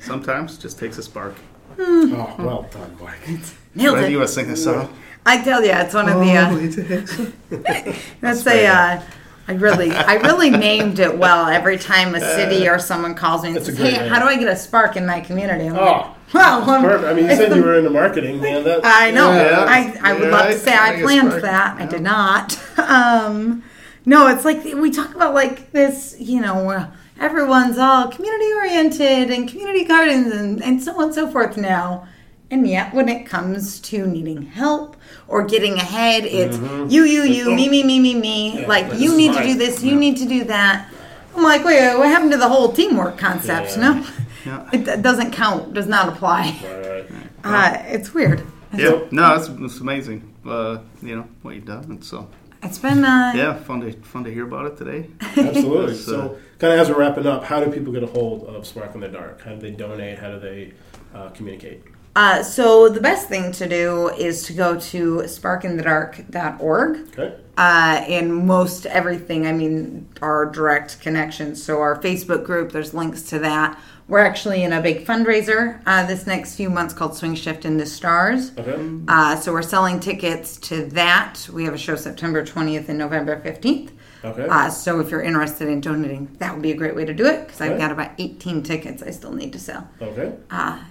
[SPEAKER 4] Sometimes just takes a spark.
[SPEAKER 1] Oh, well done, Mike.
[SPEAKER 5] nailed
[SPEAKER 4] Whether
[SPEAKER 5] it.
[SPEAKER 4] you want to sing this song?
[SPEAKER 5] I tell you, it's one of the. Uh, That's a. Uh, I really, I really named it well. Every time a city or someone calls me and
[SPEAKER 1] That's a
[SPEAKER 5] says,
[SPEAKER 1] great
[SPEAKER 5] "Hey,
[SPEAKER 1] name.
[SPEAKER 5] how do I get a spark in my community?" I'm like,
[SPEAKER 1] Oh,
[SPEAKER 5] well, um,
[SPEAKER 1] perfect. I mean, you
[SPEAKER 5] it's
[SPEAKER 1] said
[SPEAKER 5] the-
[SPEAKER 1] you were into marketing, man. That
[SPEAKER 5] I know.
[SPEAKER 4] Yeah.
[SPEAKER 5] I, I would
[SPEAKER 4] Yeah,
[SPEAKER 5] love
[SPEAKER 4] I-
[SPEAKER 5] to say
[SPEAKER 4] I
[SPEAKER 5] I
[SPEAKER 4] guess
[SPEAKER 5] planned
[SPEAKER 4] part-
[SPEAKER 5] that. I did not. Um, no, it's like we talk about like this, you know, everyone's all community oriented and community gardens and, and so on and so forth now. And yet, when it comes to needing help or getting ahead, it's you, you, you, me, me, me, me, me.
[SPEAKER 1] Mm-hmm. Yeah,
[SPEAKER 5] like, you
[SPEAKER 1] is
[SPEAKER 5] need to do this, you need to do that. I'm like, wait, wait, what happened to the whole teamwork concept?
[SPEAKER 1] Yeah.
[SPEAKER 5] No,
[SPEAKER 4] Yeah.
[SPEAKER 5] it doesn't count, does not apply.
[SPEAKER 1] Right, right.
[SPEAKER 5] Uh, it's weird.
[SPEAKER 4] Yeah. No, it's, it's amazing. Uh, you know what you've done. And so
[SPEAKER 5] It's been uh,
[SPEAKER 4] yeah, fun to fun to hear about it today.
[SPEAKER 1] Absolutely.
[SPEAKER 4] It's,
[SPEAKER 1] so, kind of as we're wrapping up, how do people get a hold of Spark in the Dark? How do they donate? How do they uh, communicate?
[SPEAKER 5] Uh, so the best thing to do is to go to sparkinthedark.org.
[SPEAKER 1] Okay.
[SPEAKER 5] Uh, and most everything, I mean, our direct connections. So our Facebook group, there's links to that. We're actually in a big fundraiser uh, this next few months called Swing Shift into Stars.
[SPEAKER 1] Okay.
[SPEAKER 5] Uh, so we're selling tickets to that. We have a show September 20th and November 15th.
[SPEAKER 1] Okay.
[SPEAKER 5] Uh, so if you're interested in donating, that would be a great way to do it because I've got about 18 tickets I still need to sell.
[SPEAKER 1] Okay.
[SPEAKER 5] Uh,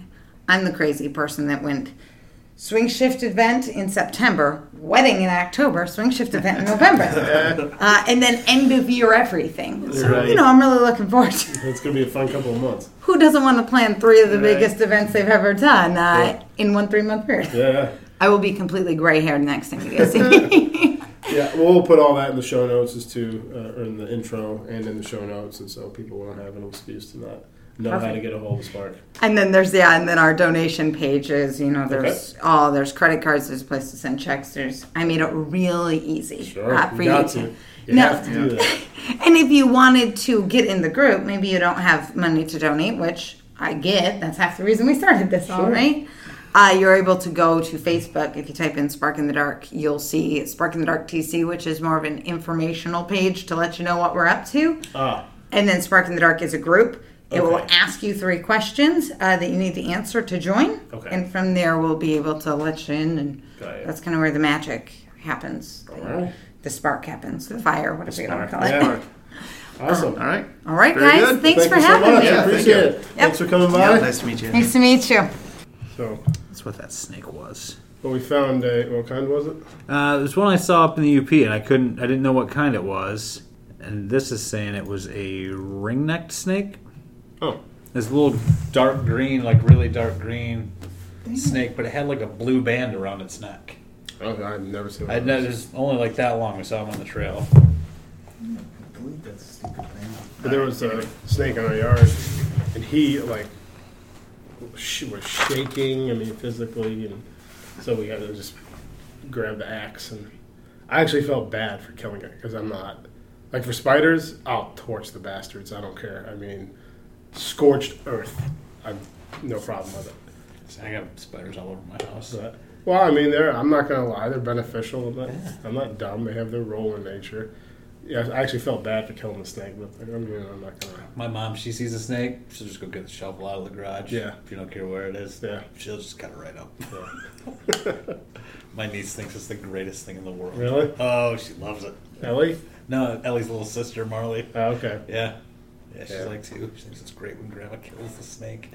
[SPEAKER 5] I'm the crazy person that went swing shift event in September, wedding in October, swing shift event in November, uh, and then end of year everything. So
[SPEAKER 1] Right.
[SPEAKER 5] you know, I'm really looking forward to. it.
[SPEAKER 1] It's going to be a fun couple of months.
[SPEAKER 5] Who doesn't want to plan three of the
[SPEAKER 1] Right.
[SPEAKER 5] biggest events they've ever done uh,
[SPEAKER 1] Yeah.
[SPEAKER 5] in one three month period?
[SPEAKER 1] Yeah.
[SPEAKER 5] I will be completely gray haired next time you guys see me.
[SPEAKER 1] Yeah. Well, we'll put all that in the show notes as to, uh, or in the intro and in the show notes, and so people won't have an excuse to not know how to get a hold of Spark.
[SPEAKER 5] And then there's yeah, and then our donation pages. You know, there's oh, there's credit cards. There's a place to send checks. There's I made it really easy
[SPEAKER 1] Sure.
[SPEAKER 5] uh,
[SPEAKER 1] you
[SPEAKER 5] for
[SPEAKER 1] got
[SPEAKER 5] you
[SPEAKER 1] to. You
[SPEAKER 5] No.
[SPEAKER 1] have to do that.
[SPEAKER 5] And if you wanted to get in the group, maybe you don't have money to donate, which I get. That's half the reason we started this, all
[SPEAKER 1] Sure.
[SPEAKER 5] right? Uh, you're able to go to Facebook. If you type in Spark in the Dark, you'll see Spark in the Dark TC, which is more of an informational page to let you know what we're up to.
[SPEAKER 1] Ah.
[SPEAKER 5] And then Spark in the Dark is a group. It will ask you three questions uh, that you need to answer to join.
[SPEAKER 1] Okay.
[SPEAKER 5] And from there, we'll be able to let you in. And that's kind of where the magic happens. The, the spark happens, the fire, whatever you want to call it.
[SPEAKER 1] yeah. Awesome.
[SPEAKER 4] All right.
[SPEAKER 5] All right,
[SPEAKER 4] Very
[SPEAKER 5] guys.
[SPEAKER 4] good.
[SPEAKER 5] Thanks
[SPEAKER 1] Thank
[SPEAKER 5] for
[SPEAKER 1] you so
[SPEAKER 5] having
[SPEAKER 1] much.
[SPEAKER 5] me.
[SPEAKER 1] I
[SPEAKER 4] Yeah, thank
[SPEAKER 1] appreciate
[SPEAKER 4] you.
[SPEAKER 1] it. Thanks for coming by.
[SPEAKER 4] Yeah, nice to meet you.
[SPEAKER 5] Nice to meet you.
[SPEAKER 1] So,
[SPEAKER 3] That's what that snake was.
[SPEAKER 1] well, we found a, what kind was it?
[SPEAKER 3] Uh, there's one I saw up in the UP, and I couldn't, I didn't know what kind it was. And this is saying it was a ring-necked snake.
[SPEAKER 1] Oh.
[SPEAKER 3] This little dark green, like really dark green snake, but it had like a blue band around its neck.
[SPEAKER 1] Oh, okay, I've never seen one.
[SPEAKER 3] I'd
[SPEAKER 1] of
[SPEAKER 3] know it was only like that long. We saw him on the trail.
[SPEAKER 2] I believe that's a stupid thing.
[SPEAKER 1] But there was a snake in our yard, and he like sh- was shaking. I mean, physically, and so we had to just grab the axe. And I actually felt bad for killing it because I'm not like for spiders. I'll torch the bastards. I don't care. I mean, scorched earth. I've no problem with it.
[SPEAKER 3] I got spiders all over my house.
[SPEAKER 1] But, well, I mean, they're. I'm not gonna lie, they're beneficial. I'm not, I'm not dumb. They have their role in nature. Yeah, I actually felt bad for killing the snake, but I mean, I'm not gonna.
[SPEAKER 3] My mom, she sees a snake, she'll just go get the shovel out of the garage.
[SPEAKER 1] Yeah.
[SPEAKER 3] If you don't care where it is.
[SPEAKER 1] Yeah.
[SPEAKER 3] She'll just cut it right up.
[SPEAKER 1] Yeah.
[SPEAKER 3] My niece thinks it's the greatest thing in the world.
[SPEAKER 1] Really?
[SPEAKER 3] Oh, she loves it.
[SPEAKER 1] Ellie?
[SPEAKER 3] No, Ellie's little sister, Marley.
[SPEAKER 1] Oh, okay.
[SPEAKER 3] Yeah. Yeah, she's
[SPEAKER 1] Yeah.
[SPEAKER 3] like two. She thinks it's great when Grandma kills the snake.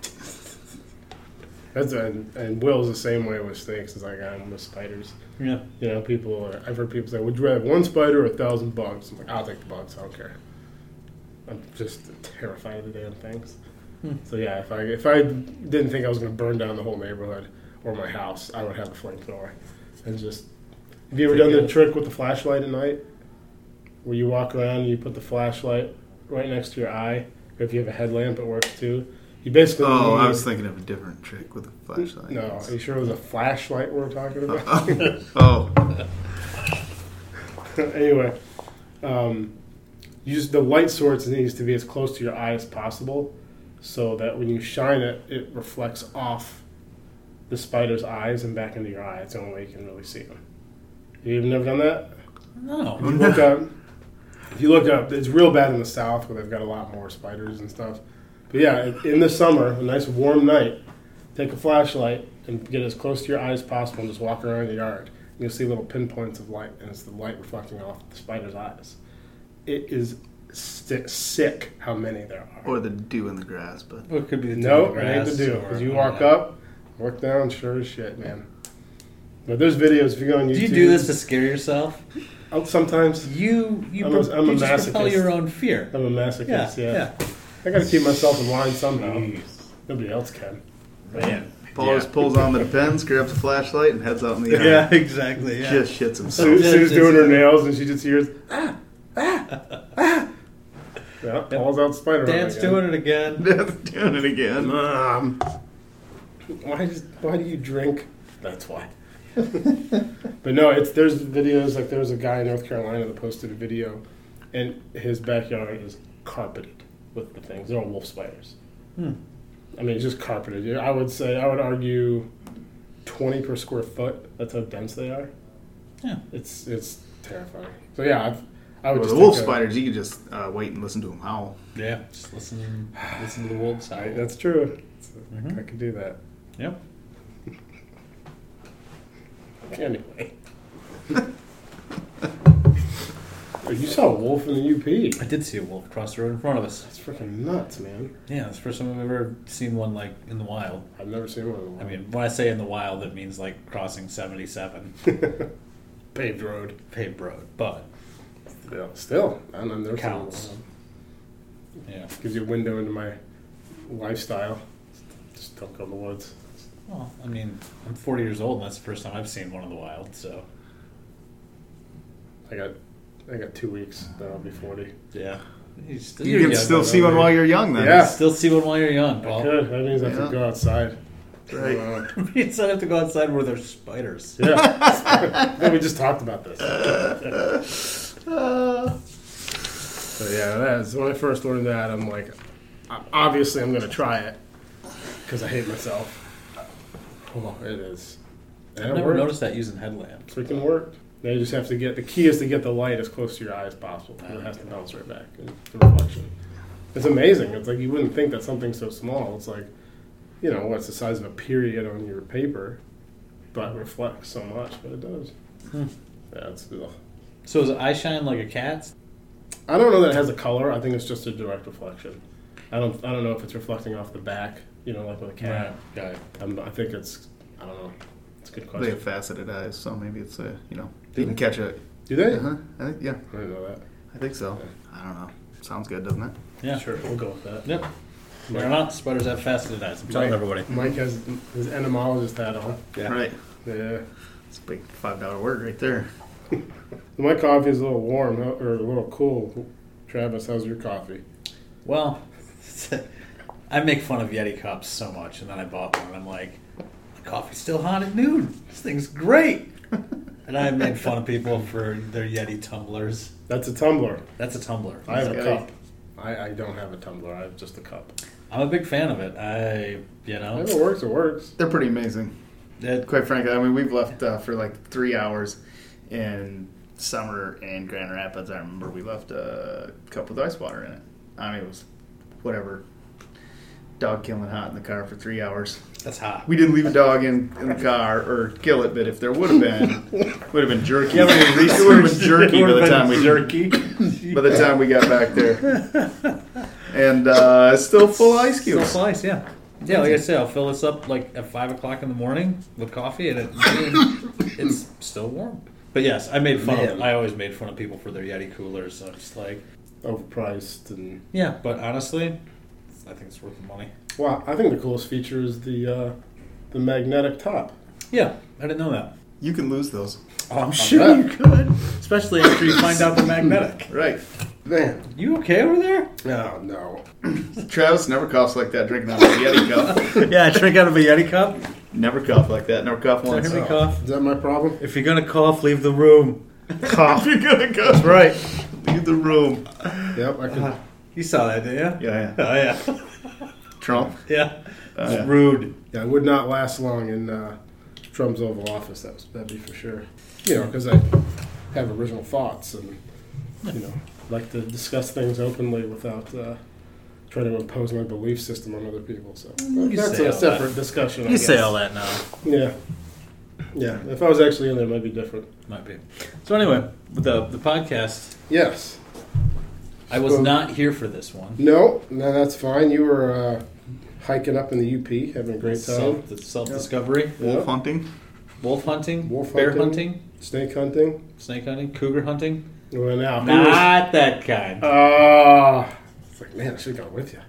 [SPEAKER 1] That's and, and Will's the same way with snakes as I am with spiders.
[SPEAKER 3] Yeah.
[SPEAKER 1] You know, people. Are, I've heard people say, "Would you rather have one spider or a thousand bugs?" I'm like, "I'll take the bugs. I don't care." I'm just terrified of the damn things.
[SPEAKER 3] Hmm.
[SPEAKER 1] So yeah, if I if I didn't think I was going to burn down the whole neighborhood or my house, I would have a flamethrower and just. Have you ever done the trick with the flashlight at night, where you walk around and you put the flashlight right next to your eye? Or if you have a headlamp, it works too. You basically.
[SPEAKER 2] Oh, I was thinking of a different trick with a flashlight.
[SPEAKER 1] No, are you sure it was a flashlight we're talking about?
[SPEAKER 2] oh,
[SPEAKER 1] anyway, um, use the light source needs to be as close to your eye as possible, so that when you shine it, it reflects off the spider's eyes and back into your eye. It's the only way you can really see them. You've never done that?
[SPEAKER 3] No.
[SPEAKER 1] If you look up, if you look up, it's real bad in the south where they've got a lot more spiders and stuff. But yeah, in the summer, a nice warm night, take a flashlight and get as close to your eye as possible and just walk around the yard. You'll see little pinpoints of light, and it's the light reflecting off the spider's eyes. It is sti sick how many there are.
[SPEAKER 2] or the dew in the grass, but
[SPEAKER 3] Well, it could be the
[SPEAKER 1] No,
[SPEAKER 3] dew
[SPEAKER 1] it
[SPEAKER 3] in
[SPEAKER 1] ain't the
[SPEAKER 3] grass
[SPEAKER 1] dew.
[SPEAKER 3] or-
[SPEAKER 1] Because you walk
[SPEAKER 3] yeah.
[SPEAKER 1] up, look down, sure as shit, man. But there's videos if you go on YouTube.
[SPEAKER 3] Do you do this to scare yourself?
[SPEAKER 1] Oh, sometimes
[SPEAKER 3] You you,
[SPEAKER 1] I'm a-
[SPEAKER 3] pro-
[SPEAKER 1] I'm a
[SPEAKER 3] just propel
[SPEAKER 1] masochist.
[SPEAKER 3] your own fear.
[SPEAKER 1] I'm a masochist.
[SPEAKER 3] Yeah,
[SPEAKER 1] Yeah,
[SPEAKER 3] yeah.
[SPEAKER 1] I got to keep myself in line somehow. Nobody else can.
[SPEAKER 3] Man.
[SPEAKER 2] Paulus pulls on the depends, grabs a flashlight, and heads out in the yard.
[SPEAKER 3] Yeah, exactly. Yeah.
[SPEAKER 2] Just shits himself.
[SPEAKER 3] Yeah,
[SPEAKER 1] Sue's
[SPEAKER 3] just-
[SPEAKER 1] doing her nails and she just hears ah ah ah. Yeah, Paul's out spider.
[SPEAKER 3] Dad's doing it again.
[SPEAKER 2] Dad's doing it again.
[SPEAKER 1] Mom, why just why do you drink? That's why. But no, it's there's videos like there was a guy in North Carolina that posted a video, and his backyard is carpeted with the things. They're all wolf spiders.
[SPEAKER 3] Hmm.
[SPEAKER 1] I mean, it's just carpeted. I would say I would argue twenty per square foot. That's how dense they are.
[SPEAKER 3] Yeah.
[SPEAKER 1] It's it's terrifying. So yeah, I've, I would
[SPEAKER 2] Well,
[SPEAKER 1] just
[SPEAKER 2] the wolf
[SPEAKER 1] take a-
[SPEAKER 2] spiders, you could just uh, wait and listen to them howl.
[SPEAKER 3] Yeah. Just listen, listen to the wolves howl.
[SPEAKER 1] I, that's true.
[SPEAKER 3] Mhm.
[SPEAKER 1] I could do that.
[SPEAKER 3] Yep.
[SPEAKER 1] Anyway. You saw a wolf in the UP.
[SPEAKER 3] I did see a wolf across the road in front of us.
[SPEAKER 1] That's freaking nuts, man.
[SPEAKER 3] Yeah, it's the first time I've ever seen one like in the wild.
[SPEAKER 1] I've never seen one.
[SPEAKER 3] I mean, when I say in the wild, it means like crossing 77
[SPEAKER 1] paved road.
[SPEAKER 3] paved road. But
[SPEAKER 1] Yeah, still, I don't know.
[SPEAKER 3] Counts. yeah,
[SPEAKER 1] Gives you a window into my lifestyle. Just don't go in the woods.
[SPEAKER 3] Well, I mean, I'm 40 years old, and that's the first time I've seen one in the wild. So
[SPEAKER 1] I got, I got two weeks. Then I'll be forty.
[SPEAKER 3] yeah, you, still,
[SPEAKER 2] You can still see one while you're young, then.
[SPEAKER 1] Yeah.
[SPEAKER 3] Still see one while you're young,
[SPEAKER 1] I
[SPEAKER 3] Paul.
[SPEAKER 1] could. That means I have
[SPEAKER 2] Yeah.
[SPEAKER 1] to go outside.
[SPEAKER 2] Right.
[SPEAKER 1] Uh,
[SPEAKER 3] you said I have to go outside where there's spiders.
[SPEAKER 1] yeah. yeah. We just talked about this.
[SPEAKER 2] Uh,
[SPEAKER 1] So yeah, that's when I first learned that. I'm like, obviously I'm gonna try it because I hate myself. Oh, it is. And
[SPEAKER 3] I've
[SPEAKER 1] it
[SPEAKER 3] never
[SPEAKER 1] worked.
[SPEAKER 3] noticed that using headlamps.
[SPEAKER 1] Freaking worked. Now you just have to get the key is to get the light as close to your eye as possible. It has to bounce right back. The reflection. It's amazing. It's like you wouldn't think that something so small. It's like, you know, what's the size of a period on your paper, but reflects so much. But it does.
[SPEAKER 3] Hmm.
[SPEAKER 1] Yeah, it's. Ugh.
[SPEAKER 3] So is eye shine like a cat's?
[SPEAKER 1] I don't know that it has a color. I think it's just a direct reflection. I don't. I don't know if it's reflecting off the back. You know, like with a cat.
[SPEAKER 3] Got it.
[SPEAKER 1] Um, I think it's. I don't know. It's a good question.
[SPEAKER 2] they
[SPEAKER 1] question.
[SPEAKER 2] have faceted eyes, so maybe it's a, you know,
[SPEAKER 1] Do
[SPEAKER 2] you can catch it.
[SPEAKER 1] Do they?
[SPEAKER 2] Uh-huh. I think, yeah,
[SPEAKER 1] I didn't know that.
[SPEAKER 2] I think so. I don't know. Sounds good, doesn't it?
[SPEAKER 3] Yeah.
[SPEAKER 1] Sure, we'll go with that.
[SPEAKER 3] Yep. They're not. Spiders have faceted eyes. I'm telling
[SPEAKER 1] Mike-
[SPEAKER 3] everybody.
[SPEAKER 1] Mike has his entomologist hat on.
[SPEAKER 3] Yeah.
[SPEAKER 2] Right.
[SPEAKER 1] Yeah.
[SPEAKER 2] It's a big five dollar word right there.
[SPEAKER 1] My coffee is a little warm or a little cool. Travis, how's your coffee?
[SPEAKER 3] Well, I make fun of Yeti cups so much, and then I bought one, and I'm like, my coffee's still hot at noon. This thing's great. and I made fun of people for their Yeti tumblers.
[SPEAKER 1] That's a tumbler.
[SPEAKER 3] That's a tumbler.
[SPEAKER 1] I have a
[SPEAKER 2] Okay.
[SPEAKER 1] cup. I, I don't have a tumbler. I have just a cup.
[SPEAKER 3] I'm a big fan of it. I, you know,
[SPEAKER 1] If it works, it works.
[SPEAKER 4] They're pretty amazing.
[SPEAKER 3] it,
[SPEAKER 4] Quite frankly, I mean, we've left uh, for like three hours in summer in Grand Rapids. I remember we left a cup with ice water in it. I mean, it was whatever. Dog killing hot in the car for three hours.
[SPEAKER 3] that's hot.
[SPEAKER 4] We didn't leave a dog in, in the car or kill it, but if there would have been, would have been jerky.
[SPEAKER 3] Yeah, but
[SPEAKER 4] it would have been jerky by the time we
[SPEAKER 3] jerky.
[SPEAKER 4] by the time we got back there, and uh, it's still full of ice
[SPEAKER 3] Still
[SPEAKER 4] cubes.
[SPEAKER 3] slice, yeah. Yeah, like I said, I'll fill this up like at five o'clock in the morning with coffee, and it, it's still warm. But yes, I made fun. Of, I always made fun of people for their Yeti coolers. So it's like,
[SPEAKER 1] Overpriced and
[SPEAKER 3] yeah, but honestly, I think it's worth the money.
[SPEAKER 1] wow. I think the coolest feature is the uh, the magnetic top.
[SPEAKER 3] Yeah, I didn't know that.
[SPEAKER 4] You can lose those,
[SPEAKER 3] Oh, I'm sure you could, especially after you find out the magnetic.
[SPEAKER 4] right?
[SPEAKER 1] Man,
[SPEAKER 3] You okay over there?
[SPEAKER 1] no, no.
[SPEAKER 4] Travis never coughs like that drinking out of a Yeti cup.
[SPEAKER 3] yeah, I drink out of a Yeti cup.
[SPEAKER 4] Never cough like that. Never cough
[SPEAKER 3] Don't
[SPEAKER 4] once.
[SPEAKER 3] hear me cough.
[SPEAKER 1] Is that my problem?
[SPEAKER 3] If you're gonna cough, leave the room.
[SPEAKER 4] Cough. You're gonna cough.
[SPEAKER 1] That's right.
[SPEAKER 4] Leave the room.
[SPEAKER 1] Yep, I could.
[SPEAKER 3] You saw that, didn't you?
[SPEAKER 4] Yeah, yeah.
[SPEAKER 3] Oh yeah,
[SPEAKER 4] Trump.
[SPEAKER 3] yeah. It's
[SPEAKER 4] yeah.
[SPEAKER 3] rude.
[SPEAKER 1] Yeah, I would not last long in uh, Trump's Oval Office. That was that'd be for sure. You know, because I have original thoughts and you know like to discuss things openly without uh, trying to impose my belief system on other people. So
[SPEAKER 3] can
[SPEAKER 1] that's
[SPEAKER 3] say
[SPEAKER 1] a
[SPEAKER 3] all
[SPEAKER 1] separate
[SPEAKER 3] that.
[SPEAKER 1] discussion. I
[SPEAKER 3] You say
[SPEAKER 1] guess.
[SPEAKER 3] all that now.
[SPEAKER 1] Yeah, yeah. If I was actually in there, it might be different.
[SPEAKER 3] Might be. So anyway, the the podcast,
[SPEAKER 1] Yes.
[SPEAKER 3] I was
[SPEAKER 1] Well-
[SPEAKER 3] not here for this one.
[SPEAKER 1] No, no, that's fine. You were uh, hiking up in the UP, having a great time.
[SPEAKER 3] Self, the self discovery,
[SPEAKER 1] Yeah.
[SPEAKER 4] Wolf hunting.
[SPEAKER 3] wolf hunting,
[SPEAKER 1] Wolf
[SPEAKER 3] bear
[SPEAKER 1] hunting.
[SPEAKER 3] hunting,
[SPEAKER 1] Snake hunting.
[SPEAKER 3] snake hunting, cougar hunting.
[SPEAKER 1] Well, now, who was-
[SPEAKER 3] Not that kind.
[SPEAKER 1] Ah, it's like, man, I should have gone with you.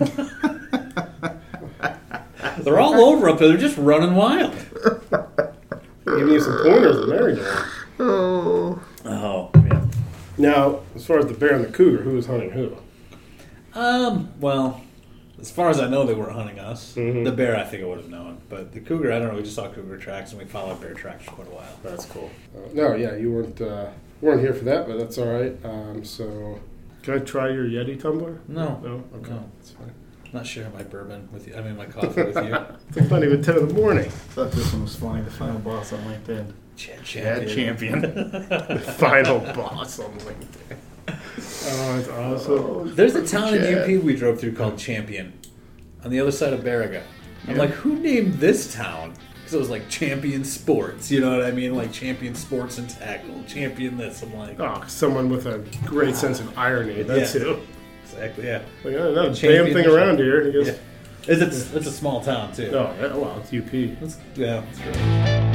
[SPEAKER 3] They're all over up there. They're just running wild.
[SPEAKER 1] Giving you some pointers with Marydale.
[SPEAKER 4] Oh.
[SPEAKER 3] Oh man.
[SPEAKER 1] Now, as far as the bear and the cougar, who was hunting who?
[SPEAKER 3] Um. Well, as far as I know, they weren't hunting us.
[SPEAKER 1] Mhm.
[SPEAKER 3] The bear, I think I would have known, but the cougar, I don't know. We just saw cougar tracks and we followed bear tracks for quite a while.
[SPEAKER 1] That's cool. Uh, no, yeah, you weren't uh, weren't here for that, but that's all right. Um, so, can I try your Yeti tumbler?
[SPEAKER 3] No.
[SPEAKER 1] no, okay,
[SPEAKER 3] No.
[SPEAKER 1] that's fine.
[SPEAKER 3] Not sharing my bourbon with you. I mean, my coffee with you.
[SPEAKER 1] It's not even ten in the morning.
[SPEAKER 4] I Thought this one was funny. The final boss on LinkedIn.
[SPEAKER 3] Chad
[SPEAKER 4] Chad
[SPEAKER 3] champion.
[SPEAKER 4] the
[SPEAKER 1] Final boss on LinkedIn. Oh, it's awesome.
[SPEAKER 3] Oh, There's a town in UP we drove through called Champion, on the other side of Baraga. I'm
[SPEAKER 4] Yeah.
[SPEAKER 3] like, who named this town? Because it was like Champion Sports, you know what I mean? Like Champion Sports and Tackle, Champion this. I'm like,
[SPEAKER 1] Oh, someone with a great sense of irony. That's
[SPEAKER 3] Yeah.
[SPEAKER 1] who.
[SPEAKER 3] exactly, yeah.
[SPEAKER 1] Like, oh, no, damn
[SPEAKER 3] Champion
[SPEAKER 1] thing around here. He goes,
[SPEAKER 3] yeah. It's, it's, it's a small town too.
[SPEAKER 1] oh, yeah, well, it's UP.
[SPEAKER 3] It's, yeah, it's great.